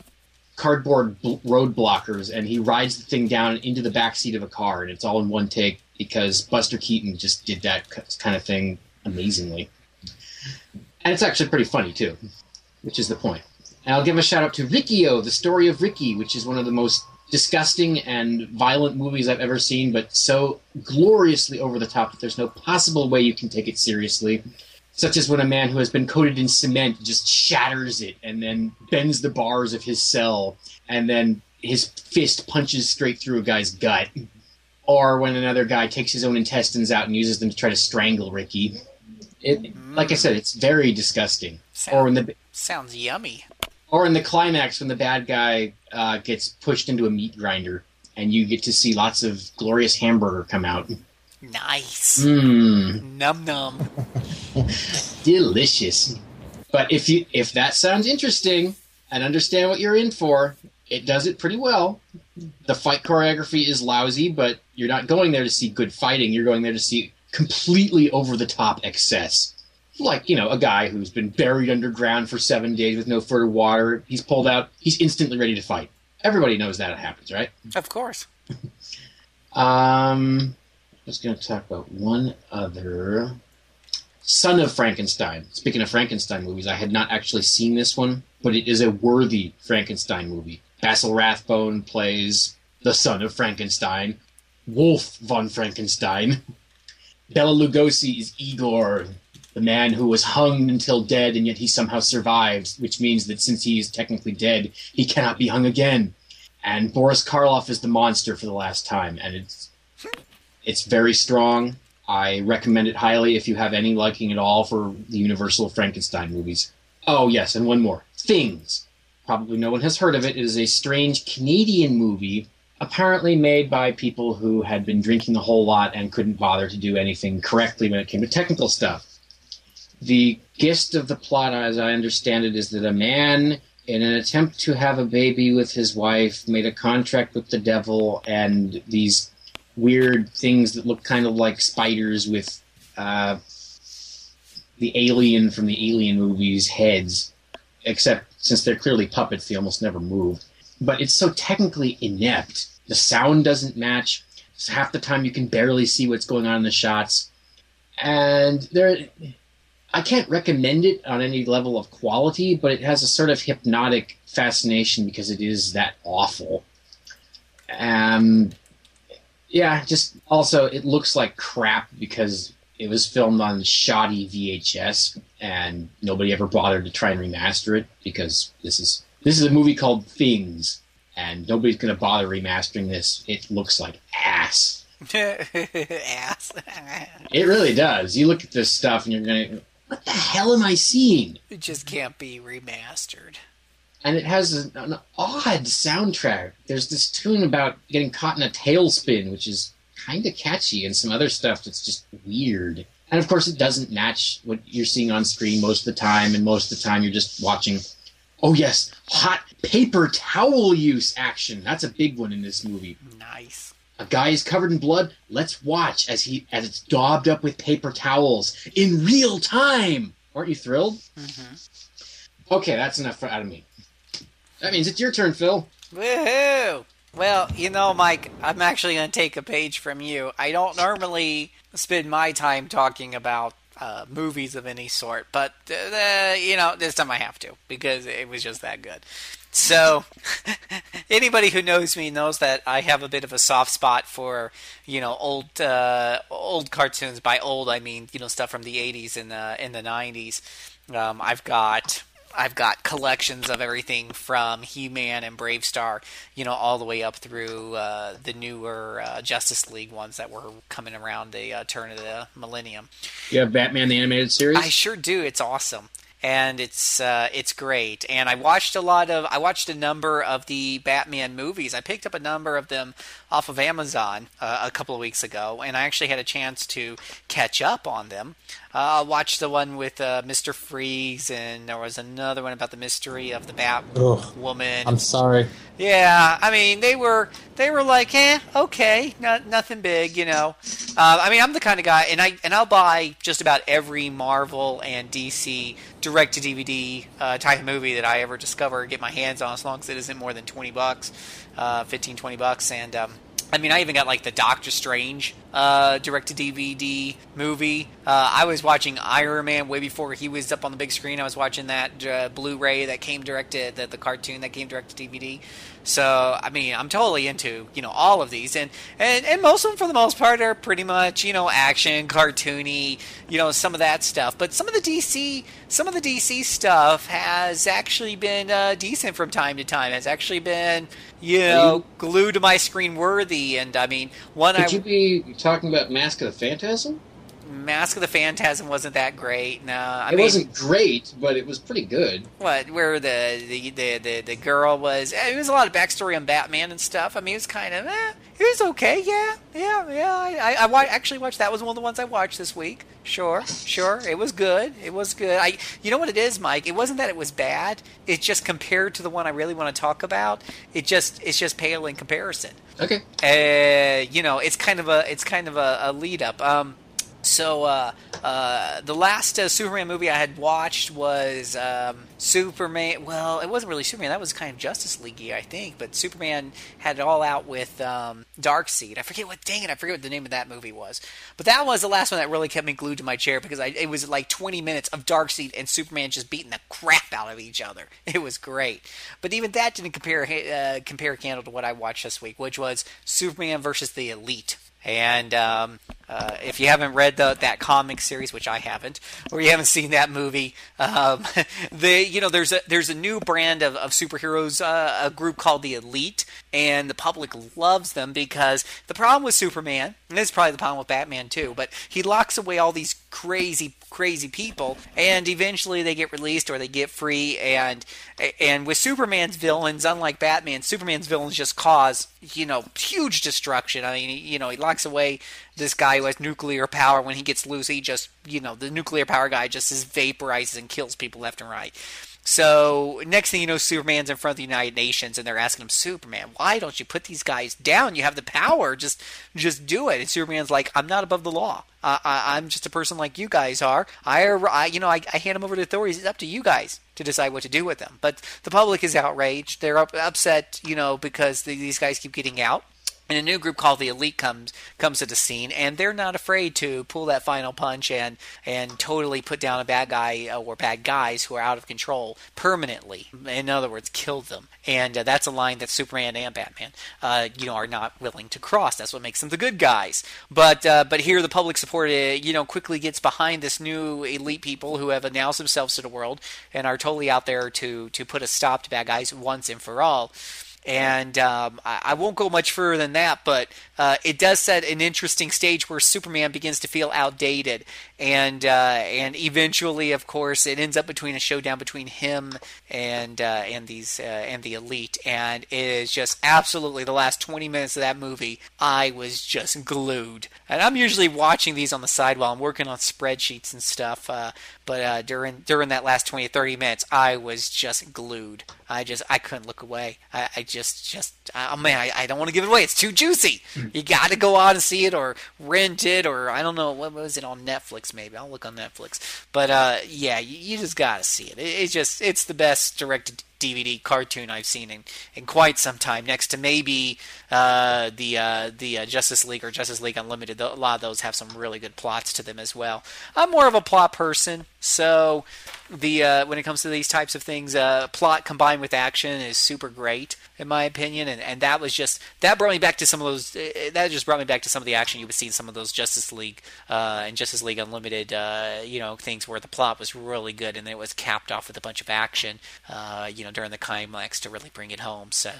cardboard bl- road blockers and he rides the thing down into the back seat of a car and it's all in one take because Buster Keaton just did that kind of thing amazingly. And it's actually pretty funny too, which is the point. And I'll give a shout out to Riki-Oh, the story of Ricky, which is one of the most disgusting and violent movies I've ever seen, but so gloriously over the top that there's no possible way you can take it seriously. Such as when a man who has been coated in cement just shatters it and then bends the bars of his cell and then his fist punches straight through a guy's gut. Or when another guy takes his own intestines out and uses them to try to strangle Ricky. It, like I said, it's very disgusting. Or when the
Sounds yummy.
or in the climax when the bad guy uh, gets pushed into a meat grinder and you get to see lots of glorious hamburger come out.
Nice.
Mmm,
Num num.
delicious. But if you if that sounds interesting and understand what you're in for, it does it pretty well. The fight choreography is lousy, but you're not going there to see good fighting. You're going there to see completely over the top excess. Like, you know, a guy who's been buried underground for seven days with no further water. He's pulled out, he's instantly ready to fight. Everybody knows that it happens, right?
Of course.
Um, Was going to talk about one other. Son of Frankenstein. Speaking of Frankenstein movies, I had not actually seen this one, but it is a worthy Frankenstein movie. Basil Rathbone plays the son of Frankenstein, Wolf von Frankenstein. Bela Lugosi is Igor, the man who was hung until dead, and yet he somehow survived, which means that since he is technically dead, he cannot be hung again. And Boris Karloff is the monster for the last time, and it's it's very strong. I recommend it highly if you have any liking at all for the Universal Frankenstein movies. Oh yes, and one more. Things. Probably no one has heard of it. It is a strange Canadian movie, apparently made by people who had been drinking a whole lot and couldn't bother to do anything correctly when it came to technical stuff. The gist of the plot, as I understand it, is that a man, in an attempt to have a baby with his wife, made a contract with the devil, and these weird things that look kind of like spiders with uh, the alien from the alien movies heads, except since they're clearly puppets, they almost never move. But it's so technically inept. The sound doesn't match. So half the time you can barely see what's going on in the shots. And there, I can't recommend it on any level of quality, but it has a sort of hypnotic fascination because it is that awful. Um, yeah, just also it looks like crap because it was filmed on shoddy VHS and nobody ever bothered to try and remaster it because this is this is a movie called Things and nobody's going to bother remastering this. It looks like ass.
Ass.
It really does. You look at this stuff and you're going to what the hell am I seeing?
it just can't be remastered.
And it has an, an odd soundtrack. There's this tune about getting caught in a tailspin, which is kind of catchy, and some other stuff that's just weird. And of course, it doesn't match what you're seeing on screen most of the time, and most of the time you're just watching. Oh yes, hot paper towel use action. That's a big one in this movie.
Nice.
A guy is covered in blood. Let's watch as he as it's daubed up with paper towels in real time. Aren't you thrilled? Mm-hmm. Okay, that's enough out of me. That means it's your turn, Phil.
Woohoo! Well, you know, Mike, I'm actually going to take a page from you. I don't normally spend my time talking about uh, movies of any sort, but uh, you know, this time I have to because it was just that good. So, anybody who knows me knows that I have a bit of a soft spot for you know old uh, old cartoons. By old, I mean you know stuff from the '80s and the in the '90s. Um, I've got I've got collections of everything from He-Man and BraveStarr, you know, all the way up through uh, the newer uh, Justice League ones that were coming around the uh, turn of the millennium.
You have Batman the Animated Series?
I sure do. It's awesome. and it's uh, it's great. And I watched a lot of I watched a number of the Batman movies. I picked up a number of them off of Amazon uh, a couple of weeks ago, and I actually had a chance to catch up on them. Uh, I watched the one with uh, Mister Freeze, and there was another one about the mystery of the Batwoman.
I'm sorry.
Yeah, I mean they were they were like, eh, okay, not, nothing big, you know. Uh, I mean, I'm the kind of guy, and I and I'll buy just about every Marvel and DC direct to DVD uh, type of movie that I ever discover, get my hands on, as long as it isn't more than twenty bucks, uh, 15, 20 bucks, and um, I mean, I even got like the Doctor Strange uh, direct to DVD movie. Uh, I was watching Iron Man way before he was up on the big screen. I was watching that uh, Blu-ray that came direct to the, the cartoon that came direct to DVD. So I mean, I'm totally into you know all of these, and, and and most of them for the most part are pretty much you know action, cartoony, you know some of that stuff. But some of the DC, some of the DC stuff has actually been uh, decent from time to time. Has actually been you know glued to my screen worthy, and I mean one
Could
I
you be talking about Mask of the Phantasm?
Mask of the Phantasm wasn't that great. No, I
it
mean,
wasn't great, but it was pretty good.
what where the the, the the the girl was. eh, It was a lot of backstory on Batman and stuff. I mean, it was kind of eh, it was okay. Yeah, yeah, yeah. I I, I actually watched that was one of the ones I watched this week. Sure, sure. It was good. It was good. I you know what it is, Mike. It wasn't that it was bad. It's just compared to the one I really want to talk about. It just it's just pale in comparison.
Okay.
Uh, you know, it's kind of a it's kind of a, a lead up. Um, so uh, uh, the last uh, Superman movie I had watched was um, Superman. Well, it wasn't really Superman. That was kind of Justice League, I think. But Superman had it all out with um, Darkseid. I forget what. Dang it, I forget what the name of that movie was. But that was the last one that really kept me glued to my chair because I, it was like 20 minutes of Darkseid and Superman just beating the crap out of each other. It was great. But even that didn't compare uh, compare candle to what I watched this week, which was Superman versus the Elite. And um, uh, if you haven't read the, that comic series, which I haven't, or you haven't seen that movie, um, they you know there's a there's a new brand of, of superheroes, uh, a group called the Elite, and the public loves them because the problem with Superman, and this is probably the problem with Batman too, but he locks away all these crazy crazy people and eventually they get released or they get free and and with Superman's villains unlike Batman Superman's villains just cause you know huge destruction. I mean you know he locks away this guy who has nuclear power. When he gets loose he just you know the nuclear power guy just is vaporizes and kills people left and right so next thing you know, Superman's in front of the United Nations, and they're asking him, "Superman, why don't you put these guys down? You have the power. Just, just do it." And Superman's like, "I'm not above the law. I, I'm just a person like you guys are. I, I you know, I, I hand them over to the authorities. It's up to you guys to decide what to do with them." But the public is outraged. They're up, upset, you know, because the, these guys keep getting out. And a new group called the Elite comes comes to the scene, and they're not afraid to pull that final punch and and totally put down a bad guy uh, or bad guys who are out of control permanently. In other words, kill them. And uh, that's a line that Superman and Batman, uh, you know, are not willing to cross. That's what makes them the good guys. But uh, but here the public support, uh, you know, quickly gets behind this new elite people who have announced themselves to the world and are totally out there to to put a stop to bad guys once and for all. And um, I, I won't go much further than that, but uh, it does set an interesting stage where Superman begins to feel outdated, and uh, and eventually, of course, it ends up between a showdown between him and uh, and these uh, and the elite, and it is just absolutely the last twenty minutes of that movie. I was just glued, and I'm usually watching these on the side while I'm working on spreadsheets and stuff. Uh, but uh, during during that last 20 30 minutes, I was just glued. I just I couldn't look away. I, I just just oh man, I, I don't want to give it away. It's too juicy. You got to go out and see it or rent it or I don't know what was it on Netflix maybe. I'll look on Netflix. But uh, yeah, you, you just got to see it. it. It's just it's the best directed DVD cartoon I've seen in, in quite some time. Next to maybe uh, the uh, the uh, Justice League or Justice League Unlimited. A lot of those have some really good plots to them as well. I'm more of a plot person, so the uh, when it comes to these types of things, uh, plot combined with action is super great in my opinion. And, and that was just that brought me back to some of those. uh, That just brought me back to some of the action you would see in some of those Justice League uh, and Justice League Unlimited, you know, things where the plot was really good and it was capped off with a bunch of action, you know, during the climax to really bring it home. So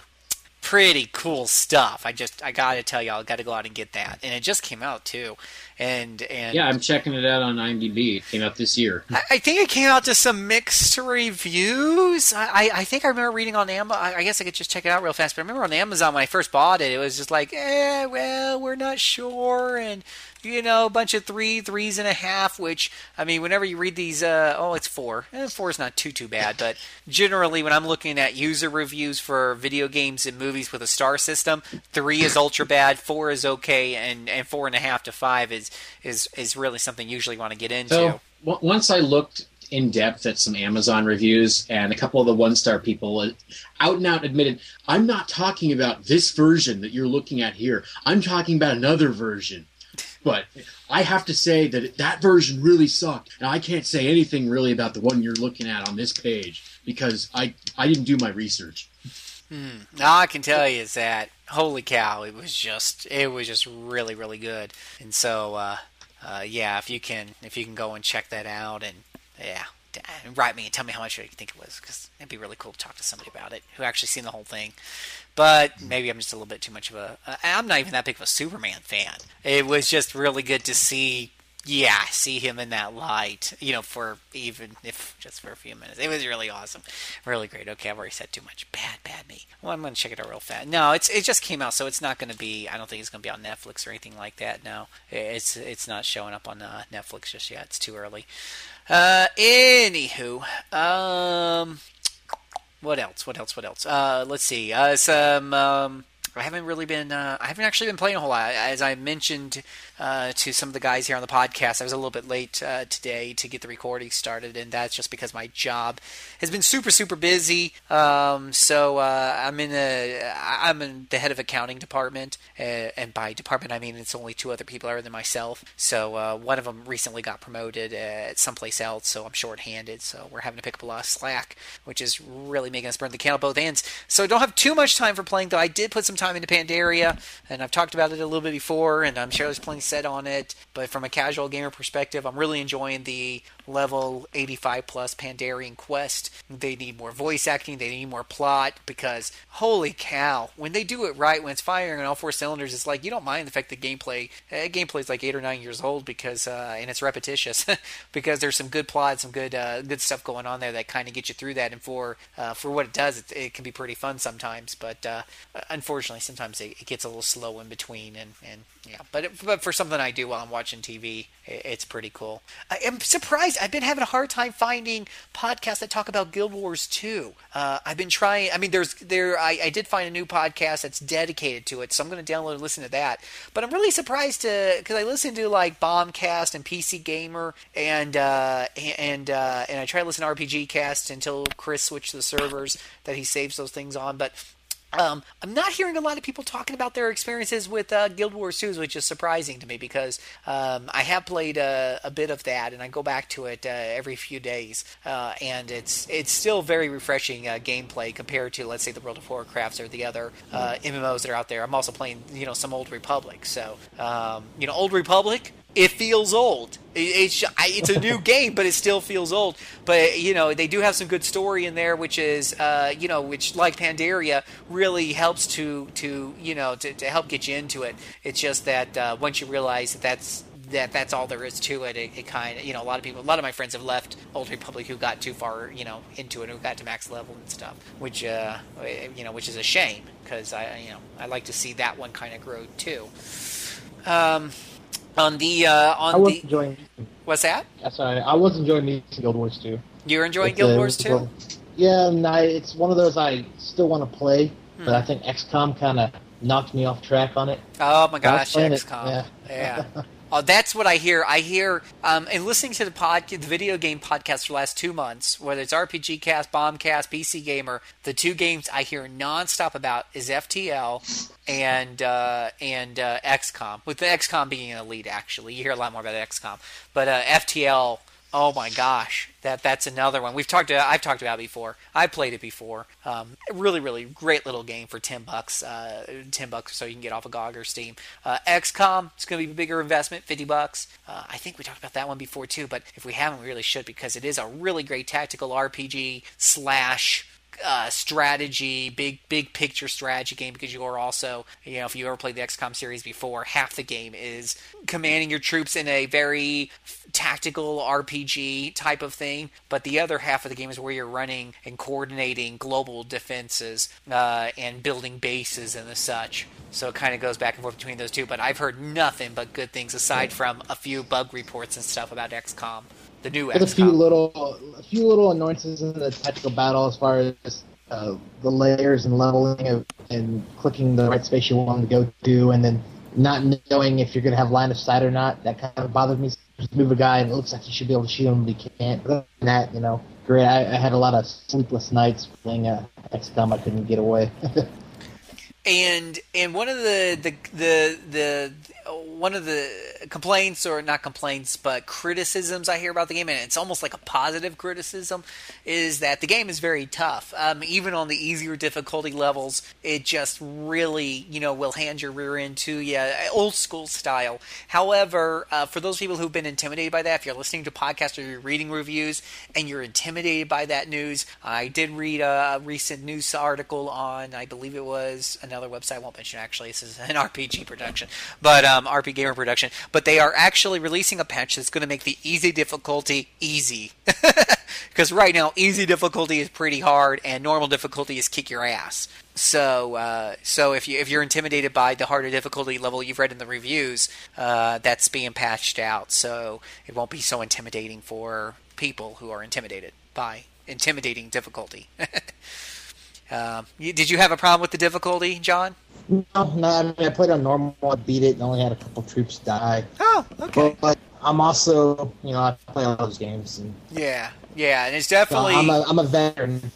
pretty cool stuff. I just I gotta tell y'all, got to go out and get that, and it just came out too. And and
Yeah, I'm checking it out on IMDb. It came out this year.
I, I think it came out to some mixed reviews. I, I, think I remember reading on Amazon. I, I guess I could just check it out real fast. But I remember on Amazon when I first bought it, it was just like, eh, well, we're not sure, and you know, a bunch of three, threes and a half. Which I mean, whenever you read these, uh, oh, it's four. Eh, four is not too too bad, but generally, when I'm looking at user reviews for video games and movies with a star system, three is ultra bad, four is okay, and and four and a half to five is is is really something you usually want to get into.
So w- once I looked in depth at some Amazon reviews, and a couple of the one star people uh, out and out admitted, I'm not talking about this version that you're looking at here. I'm talking about another version. But I have to say that that version really sucked, and I can't say anything really about the one you're looking at on this page because I I didn't do my research.
Hmm. All I can tell you is that holy cow, it was just it was just really really good. And so uh, uh, yeah, if you can if you can go and check that out and yeah, write me and tell me how much you think it was because it'd be really cool to talk to somebody about it who actually seen the whole thing. But maybe I'm just a little bit too much of a. I'm not even that big of a Superman fan. It was just really good to see yeah, see him in that light, you know, for even if just for a few minutes. It was really awesome. Really great. Okay, I've already said too much. Bad, bad me. Well, I'm to check it out real fast. No, it's it just came out, so it's not to be, I don't think it's to be on Netflix or anything like that. No, it's it's not showing up on uh, Netflix just yet. It's too early. Uh, anywho, um, what else? What else? What else? Uh, let's see. Uh, some, um, I haven't really been. Uh, I haven't actually been playing a whole lot. As I mentioned uh, to some of the guys here on the podcast, I was a little bit late uh, today to get the recording started, and that's just because my job has been super, super busy. Um, so uh, I'm in a, I'm in the head of accounting department, uh, and by department I mean it's only two other people other than myself. So uh, one of them recently got promoted at someplace else, so I'm shorthanded. So we're having to pick up a lot of slack, which is really making us burn the candle both ends. So I don't have too much time for playing, though. I did put some time into Pandaria, and I've talked about it a little bit before, and I'm sure there's plenty said on it. But from a casual gamer perspective, I'm really enjoying the level 85 plus Pandarian quest. They need more voice acting, they need more plot, because holy cow, when they do it right, when it's firing on all four cylinders, it's like you don't mind the fact that gameplay, uh, gameplay is like eight or nine years old because, uh, and it's repetitious because there's some good plot, some good, uh, good stuff going on there that kind of get you through that. And for, uh, for what it does, it, it can be pretty fun sometimes. But uh, unfortunately, sometimes it, it gets a little slow in between, and, and yeah. But it, but for something I do while I'm watching TV, it, it's pretty cool. I am surprised. I've been having a hard time finding podcasts that talk about Guild Wars 2. Uh, I've been trying. I mean, there's there. I, I did find a new podcast that's dedicated to it, so I'm going to download and listen to that. But I'm really surprised to because I listen to like Bombcast and PC Gamer and uh, and uh, and I try to listen to RPG Cast until Chris switched the servers that he saves those things on, but. Um, I'm not hearing a lot of people talking about their experiences with uh, Guild Wars 2, which is surprising to me because um, I have played a, a, bit of that and I go back to it uh, every few days, uh, and it's it's still very refreshing uh, gameplay compared to let's say the World of Warcrafts or the other uh, MMOs that are out there. I'm also playing you know some Old Republic, so um, you know Old Republic it feels old. It's it's a new game, but it still feels old. But you know they do have some good story in there, which is uh, you know which like Pandaria really helps to to you know to, to help get you into it. It's just that uh, once you realize that that's that that's all there is to it. It, it kind of you know a lot of people, a lot of my friends have left Old Republic who got too far you know into it, who got to max level and stuff, which uh, you know which is a shame because I you know I like to see that one kind of grow too. Um, on the uh, on
I was
the
enjoying.
what's that?
That's sorry, I was enjoying me Guild Wars 2.
You're enjoying
It's,
Guild Wars
it's
too?
one- Yeah, and I, it's one of those I still want to play, but
Hmm.
I think XCOM kind of knocked me off track on it.
Oh my gosh,
playing it,
XCOM.
yeah.
Yeah. Oh, that's what I hear. I hear, um, and listening to the pod, the video game podcast for the last two months, whether it's RPG Cast, Bombcast, PC Gamer, the two games I hear nonstop about is FTL and uh, and uh, XCOM. With the XCOM being a lead, actually, you hear a lot more about XCOM, but uh, FTL. Oh my gosh, that that's another one we've talked. About, I've talked about before. I played it before. Um, really, really great little game for ten bucks. Uh, ten bucks, so you can get off of GOG or Steam. Uh, XCOM, it's going to be a bigger investment, fifty bucks. Uh, I think we talked about that one before too, but if we haven't, we really should because it is a really great tactical RPG slash uh, strategy, big big picture strategy game because you are also, you know, if you ever played the XCOM series before, half the game is commanding your troops in a very tactical RPG type of thing, but the other half of the game is where you're running and coordinating global defenses uh, and building bases and the such. So it kind of goes back and forth between those two. But I've heard nothing but good things aside from a few bug reports and stuff about XCOM, the new
With a few little, a few little annoyances in the tactical battle as far as uh, the layers and leveling of, and clicking the right space you want to go to, and then not knowing if you're going to have line of sight or not. That kind of bothered me. Just move a guy and it looks like you should be able to shoot him, but you can't. But other than that, you know, great. I, I had a lot of sleepless nights playing uh, XCOM. I couldn't get away.
and and one of the the the the one of the complaints or not complaints but criticisms I hear about the game and it's almost like a positive criticism is that the game is very tough. Um, even on the easier difficulty levels it just really you know will hand your rear end to you old school style. However uh, for those people who've been intimidated by that if you're listening to podcasts or you're reading reviews and you're intimidated by that news I did read a recent news article on I believe it was another website I won't mention actually this is an RPG production but um, RPGamer production but they are actually releasing a patch that's going to make the easy difficulty easy. Because right now easy difficulty is pretty hard and normal difficulty is kick your ass. So uh, so if you if you're intimidated by the harder difficulty level you've read in the reviews uh, that's being patched out. So it won't be so intimidating for people who are intimidated by intimidating difficulty. Um, you, did you have a problem with the difficulty john
no, no. I mean, I played on normal. I beat it, and only had a couple troops die.
oh okay
But, but I'm also, you know, I play all those games, and
yeah yeah and it's
so
definitely
I'm a, I'm a veteran.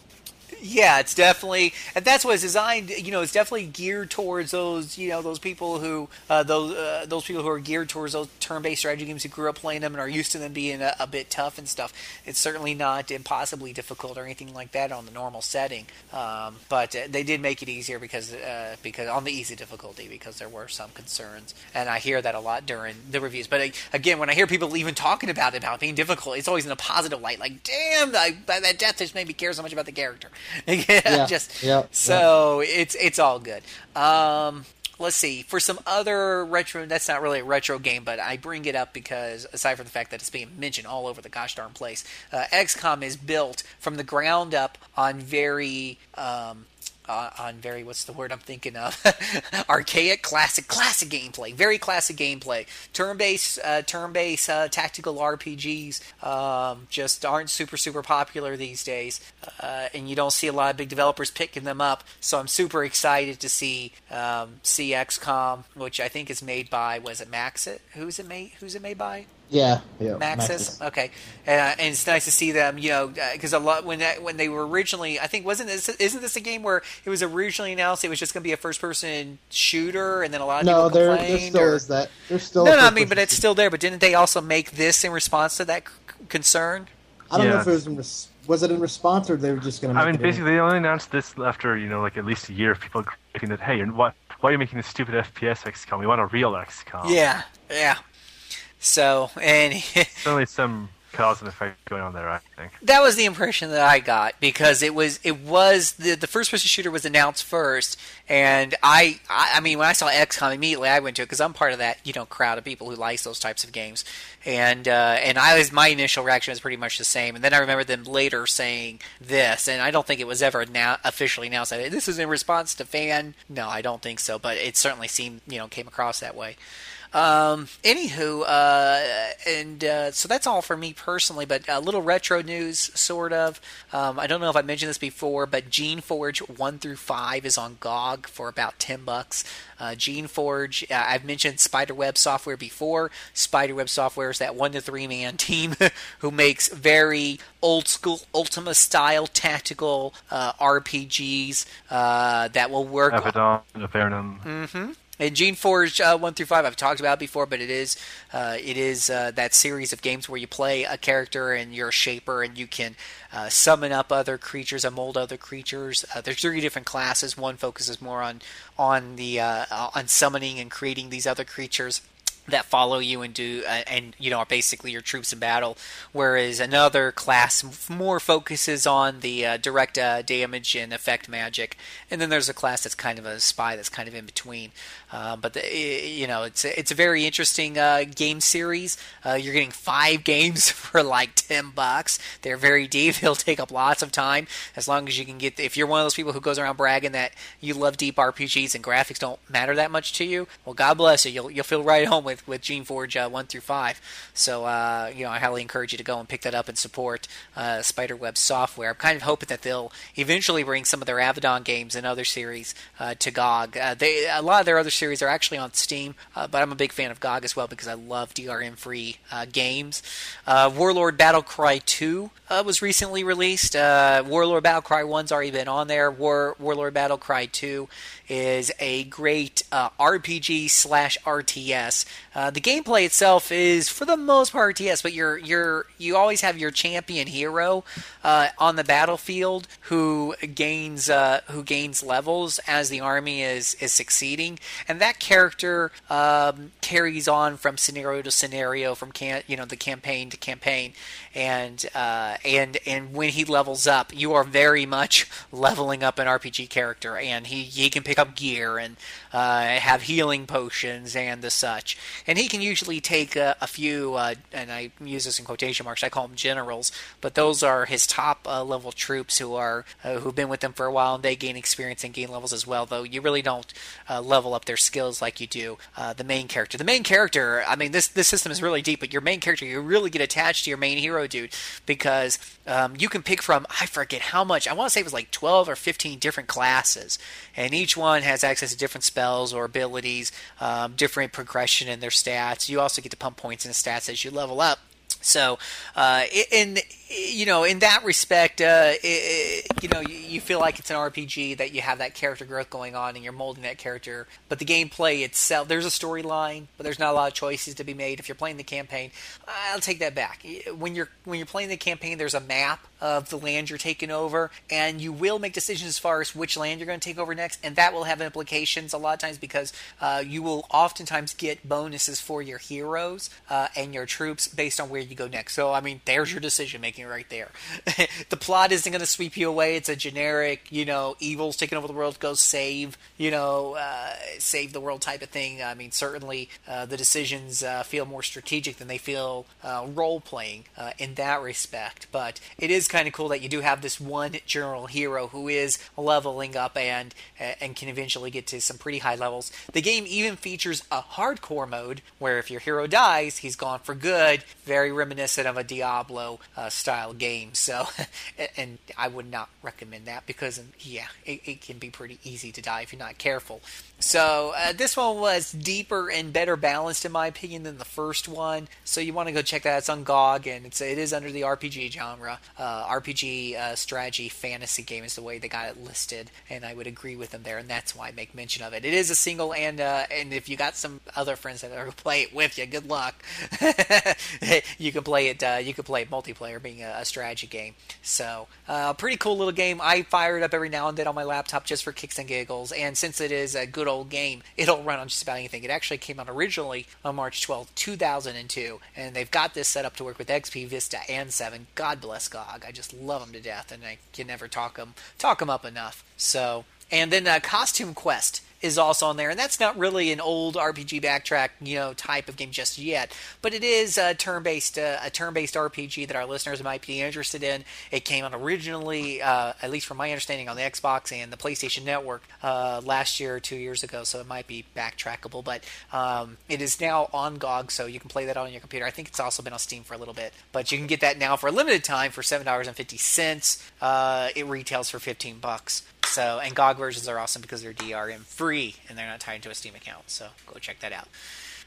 Yeah, it's definitely, and that's what it's designed. You know, it's definitely geared towards those, you know, those people who, uh, those uh, those people who are geared towards those turn-based strategy games who grew up playing them and are used to them being a, a bit tough and stuff. It's certainly not impossibly difficult or anything like that on the normal setting, um, but uh, they did make it easier because uh, because on the easy difficulty because there were some concerns, and I hear that a lot during the reviews. But again, when I hear people even talking about it about being difficult, it's always in a positive light. Like, damn, that, that death just made me care so much about the character.
Yeah,
just
yeah,
so it's it's all good. Um, let's see for some other retro. That's not really a retro game, but I bring it up because aside from the fact that it's being mentioned all over the gosh darn place, uh, XCOM is built from the ground up on very. Um, uh, on very what's the word I'm thinking of? Archaic classic classic gameplay very classic gameplay. Turn-based uh, turn-based uh, tactical RPGs um, just aren't super super popular these days uh, and you don't see a lot of big developers picking them up. So I'm super excited to see um, see XCOM which I think is made by was it Maxit? Who's it made who's it made by
Yeah, yeah.
Maxis. Okay, uh, and it's nice to see them. You know, because a lot when that, when they were originally, I think wasn't this isn't this a game where it was originally announced it was just going to be a first person shooter, and then a lot of
No,
people
there, there
complained.
still
or-
is that. There's still.
no, no, I mean, but it's still there. But didn't they also make this in response to that c- concern?
I don't know if it was in res- was it in response or they were just going to.
I mean, basically, they only announced this after you know, like at least a year of people thinking that, hey, and what? Why are you making this stupid FPS XCOM? We want a real XCOM.
Yeah, yeah. So, and
Certainly some cause and effect going on there. I think.
that was the impression that I got because it was it was the the first person shooter was announced first, and I I, I mean when I saw XCOM immediately I went to it because I'm part of that you know crowd of people who like those types of games, and uh, and I was my initial reaction was pretty much the same, and then I remember them later saying this, and I don't think it was ever now officially announced that this is in response to fan. No, I don't think so, but it certainly seemed you know came across that way. Um, anywho, uh, and uh, so that's all for me personally. But a little retro news, sort of. Um, I don't know if I mentioned this before, but Geneforge one through five is on GOG for about ten bucks. Uh, Geneforge. Uh, I've mentioned Spiderweb Software before. Spiderweb Software is that one to three man team who makes very old school Ultima style tactical uh, RPGs uh, that will work.
Avadon, Avernum.
Mm-hmm. And Geneforge uh, one through five, I've talked about before, but it is uh, it is uh, that series of games where you play a character and you're a shaper and you can uh, summon up other creatures and mold other creatures. Uh, there's three different classes. One focuses more on on the uh, on summoning and creating these other creatures. That follow you and do uh, and you know are basically your troops in battle. Whereas another class more focuses on the uh, direct uh, damage and effect magic. And then there's a class that's kind of a spy that's kind of in between. Uh, but the, you know it's it's a very interesting uh, game series. Uh, you're getting five games for like 10 bucks. They're very deep. They'll take up lots of time. As long as you can get if you're one of those people who goes around bragging that you love deep RPGs and graphics don't matter that much to you well God bless you. You'll, you'll feel right home with with with Geneforge uh, one through five. So uh, you know, I highly encourage you to go and pick that up and support uh, Spiderweb software. I'm kind of hoping that they'll eventually bring some of their Avadon games and other series uh, to GOG. Uh, they a lot of their other series are actually on Steam, uh, but I'm a big fan of GOG as well because I love DRM free games. Warlord Battlecry 2 was recently released. Warlord Battlecry 1's already been on there. War Warlord Battlecry 2 is a great uh, RPG slash RTS. Uh, the gameplay itself is, for the most part, RTS, but you're you're you always have your champion hero uh, on the battlefield who gains uh, who gains levels as the army is is succeeding, and that character um, carries on from scenario to scenario, from can you know the campaign to campaign, and uh, and and when he levels up, you are very much leveling up an RPG character, and he he can pick up gear and uh, have healing potions and the such, and he can usually take a, a few, uh, and I use this in quotation marks. I call them generals, but those are his top uh, level troops who are uh, who've been with him for a while, and they gain experience and gain levels as well. Though you really don't uh, level up their skills like you do the main character. The main character, I mean, this this system is really deep, but your main character, you really get attached to your main hero dude because um, you can pick from I forget how much I want to say it was like 12 or 15 different classes, and each one has access to different spells or abilities, um, different progression in their stats. You also get to pump points in stats as you level up. So, uh, in you know, in that respect, uh, it, you know, you, you, feel like it's an RPG that you have that character growth going on and you're molding that character. But the gameplay itself, there's a storyline, but there's not a lot of choices to be made. If you're playing the campaign, I'll take that back. When you're when you're playing the campaign, there's a map of the land you're taking over, and you will make decisions as far as which land you're going to take over next, and that will have implications a lot of times because uh, you will oftentimes get bonuses for your heroes uh, and your troops based on where you go next. So, I mean, there's your decision making right there. the plot isn't going to sweep you away. It's a generic, you know, evil's taking over the world, go save, you know, uh, save the world type of thing. I mean, certainly uh, the decisions uh, feel more strategic than they feel uh, role playing in that respect, but it is kind of cool that you do have this one general hero who is leveling up and and can eventually get to some pretty high levels. The game even features a hardcore mode where if your hero dies, he's gone for good. Very reminiscent of a Diablo uh, style game. So, and I would not recommend that because yeah, it, it can be pretty easy to die if you're not careful. So uh, this one was deeper and better balanced in my opinion than the first one. So you want to go check that. It's on GOG and it's it is under the RPG genre. Uh, RPG uh, strategy fantasy game is the way they got it listed, and I would agree with them there, and that's why I make mention of it. It is a single, and uh, and if you got some other friends that are play it with you, good luck. you can play it. Uh, you can play it multiplayer, a, a strategy game. So uh, pretty cool little game. I fire it up every now and then on my laptop just for kicks and giggles, and since it is a good old game. It'll run on just about anything. It actually came out originally on March 12, 2002, and they've got this set up to work with XP, Vista, and 7. God bless GOG. I just love them to death, and I can never talk them talk them up enough. So, and then uh, Costume Quest is also on there, and that's not really an old RPG backtrack, you know, type of game just yet, but it is a turn-based uh, a turn-based RPG that our listeners might be interested in. It came out originally, uh, at least from my understanding, on the Xbox and the PlayStation Network uh, last year or two years ago, so it might be backtrackable, but um, it is now on GOG, so you can play that on your computer. I think it's also been on Steam for a little bit, but you can get that now for a limited time for seven dollars and fifty cents. Uh, it retails for fifteen bucks. So, and GOG versions are awesome because they're DRM free and they're not tied to a Steam account. So, go check that out.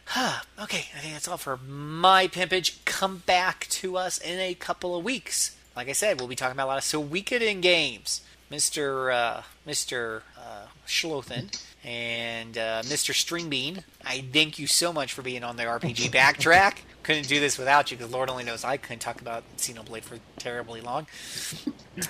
okay, I think that's all for my pimpage. Come back to us in a couple of weeks. Like I said, we'll be talking about a lot of Suikoden games. Mr. Uh, Mr. Uh, Schlothen and uh, Mr. Stringbean, I thank you so much for being on the RPG Backtrack. Couldn't do this without you because Lord only knows I couldn't talk about Xenoblade for terribly long.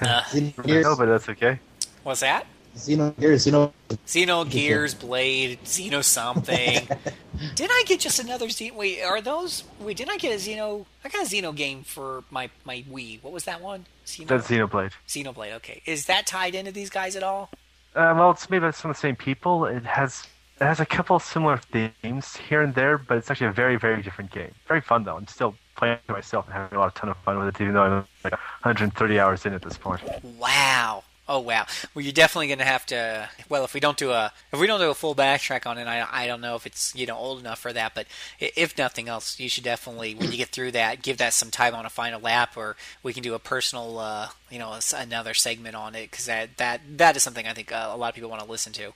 Uh, no, but that's okay.
What's that?
Xenogears, Xeno.
Xenogears, Blade, Xeno something. did I get just another Xeno? Wait, are those? Wait, didn't I get a Xeno? I got a Xeno game for my my Wii. What was that one? Xeno,
That's Xenoblade.
Xenoblade. Okay, is that tied into these guys at all?
Uh, well, it's made by some of the same people. It has it has a couple similar themes here and there, but it's actually a very very different game. Very fun though. I'm still playing it myself and having a lot of ton of fun with it, even though I'm like 130 hours in at this point.
Wow. Oh wow. Well, you're definitely going to have to. Well, if we don't do a if we don't do a full backtrack on it, I I don't know if it's you know old enough for that. But if nothing else, you should definitely when you get through that, give that some time on a final lap, or we can do a personal uh, you know another segment on it because that that that is something I think uh, a lot of people want to listen to.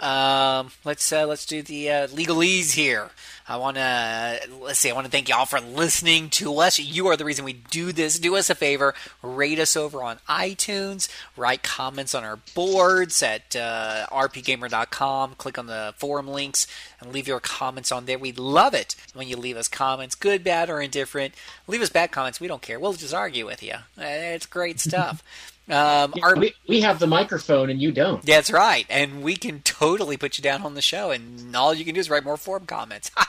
Um, let's uh, let's do the uh, legalese here. I want to let's see. I want to thank y'all for listening to us. You are the reason we do this. Do us a favor, rate us over on iTunes, write comments on our boards at uh, rpgamer.com. Click on the forum links and leave your comments on there. We love it when you leave us comments, good, bad, or indifferent. Leave us bad comments. We don't care. We'll just argue with you. Uh, It's great stuff. Um, our,
we, we have the microphone and you don't.
that's right, and we can totally put you down on the show, and all you can do is write more forum comments.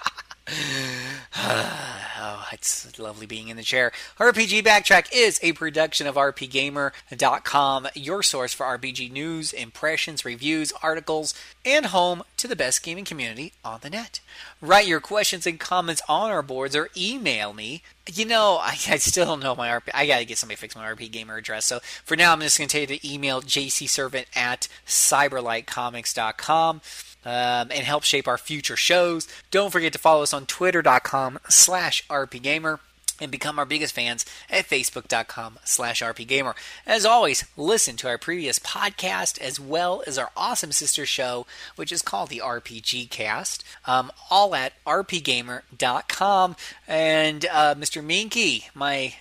oh, it's lovely being in the chair. RPG Backtrack is a production of RPGamer.com, your source for RPG news, impressions, reviews, articles, and home to the best gaming community on the net. Write your questions and comments on our boards or email me. You know, I, I still don't know my RP. I gotta get somebody to fix my RPGamer address. So for now, I'm just gonna tell you to email jcservant at cyberlightcomics.com um, and help shape our future shows. Don't forget to follow us on twitter.com slash rpgamer and become our biggest fans at facebook.com slash rpgamer. As always, listen to our previous podcast as well as our awesome sister show, which is called the RPG Cast, um, all at rpgamer.com. And uh, Mr. Minky, my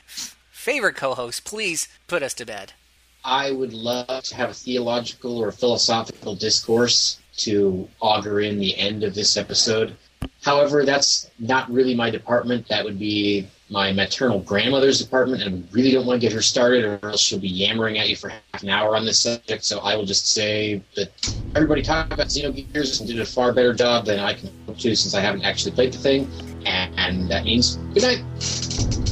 favorite co-host, please put us to bed.
I would love to have a theological or philosophical discourse to augur in the end of this episode. However, that's not really my department. That would be my maternal grandmother's department, and I really don't want to get her started, or else she'll be yammering at you for half an hour on this subject. So I will just say that everybody talked about Xenogears and did a far better job than I can hope to, since I haven't actually played the thing, and that means good night.